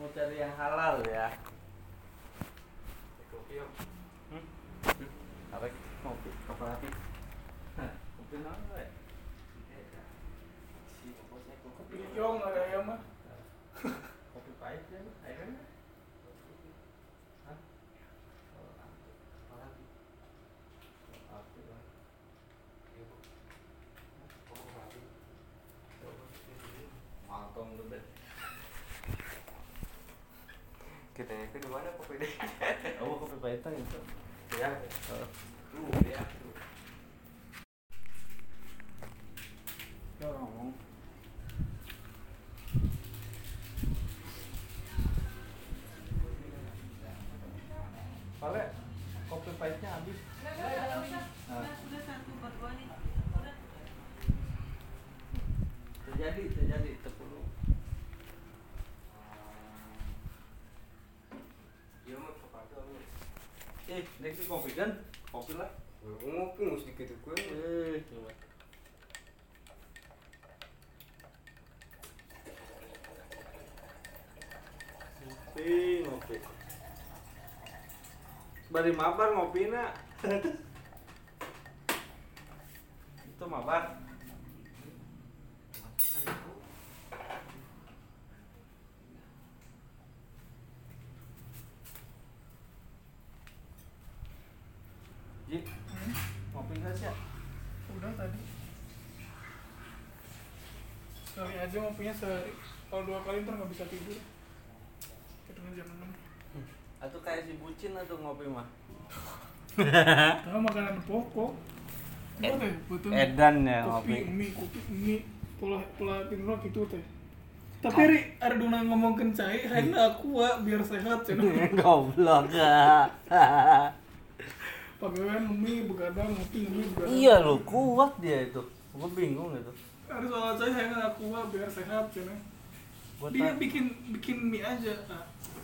mau cari yang halal ya? Kopi yuk Hmm? Apa? Kopi. Kooperatif? Hah, kopi naon we? Si bosnya kopi. kopi yong ada ayam mah Kopi pahit ya, airnya. Hah? Oh, apa lagi? Apa lah? Mantong lu deh. Yang di mana kopi Oh, kopi pahitan itu. ya Oh. ya tuh Ya ngomong. Pale, kopi pahitnya habis. Nah. Terjadi, terjadi, terpuluh. dia mah sepatu Eh, nek kopi kan? Kopi lah. ngopi mesti gitu gue Eh, coba. Ngopi, ngopi. Bari mabar ngopi nak. Itu mabar. Ji, ngopi nggak udah tadi sekali aja ngopinya sehari kalau dua kali ntar nggak bisa tidur Atau kayak si bucin atau ngopi mah? karena makanan pokok teh betul Edan ya kopi ngopi. mie kopi mie pola pola tidur gitu teh tapi Ri, ada dona ngomongin cai, hari aku wa biar sehat cina. Goblok ya. Pagawean mie begadang, ngopi mie begadang. iya lo kuat dia itu. Gue bingung itu. Ada soal cai, hari aku wa biar sehat cina. Gua Dia ta- bikin bikin mie aja,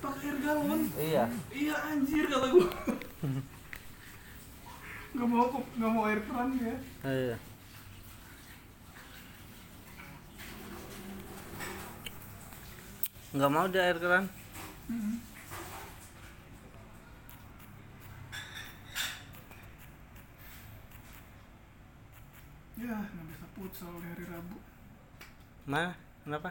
pakai air galon. Iya. Iya anjir kata gua. Gak mau kok, gak mau air keran ya. Iya. Nggak mau dia air keran. Ya, nggak bisa futsal di hari Rabu. Mana? Kenapa?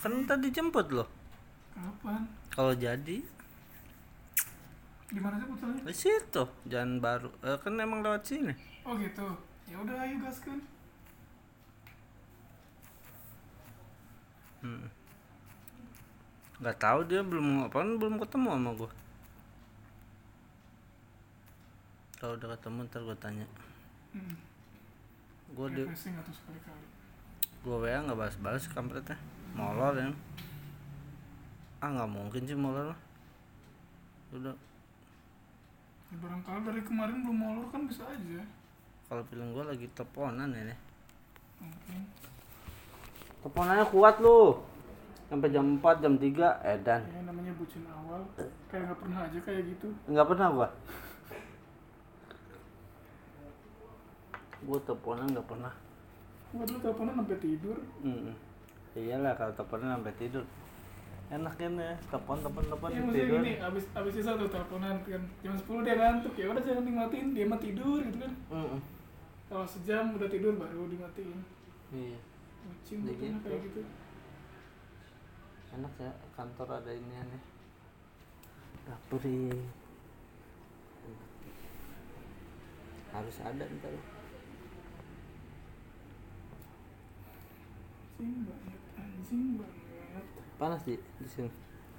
kan tadi jemput loh. Kapan? Kalau jadi Di mana sih futsalnya? di situ jalan baru. Eh, kan emang lewat sini. Oh gitu. Ya udah ayo gaskan. Hmm. Nggak tahu dia belum ngapain belum ketemu sama gua. Kalau udah ketemu ntar gua tanya. Hmm. Gua di gua WA nggak balas-balas kampretnya. Molor ya. Ah nggak mungkin sih molor. Udah Ya, barangkali dari kemarin belum molor kan bisa aja. kalau film gua lagi teleponan ini. Mungkin. Teleponannya kuat lu. Sampai jam 4, jam 3 edan. Ya namanya bucin awal. Kayak nggak pernah aja kayak gitu. Nggak pernah gua. Gua teleponan nggak pernah. Gua dulu teleponan sampai tidur. Hmm. Iyalah kalau teleponan sampai tidur. Enak kan ya, telepon telepon telepon maksudnya tidur. gini, abis abis sisa tuh teleponan kan jam 10 dia ngantuk ya udah jangan dimatiin dia mah tidur gitu kan. Mm-mm. Kalau sejam udah tidur baru dimatiin. Iya. Ya betul gitu. kayak gitu. Enak ya kantor ada ini aneh. Dapur. Harus ada ntar. Anjing banget, anjing banget. Panas di di sini.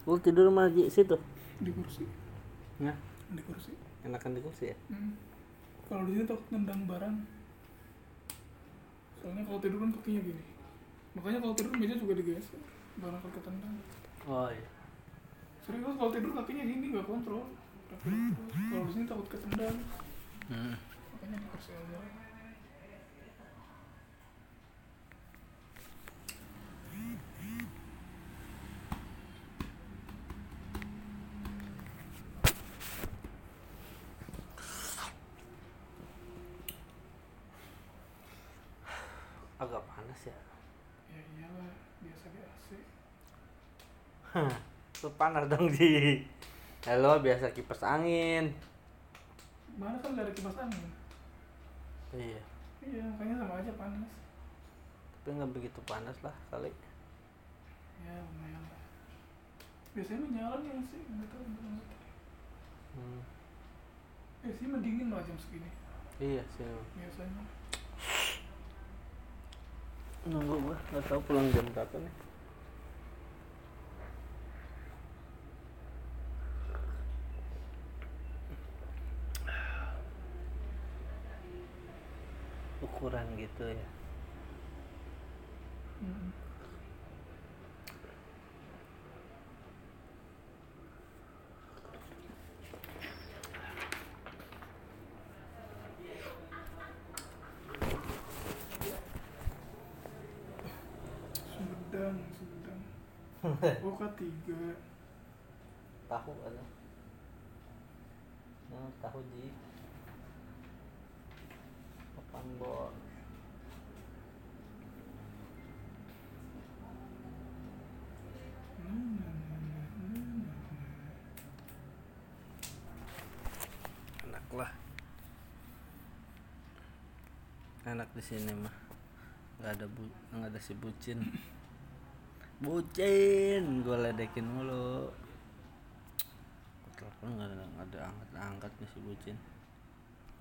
Lu tidur sama di situ. Di kursi, Nah, di kursi. enakan di kursi ya. Hmm. Kalau di sini takut nendang barang. Soalnya kalau tidur kan kakinya gini. Makanya kalau tidur meja juga digeser. Barang kalau ketendang. Oh iya. Serius kalau tidur kakinya gini nggak kontrol. Kaki terus. Kalau di sini takut ketendang. Hmm. Makanya di kursi aja. Agak panas ya. Ya iyalah, biasa di AC. Itu panas dong di. Halo, biasa kipas angin. Mana kan dari kipas angin? Iya. Iya, makanya sama aja panas. Tapi nggak begitu panas lah kali. Ya lumayan lah. Biasanya menyala nih sih, nggak tahu. Hmm. Biasanya mendingin lah jam segini. Iya sih. Biasanya. Nunggu gua nggak tahu pulang jam berapa nih. Ukuran gitu ya Mm. Sumedang, Sumedang. Oh, ketiga. tahu ada nah, tahu ji enak lah enak di sini mah nggak ada bu nggak ada si bucin. Bucin gue ledekin mulu. Telepon nggak ada nggak ada angkat angkatnya si bucin.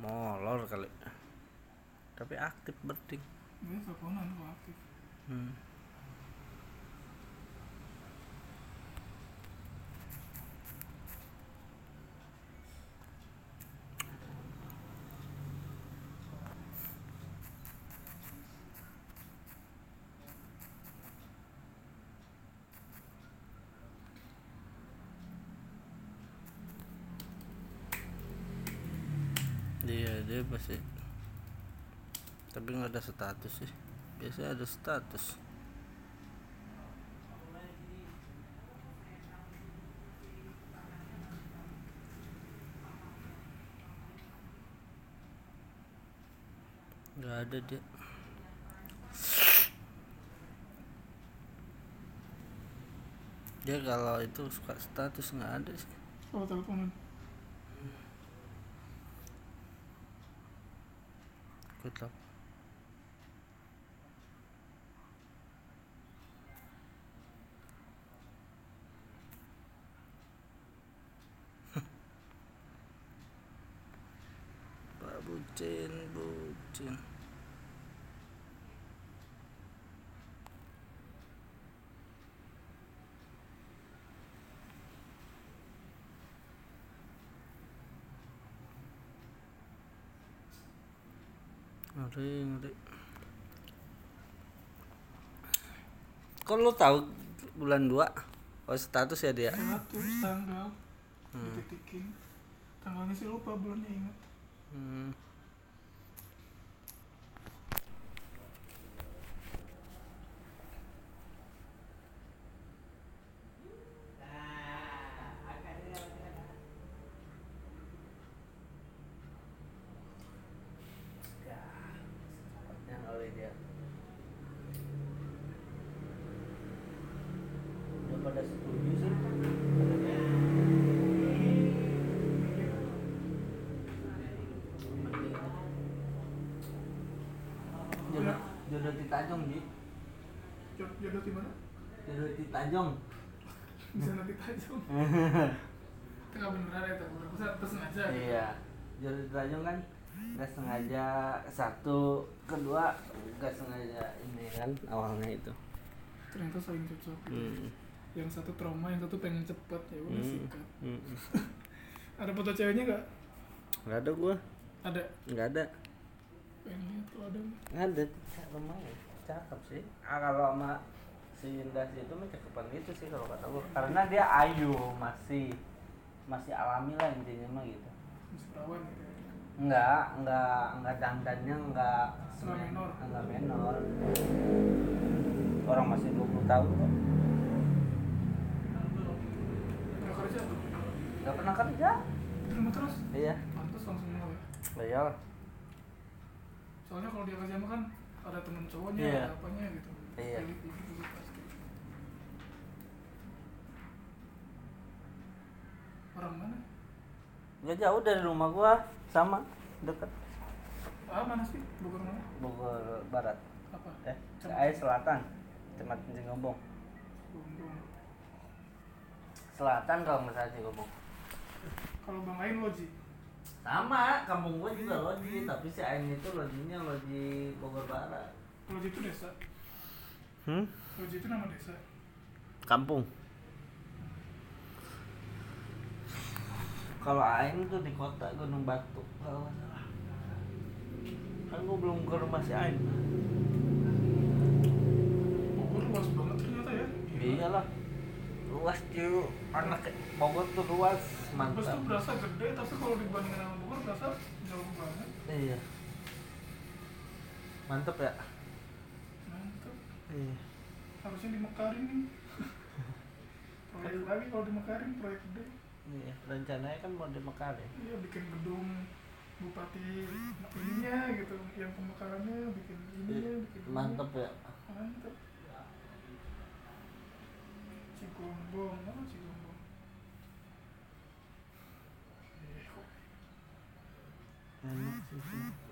Molor kali tapi aktif berding Ini teleponan kok aktif. hmm. Iya dia pasti Tapi nggak ada status sih. Biasanya ada status. Nggak ada dia Dia kalau itu suka status nggak ada sih. Oh, teleponan. Gue tau Pak Bucin, Bucin Ngeri, ngeri Kok lu tahu bulan 2? Oh status ya dia? Status, tanggal. Dititikin. Tanggalnya sih lupa, bulannya ingat. Hmm. Tajam. Itu nggak beneran tapi bisa tersengaja. Iya. Jodoh di Tanjung kan nggak sengaja satu, kedua nggak sengaja ini kan awalnya itu. Ternyata saling cocok. gitu. Hmm. Yang satu trauma, yang satu pengen cepet ya udah Hmm. Hmm. Ada foto ceweknya nggak? Nggak ada gua, Ada. nggak ada. Pengen lihat ada. Ada, lumayan cakep sih. Ah kalau sama si Indah sih itu mah cakepan gitu sih kalau kata gua. Karena dia ayu masih masih alami lah intinya mah gitu. Perawan gitu. Enggak, enggak, enggak dandannya enggak Enggak menor. Enggak menor. Orang masih 20 tahun kok. Nggak kerja. Enggak pernah kerja. Rumah terus. Iya. Pantes langsung mau ya. Iyalah. Soalnya kalau dia kerja mah kan ada temen cowoknya, Iya. ada apanya gitu. Iya. Pilih- pilih- pilih pasti. Orang mana? Enggak jauh dari rumah gua, sama dekat Ah mana sih? Bogor mana? Bogor Barat. Apa? Eh, Cem- eh Selatan. Kecamatan Cingombong. Selatan kalau nggak salah Cingombong. Kalau bang lain loji. Sama, kampung gua juga loji, tapi si Ain itu lojinya loji Bogor Barat. Loji itu desa. Hmm? Loji itu nama desa. Kampung. Kalau Aing tuh di kota Gunung Batu kalau salah. kan gua belum ke rumah si Ain Bogor luas banget ternyata ya. Iyalah luas cuy anak Bogor tuh luas mantap. Tuh berasa gede tapi kalau dibandingin sama Bogor berasa jauh banget. Iya. Mantep ya? Mantep. Iya. Harusnya dimekarin nih. Proyek lagi kalau dimekarin proyek gede iya rencananya kan mau di Mekarin iya bikin gedung bupati ininya gitu yang pemekarannya bikin ininya bikin ininya. mantep ya. Mantep. Cigombong mana Cigombong? Kok. Enak sih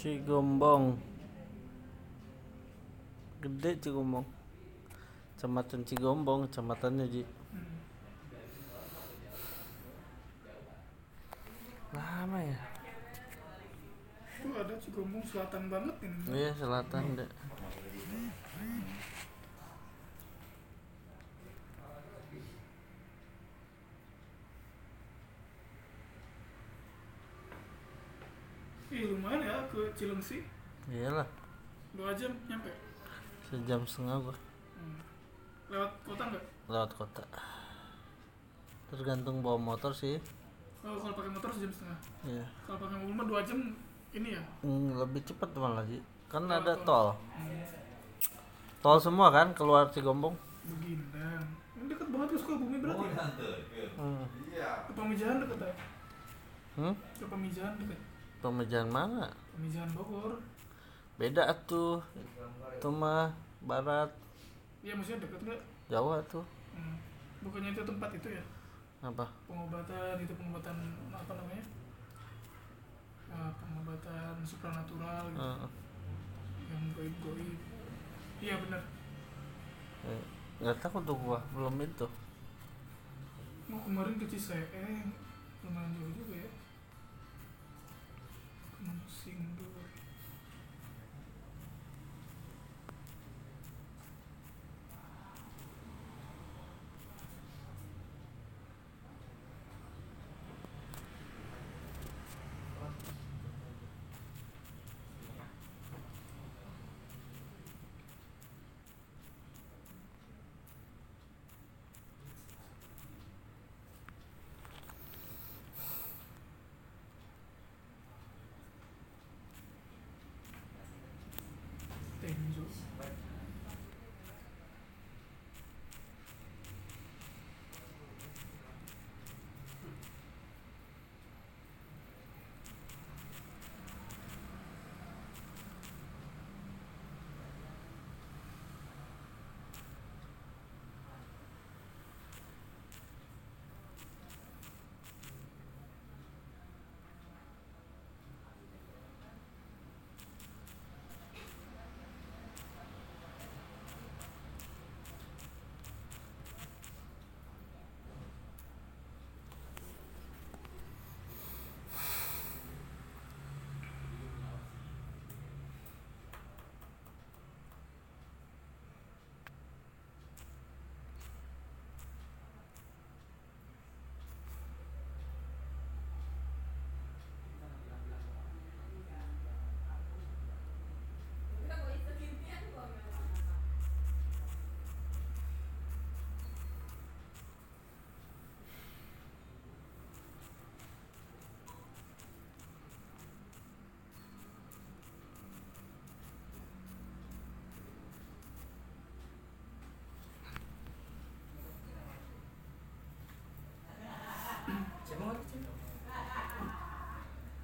Cigombong gede Cigombong kecamatan Cigombong kecamatannya Ji. Lama ya? Itu ada Cigombong selatan banget ini. Iya selatan deh Ih lumayan ya ke Cilengsi? Iyalah. Dua jam nyampe? Sejam setengah gua. Hmm. lewat kota nggak? Lewat kota. Tergantung bawa motor sih. Oh, kalau pakai motor sejam setengah? Iya. Kalau pakai mobil mah dua jam ini ya? Hmm, lebih cepat malah Ji kan Oh, ada tol. tol. Hmm. tol semua kan keluar Cigombong? Begindang ini deket banget ke Sukabumi berarti ya? Hmm. ke Pamijahan deket ya hmm? ke Pamijahan deket Pemijahan mana? Pamijahan Bogor. Beda tuh itu mah barat. Iya maksudnya deket nggak? Jawa tuh hmm. bukannya itu tempat itu ya? Apa? Pengobatan itu pengobatan apa namanya? Eh, pengobatan supranatural gitu. Heeh. yang goib goib iya benar Eh, nggak tahu tuh gua belum itu. Mau kemarin ke Ciseeng lumayan jauh juga ya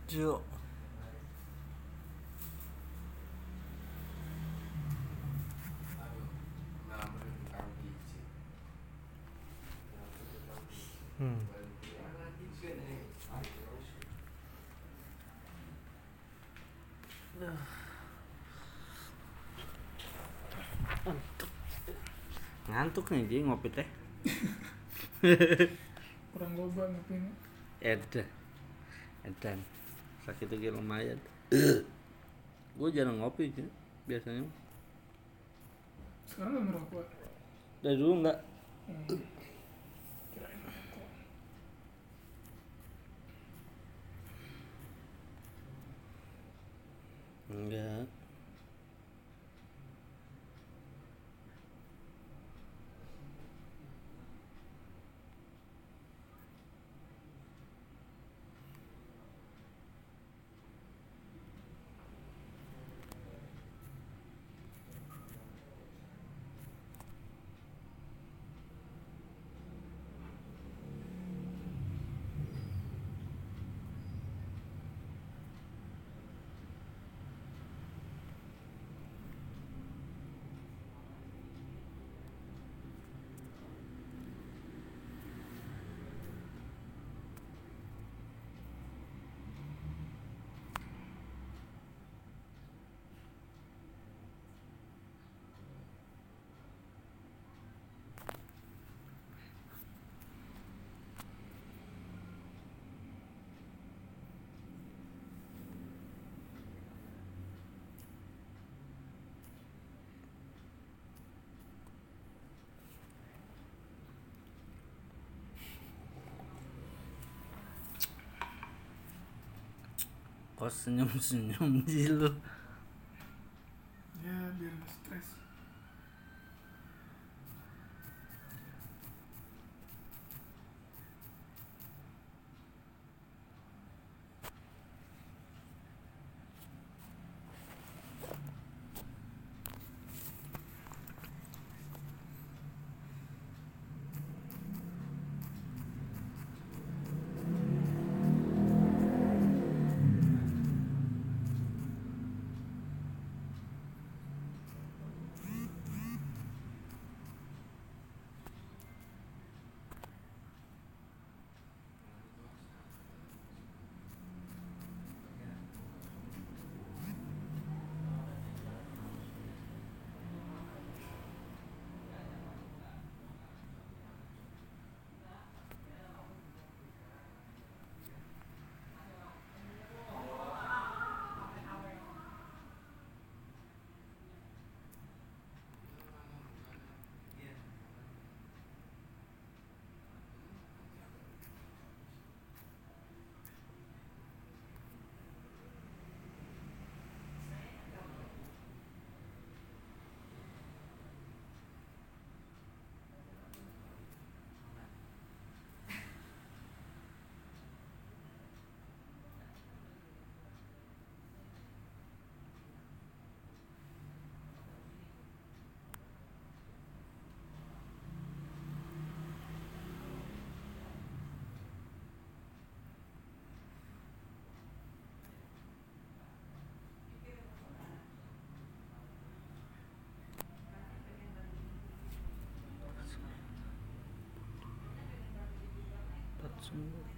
lucu hmm. Ngantuk. Nih jadi ngopi teh. Kurang goba ngopinya edan. Edan. Sakit lagi lumayan. gue jarang ngopi sih biasanya. sekarang ngerokok Dari dulu enggak. hmm. kirain ngerokok Enggak. Kok senyum-senyum Ji lu? ya biar nggak 嗯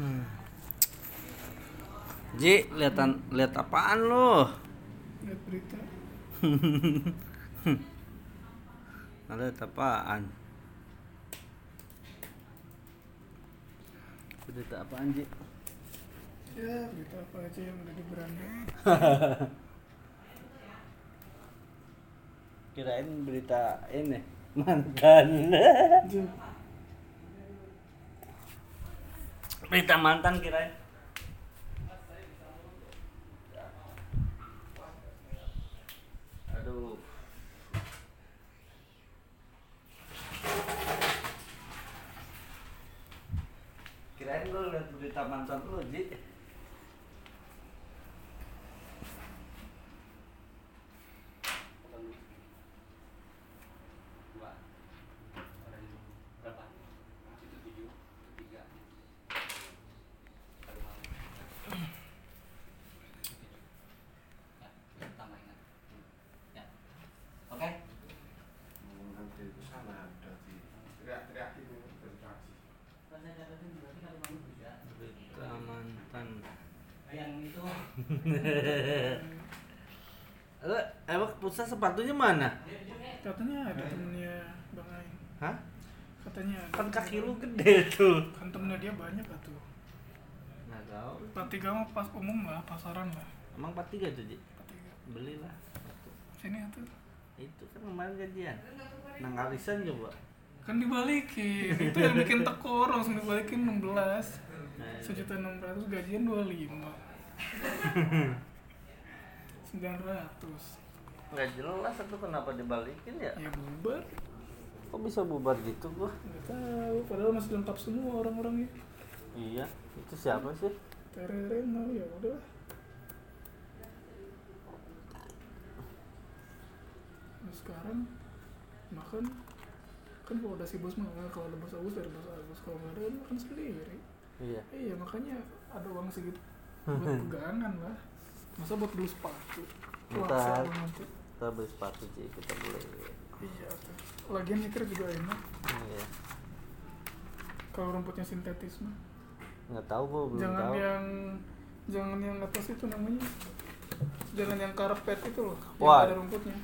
stres Ji, liatan lihat apaan lu? lihat berita Lihat apaan? Berita apaan, Ji? ya berita apa aja yang udah di beranda Kirain berita ini mantan. Berita mantan kirain. Aduh. Kirain lu lihat berita mantan lu, Ji. Oke. Berita mantan. yang itu Lu emang pusat sepatunya mana? katanya ada temennya bang Aing Hah? katanya ada Kan kaki lu gede tuh. kan temennya dia banyak atuh Nggak tahu. empat tiga mah pas umum lah pasaran lah Emang 43 tuh, Ji? empat tiga Belilah. sini atuh Itu kan kemarin gajian. Nang arisan coba. kan dibalikin itu yang bikin tekor langsung dibalikin 16 Nah, sejuta enam ratus gajian 25 sembilan ratus nggak jelas itu kenapa dibalikin ya? ya bubar. Kok bisa bubar gitu gua? nggak tahu padahal masih lengkap semua orang-orangnya Iya, itu siapa sih? terereno ya udah. Nah, sekarang makan. Kan kalau ada si bos mah "Ah, kalau ada bos Agus dari bos Agus. Kalau nggak ada kan makan sendiri. Iya. iya makanya ada uang segitu buat pegangan lah. Masa buat beli sepatu? Seru nanti Kita beli sepatu Ji, kita beli. iya lagian nyeker juga enak Iya. kalau rumputnya sintetis mah Nggak tahu gua belum jangan tahu. yang jangan yang atas itu namanya jangan yang karpet itu loh Wah. yang ada rumputnya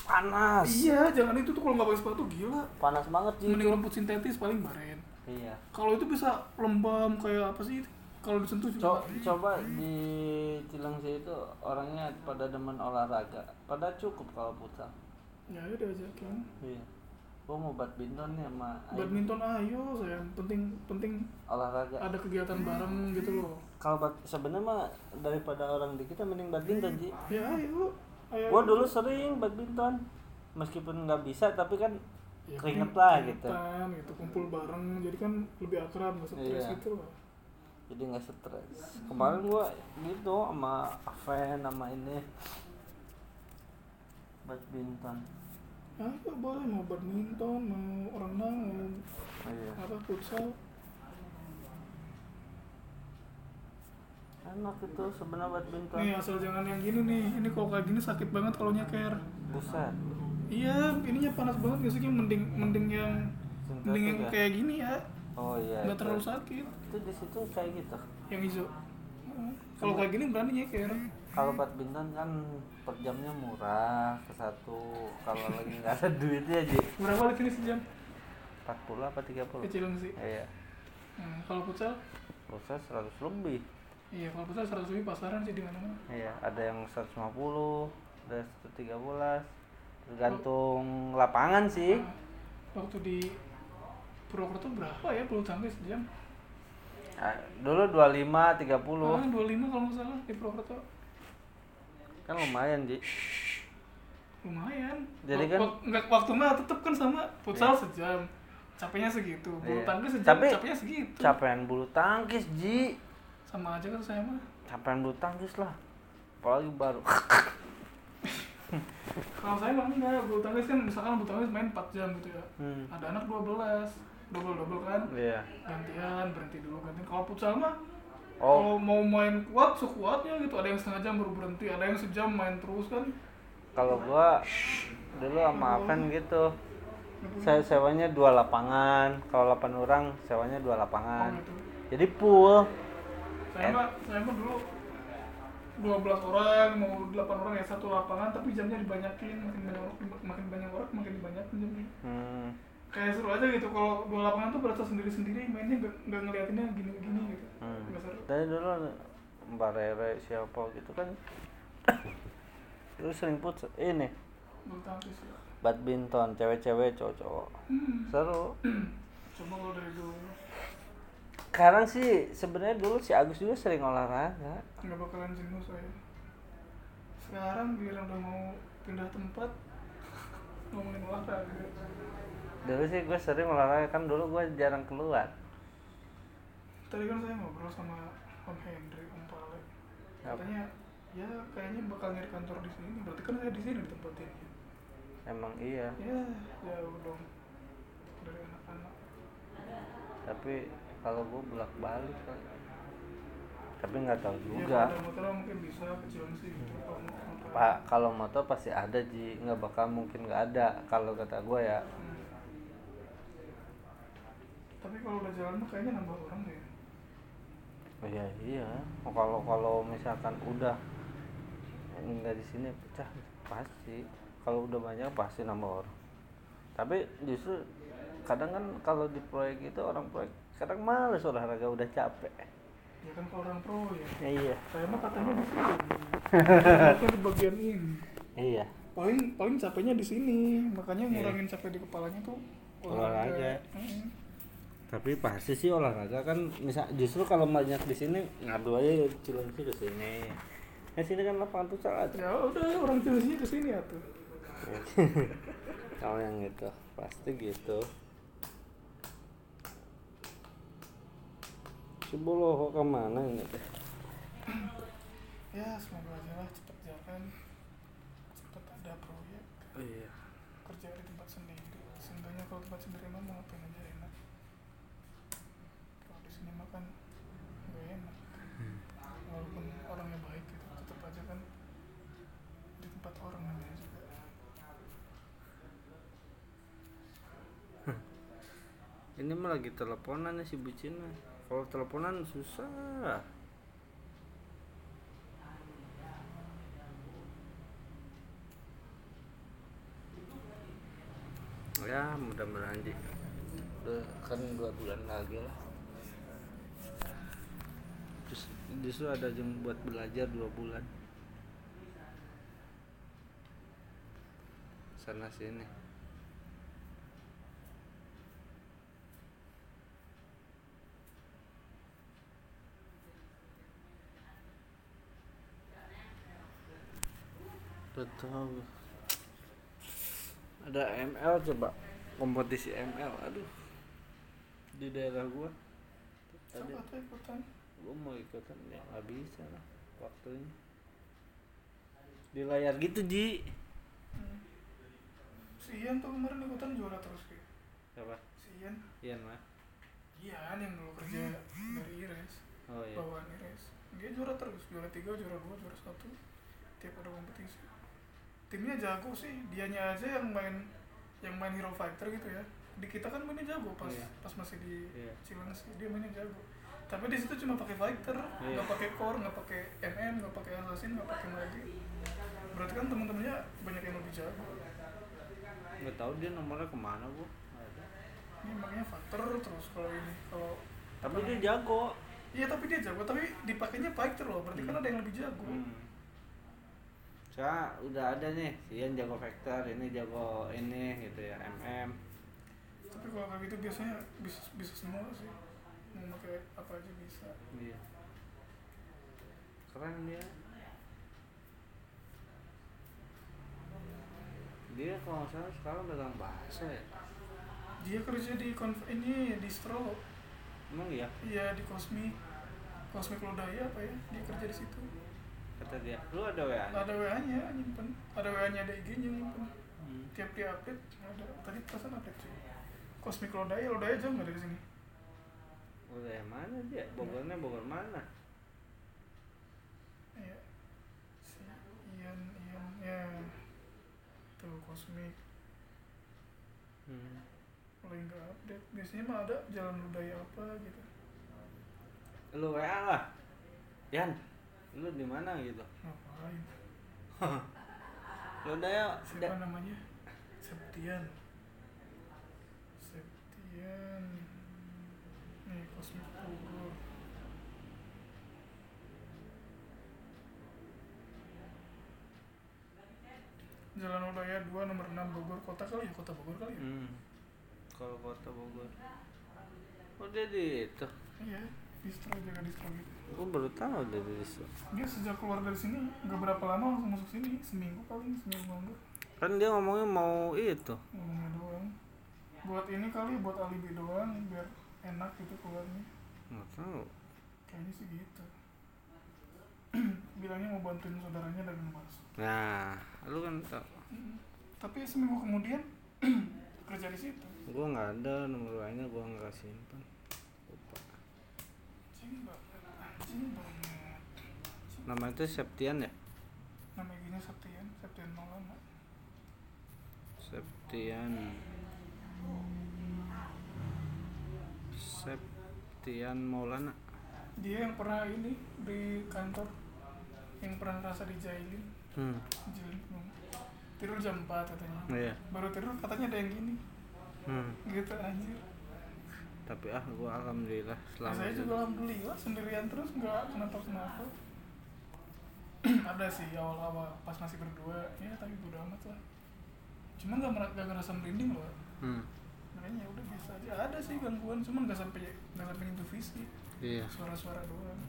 Panas. iya jangan itu tuh kalau nggak pakai sepatu gila Panas banget Ji. mending rumput sintetis paling baren Iya. kalau itu bisa lembam kayak apa sih kalau disentuh juga Co- coba di Cilengsi itu orangnya pada demen olahraga. Pada cukup kalau futsal. ya udah ajakin Iya. Gua mau badminton nih sama Aing. badminton ayo sayang penting penting olahraga. ada kegiatan bareng gitu loh Kalau bad- sebenarnya mah daripada orang di kita mending badminton Ji. ya ayo ayo Gua dulu sering badminton. Meskipun nggak bisa tapi kan Ya, keringet lah gitu. gitu kumpul bareng jadi kan lebih akrab nggak stres Iya. gitu loh Jadi nggak stres. Kemarin gua gitu sama Aven sama ini badminton. ayo boleh mau badminton mau renang mau Oh, iya. apa futsal Enak itu sebenarnya badminton. nih asal jangan yang gini nih ini kalau kayak gini sakit banget kalau nyeker Buset. iya ininya panas banget gak sih mending mending yang mending yang ya? kayak gini ya Oh iya. nggak itu. terlalu sakit Itu di situ kayak gitu. yang hijau kalau kayak gini berani nyeker Kalau badminton kan per jamnya murah ke satu. Kalau lagi nggak ada duitnya Ji. berapa di sini sejam 40 apa 30? kecil sih Iya. Hmm, kalau futsal Proses 100 lebih. iya kalau futsal seratus lebih pasaran sih di mana mana Iya, ada yang 150, ada 113. Tergantung lapangan sih. waktu di Purwokerto berapa ya bulu tangkis sejam Ah, dulu 25, 30. ah 25 kalau nggak salah di Purwokerto Kan lumayan, Ji. lumayan Jadi kan- wak- nggak waktu mah tetep kan sama futsal sejam capeknya segitu bulu Iya. tangkis sejam Tapi- capeknya segitu Capaian bulu tangkis, Ji. sama aja kan saya mah Capaian bulu tangkis lah. Apalagi baru. kalau saya mah enggak bulu tangkis kan misalkan bulu tangkis main 4 jam gitu ya Hmm. ada anak 12 double double kan? Iya. gantian berhenti dulu gantian. Kalau futsal mah Oh, kalau mau main kuat sekuatnya gitu. Ada yang setengah jam baru berhenti ada yang sejam main terus kan? Kalau gua dulu sama Aven gitu. Saya sewanya dua lapangan. Kalau 8 orang, sewanya dua oh lapangan. gitu. Jadi pool saya mah saya mah dulu 12 orang mau 8 orang ya satu lapangan. Tapi jamnya dibanyakin makin banyak makin banyak orang makin dibanyakin jamnya. Hmm. Kayak seru aja gitu kalau dua lapangan tuh berasa sendiri sendiri mainnya nggak ngeliatinnya gini gini gitu. Hmm. seru. Dari dulu Mbak Rere siapa gitu kan. Lu sering put ini. Badminton cewek-cewek cowok-cowok. Hmm. seru. Coba kalau dari dulu. Sekarang sih sebenarnya dulu si Agus juga sering olahraga. Nggak bakalan jenuh saya sekarang biar udah mau pindah tempat ngomongin olahraga. Dulu sih gue sering olahraga kan dulu gue jarang keluar. Tadi kan saya ngobrol sama Om Hendri Om Pale. Katanya ya kayaknya bakal nyari kantor di sini. Berarti kan saya di sini di tempat ini emang iya. Ya jauh dong dari anak-anak. Tapi kalau gue bolak balik kan tapi nggak tahu ya juga. kalau ada motor mungkin bisa ke Cilengsi gitu kalau. Pak kalau motor pasti ada ji nggak bakal mungkin nggak ada kalau kata gue ya Hmm. tapi kalau udah jalan tuh kayaknya nambah orang deh Oh iya iya. Oh, kalau kalau misalkan udah nggak di sini pecah pasti. Kalau udah banyak pasti nambah orang. Tapi justru kadang kan kalau di proyek itu orang proyek kadang males olahraga udah capek. Ya kan kalau orang pro ya Ya, iya. saya mah katanya di sini Bukan di bagian ini Iya. paling paling capeknya di sini makanya ngurangin capek di kepalanya tuh Olahraga. Mm-mm. Tapi pasti sih olahraga kan misal justru kalau banyak di sini ngadu aja Cilengsi ke sini. Ya sini kan lapangan futsal ada. ya udah orang Cilengsi ke sini ya tuh kalau yang itu pasti gitu Cibuloho ke mana ini? Teh? ya semoga aja lah cepet jalan. Cepet ada proyek. Oh iya. kerja di tempat sendiri. Seenggaknya kalau tempat sendiri mah mau ngapain aja enak. Kalau di sini mah kan nggak enak. Walaupun orangnya baik gitu tetap aja kan di tempat orang namanya juga. Ini mah lagi teleponan ya si bucin mah. Kalau teleponan susah. Ya mudah-mudahan. Udah kan dua bulan lagi lah. Terus justru ada yang buat belajar dua bulan. Sana sini. Betul. Ada ML coba kompetisi ML. Aduh. Di daerah gua. Tadi coba tuh ikutan gua mau ikutan ya nggak bisa lah waktunya. Di layar gitu Ji. hmm. si Ian tuh kemarin ikutan juara terus kayak Siapa? si Ian Ian mah. Ian yang dulu kerja dari Ires Oh iya. bawaan Ires dia juara terus juara tiga juara dua juara satu tiap ada kompetisi timnya jago sih dianya aja yang main yang main hero fighter gitu ya di kita kan mainnya jago pas Iya. pas masih di Iya. Cilengsi dia mainnya jago tapi di situ cuma pakai fighter Iya. nggak pakai core nggak pakai MM nggak pakai assassin nggak pakai magi berarti kan teman-temannya banyak yang lebih jago Nggak tahu dia nomornya ke mana ada. ini makanya fighter terus kalau ini kalau Tapi dia jago. iya tapi dia jago tapi dipakainya fighter loh berarti kan Hmm. ada yang lebih jago Hmm. Soalnya udah ada nih, si Ian jago vector, ini jago ini gitu ya, MM. tapi kalau kayak gitu biasanya bisa bisa semua sih mau pakai apa aja bisa Iya. Keren dia. Dia kalau nggak salah sekarang dagang bakso ya. dia kerja di konv ini di Stro Emang iya? iya di Cosmic Cosmic Lodaya apa ya dia kerja di situ Kata dia, lu ada WA? ada WA nya nyimpen. Ada WA nya ada IG nya nyimpen. Hmm. tiap dia update ada. Tadi pesan update cuy Cosmic Lodaya Lodaya jauh nggak dari sini? Yang mana dia? Bogornya Bogor mana? iya. Si Ian Ian ya. Tuh Cosmic. Hmm. mulai nggak update. Biasanya mah ada jalan budaya apa gitu. Lu WA lah. Yan lu di mana gitu? Ngapain? Lu udah ya siapa namanya? Septian. Septian. Nih Bogor Jalan Udaya 2 nomor 6 Bogor kota kali ya? Kota Bogor kali ya? Hmm. kalau kota Bogor. Oh dia di itu. Iya distro jaga distro gitu. Gua baru tahu dia di situ dia sejak keluar dari sini gak berapa lama langsung masuk sini seminggu paling seminggu nganggur kan dia ngomongnya mau itu. Ngomongnya doang. Buat ini kali buat alibi doang biar enak gitu keluarnya. Nggak tahu. Kayaknya sih gitu. Bilangnya mau bantuin saudaranya dagang bakso nah lu kan tau. Tapi seminggu kemudian kerja di situ. Gua nggak ada nomor WA nya gua nggak simpan lupa anjing banget anjing banget nama itu Septian ya? Nama IG-nya Septian Septian Maulana Septian. Septian Maulana dia yang pernah ini di kantor yang pernah rasa dijailin. Hmm. Belum. Tidur jam 4 katanya. Iya. Baru tidur katanya ada yang gini. Hmm. Gitu anjir tapi ah gua alhamdulillah selama saya itu juga alhamdulillah sendirian terus nggak kenapa kenapa ada sih awal-awal pas masih berdua ya tapi bodo amat lah. Cuma nggak mer- nggak ngerasa merinding loh. Hmm. Makanya ya udah biasa aja. Ada sih gangguan cuman nggak sampai nggak sampai nyentuh fisik. Iya. Suara-suara doang.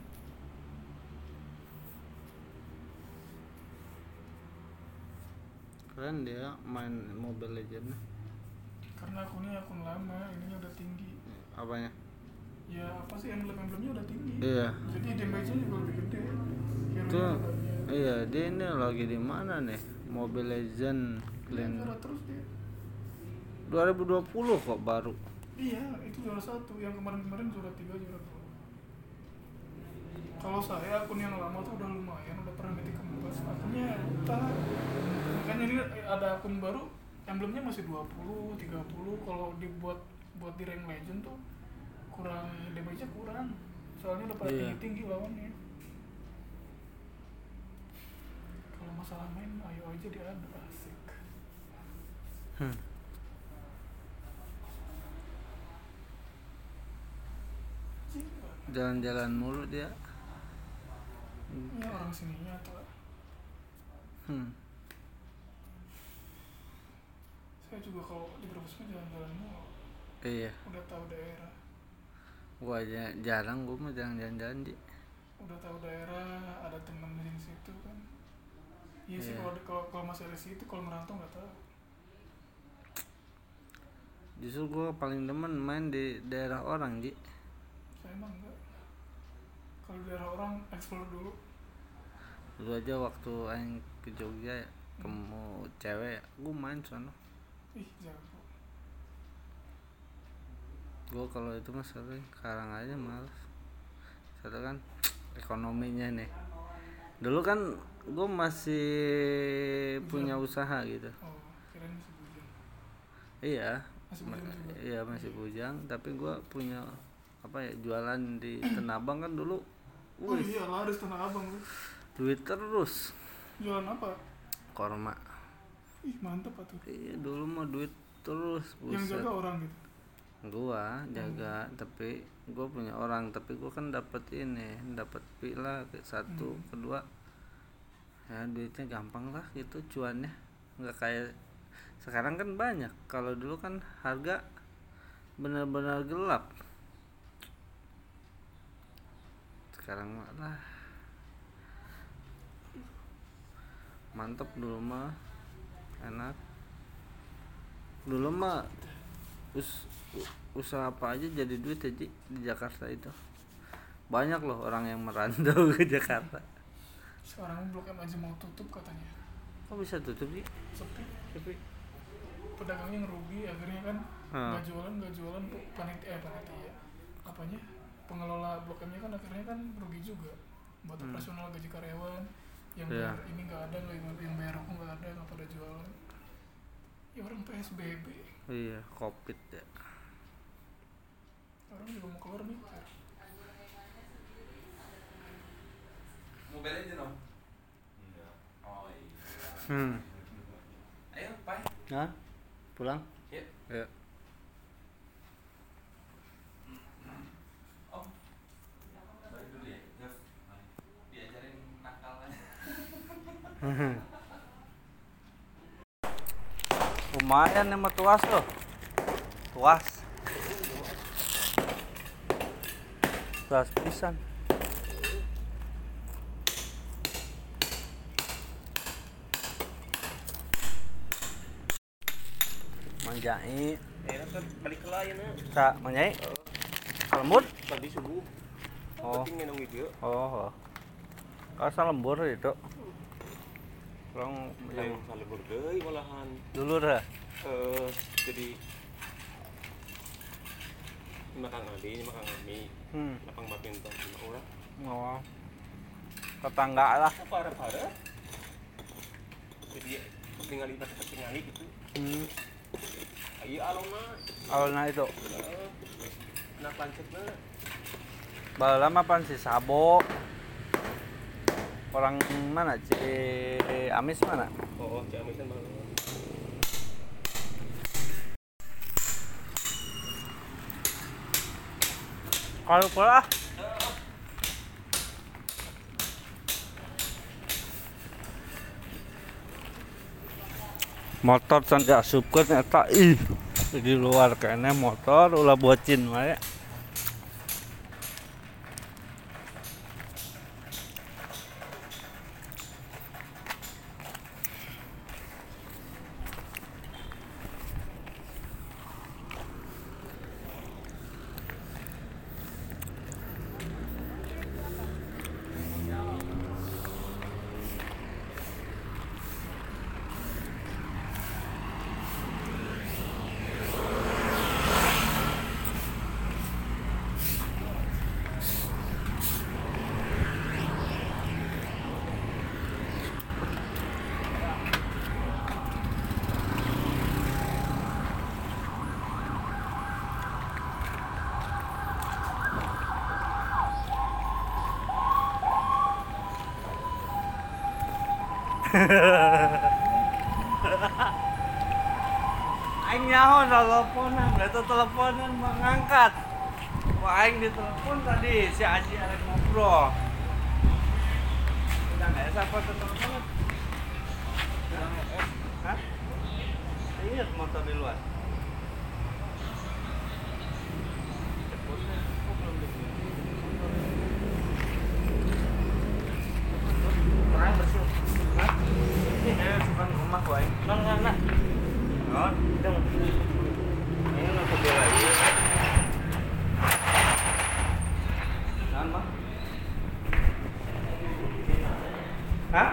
Keren dia main Mobile Legends. Karena akunnya akun lama ininya udah tinggi apanya ya apa sih emblem-emblemnya udah tinggi iya jadi damage-nya juga lebih gede banyak. iya dia ini lagi di mana nih Mobile Legend Clean juara terus dia 2020 kok baru Iya, itu juara satu. Yang kemarin-kemarin juara tiga, juara dua. Kalau saya akun yang lama tuh udah lumayan, udah pernah meeting keempat. Akunnya entah. Makanya ini ada akun baru, emblemnya masih 20, 30. Kalau dibuat buat di rank legend tuh kurang damage-nya kurang. Soalnya udah pada Iya. tinggi-tinggi lawannya. Kalau masalah main, ayo aja diadu asik. hmm. Jalan-jalan mulu dia Ini orang sininya tuh. hmm. Saya juga kalau di Brebes jalan-jalan mulu, iya udah tahu daerah, gua aja jarang gua mah jarang jalan-jalan di udah tahu daerah, ada teman di situ kan. Iya sih Iya. kalau di- kalau kalau masih ada di situ, kalau merantau nggak tahu. justru gua paling demen main di daerah orang ji Saya emang enggak. Kalau di daerah orang explore dulu. dulu aja waktu aing ke Jogja ya ketemu cewek gua main sono Ih jago. Gua kalau itu mah sering sekarang aja males. Satu kan ekonominya nih. Dulu kan gua masih punya usaha gitu. Oh, kirain masih bujang. iya. Masih bujang iya masih bujang. Tapi gua punya apa ya jualan di Tanah Abang kan dulu. Oh wih. iya laris tanah abang tuh. duit terus. Jualan apa? korma. Ih mantep tuh. iya dulu mah duit terus Yang buset. jaga orang gitu. Gua jaga tapi gua punya orang tapi gua kan dapat ini dapat pila satu Hmm. kedua. Ya duitnya gampang lah gitu cuannya. Nggak kayak sekarang kan banyak. Kalau dulu kan harga benar-benar gelap. Sekarang mah lah. Mantep dulu mah. Enak. Dulu mah us, usaha apa aja jadi duit aja di Jakarta itu banyak loh orang yang merantau ke Jakarta Sekarang Blok M aja mau tutup katanya. kok bisa tutup sih Sepi. tapi pedagangnya ngerugi akhirnya kan Hmm. nggak jualan nggak jualan tuh panitia eh panitia apanya pengelola blok M nya kan akhirnya kan rugi juga buat Hmm. operasional gaji karyawan yang Iya. bayar ini nggak ada yang, yang bayar aku nggak ada nggak pada jualan ya orang psbb iya covid ya orang juga mau keluar mikir Mobile Legends dong? Enggak. Oh iya. Hmm. Ayo, Pai. Hah? Pulang? Yuk. Ya. Oh. Dulu ya. Nakal lumayan nih mah tuas loh tuas tuas pisan. Manjai. Eh, balik ke lain sa manjai. Lembur? Tadi subuh. oh. Video. oh kalau lembur itu orang Yang saling berdei malahan. dulu dah Eh, jadi makan adi, ini makan kami, hmm lapang badminton sama orang. oh tetangga lah Parah parah. Jadi tinggali tinggali gitu. hmm Ayo alona. awalnya itu Eh, Nak lancetnya. Bala mah pan si Sabo. Orang mana? Ci Amis mana? Oh, oh, jamin kan malah. Kalau pula motor can diasupkeun eta ih. Di luar kayaknya motor ulah bocin wae Aing nyaho itu teleponan mengangkat. Wah, aing ditelepon tadi si Aji ada ngobrol. Udah nggak siapa teleponan? Hah? Iya, motor di luar. Orang bersih. Hah? Ini eh, bukan rumah gua. Nah, nah, nah. Oh, itu. Ini aku belain. Jangan, Bang. Hah?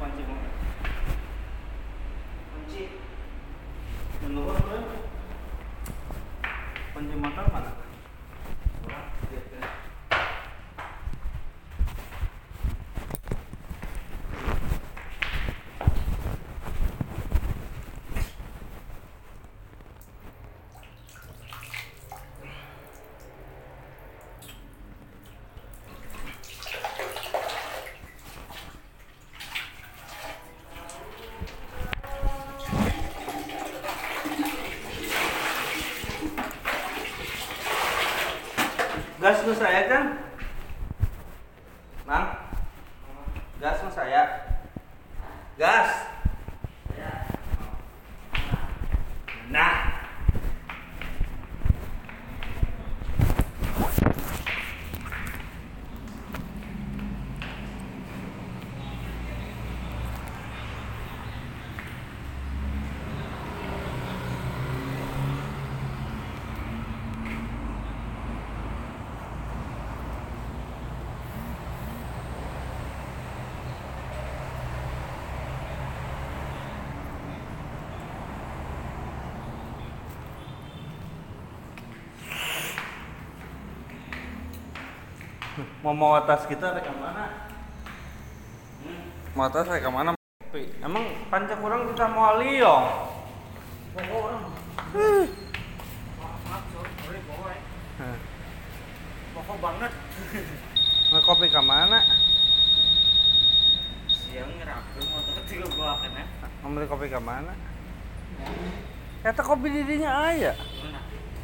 Kunci mo. Kunci. Menurut lu? Kunci motor mana? Gas lu saya kan? Mang? Gas lu saya? Gas? Nah. Mau mau atas kita ke mana? Hmm, Mau atas ke mana? Emang panjang kurang kita mau liong? Pokok banget Ngekopi ke mana? siang ngerakeun motor tiga gua akan ya Membeli kopi ke mana? Eta kopi di dinya aya. mana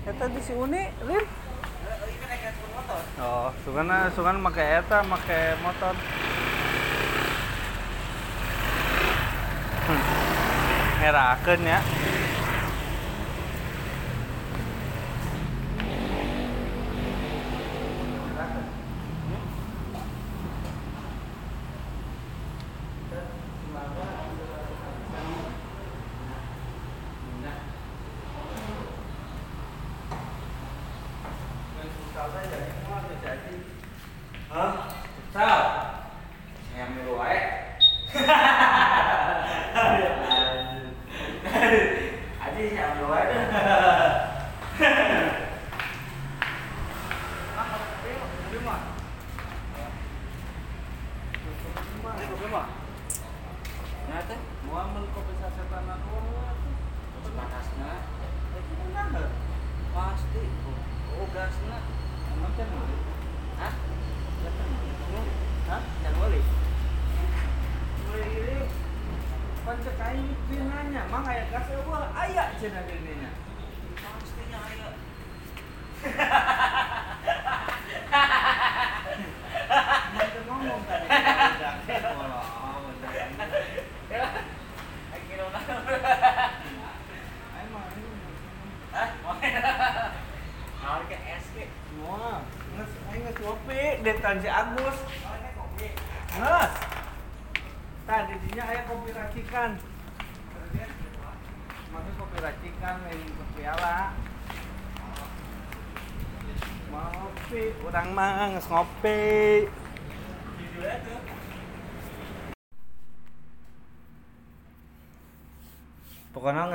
Eta di si Uni, Lin. ini kan naik ke motor Oh, sugana sugana make eta, make motor. Hmm. Ngerakeun ya. Hah? Sal. Saya ambil wae. Aji saya ambil wae deh. Nah, teh, Mau ambil kopi sasetan terus batasna. Eh, kita nggak? Pasti. Oh, gasna. Emang kan boleh? Hah? Hah? Can boleh? Mulai ini pancek aing pinanya, mang aya gas eueuh aya cenah dirinya. Pastinya ayo. Mau teu ngomong tadi. Udah, bola. Akhirnya Aing mah ini. Hah? Mau ke es ke? Moal, geus aing geus ngopi dek Tanji Agus. Mau ke kopi? Geus. Tadi dinya aya kopi racikan. Maksud kopi racikan lain kopi ala. Mau ngopi, urang mah geus ngopi. Judulnya tuh.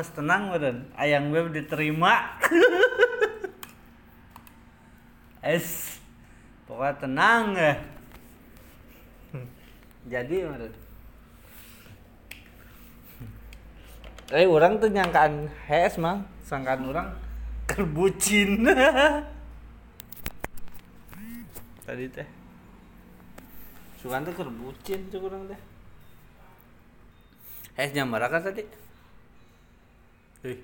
Geus tenang meureun, ayang web diterima. Es. Pokoknya tenang ya. Jadi meureun. Eh, orang tuh nyangkaan hes mang, sangkaan orang kerbucin. Tadi teh. Sukan tuh kerbucin tuh orang teh. Hes nyamar kan tadi? Hei.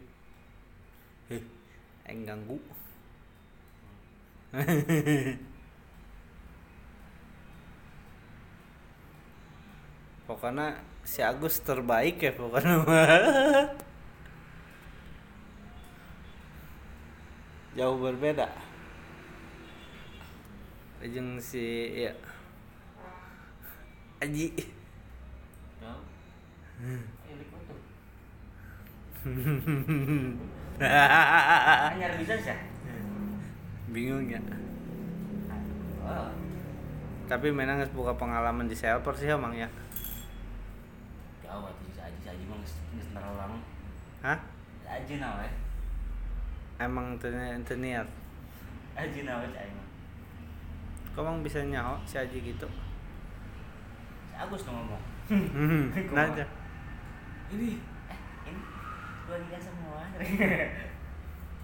Hei. Aing ganggu. pokoknya si Agus terbaik ya pokoknya jauh berbeda jeung si ya Aji? Ini foto. Hanya bisa sih. bingung ya Oh. tapi memang geus buka pengalaman di Selper sih emang ya Jauh atuh si Aji si Aji mah geus geus terlalu lama. hah Si Aji nawe. emang teu niat Aji nawe si Aji mah. kok emang bisa nyaho si Aji gitu Si Agus ngomong. nah aja ini dua giga semua.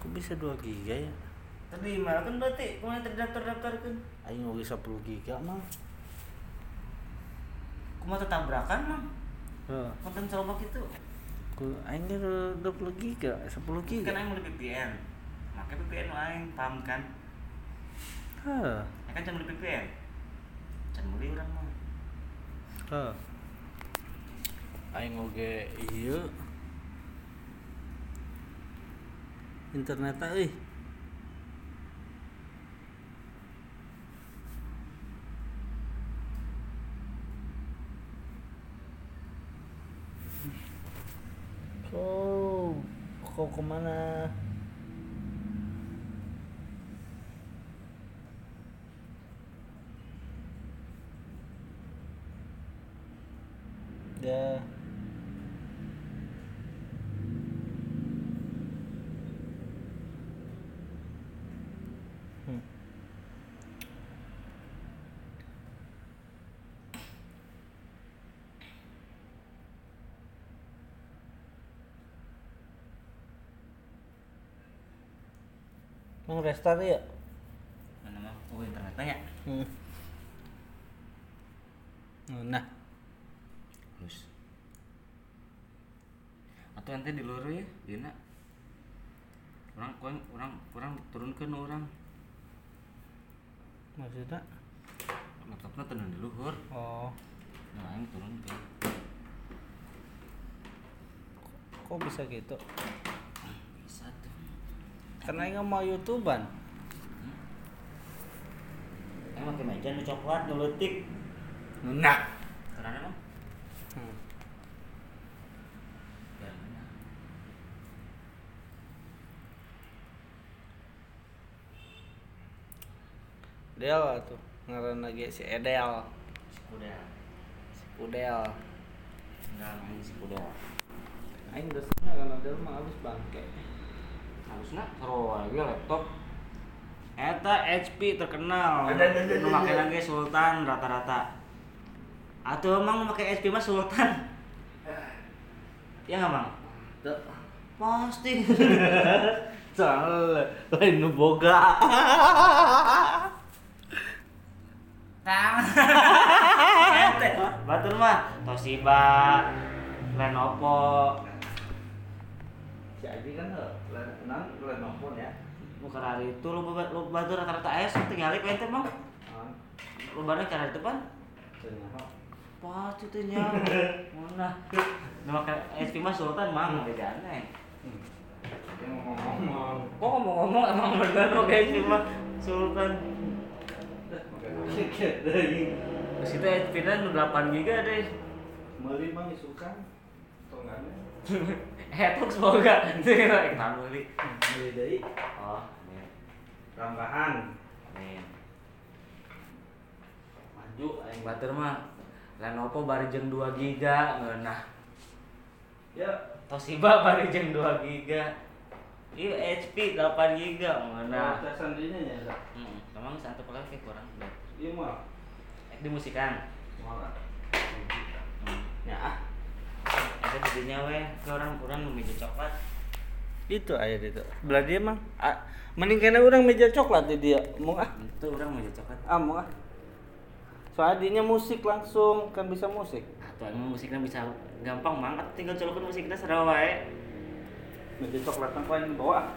kok bisa 2 giga ya Tadi malah kan berarti kemarin terdaftar-daftar kan. Aing mau 10 giga mah Kumaha tabrakan mah. Heeh. Konten selobak itu. ku aing ge 20 giga 10 giga Kan aing mau VPN. Make VPN aing paham kan. Heeh. Ya kan can beli VPN. Can beli urang mah. Heeh. Aing oge ieu internet euy So, kau ke mana? Ya. Hmm. Mang restart ya? tanya Hmm. Nah, halus atau nanti di luar ya dina? Orang kurang orang kurang turunkan orang. Maksudnya? Laptopnya tenang di luhur oh. Nah yang turunkan kok bisa gitu? bisa Karena nggak mau youtuban. Emang pakai meja nu coklat nu leutik. Nah. Karena emang Hmm. Del tuh ngaran lagi si Edel, Si kuda. si Udel. Enggak si kuda. Aing desanya karena Del mah habis bangke. Harusnya taruh lagi laptop. Eta HP terkenal. Ada, ada, ada, Nu ada. make lagi Sultan rata-rata. Atau emang nu make HP mah Sultan? Ya nggak bang? Tuh. Pasti. Soalnya lain nu boga. Tang. Batur mah Toshiba, Lenovo, Si Aji kan lain nang lain maupun ya. bukan hari itu lu lu batur rata-rata es tinggal ente bang. Ah, Lu bareng cara itu pan? Pasti tuh nya. Mana? Nama SP mah Sultan mang beda aneh. Hmm. Ngomong-ngomong. Kok ngomong-ngomong emang bener lo kayak SP mah Sultan. Terus itu SP nya 8 giga deh. Meli mah isukan. Tongannya. Hetok semoga. Itu kita kita beli. Meli deui. Oh, nih. Rangkahan. Nih. Maju aing Batur mah Lenovo bari jeung 2 giga ngeunah. Ya, Toshiba bari jeung 2 giga. Iya HP 8 giga ngeunah. casan dinya nya. Dak. Hmm, emang satu pakai kurang. Ieu mah Ek di musikan. moal. Hmm. Ya, ah. Ada jadinya weh, ke orang kurang meja coklat. itu aja itu. Belah dia mah ah, mending kena orang meja coklat di dia. Mau ah. Itu orang meja coklat. Ah, mau ah. Soalnya dinya musik langsung kan bisa musik. Atau emang musiknya bisa gampang banget, tinggal colokin musiknya serba wae. Meja coklat mah paling di bawah.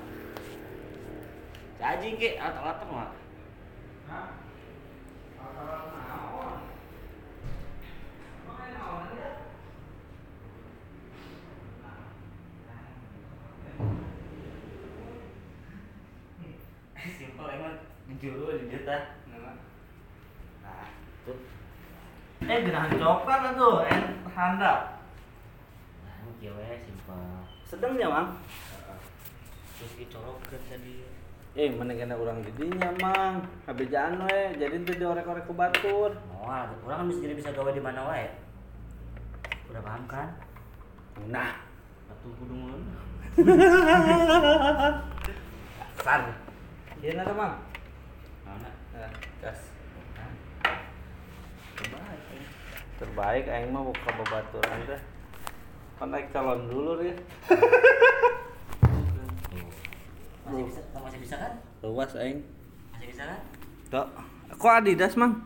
Cacing ke alat-alat mah. Hah? Alat-alat naon? Makanya naon ya? Simpel emang jujur di juta. Nah, tuh. Eh, gerahan coklat lah tuh, en handap. Nah, kieu we simpel. Sedangnya, Mang. Terus dicolokeun tadi. Eh, mending kena orang didinya, Mang. Habejaan we, jadi itu diorek-orek ke batur. Moal, orang kan bisa jadi bisa gawe di mana wae. Udah paham kan? Nah, Atuh kudu mun. Iya, nada, Mang. Mana? Nah, gas. Terbaik. eh. Terbaik aing mah buka babaturan teh. Kan naik calon dulu ya. Masih bisa, masih bisa kan? Luas aing. Masih bisa kan? Tok. Kok Adidas, Mang?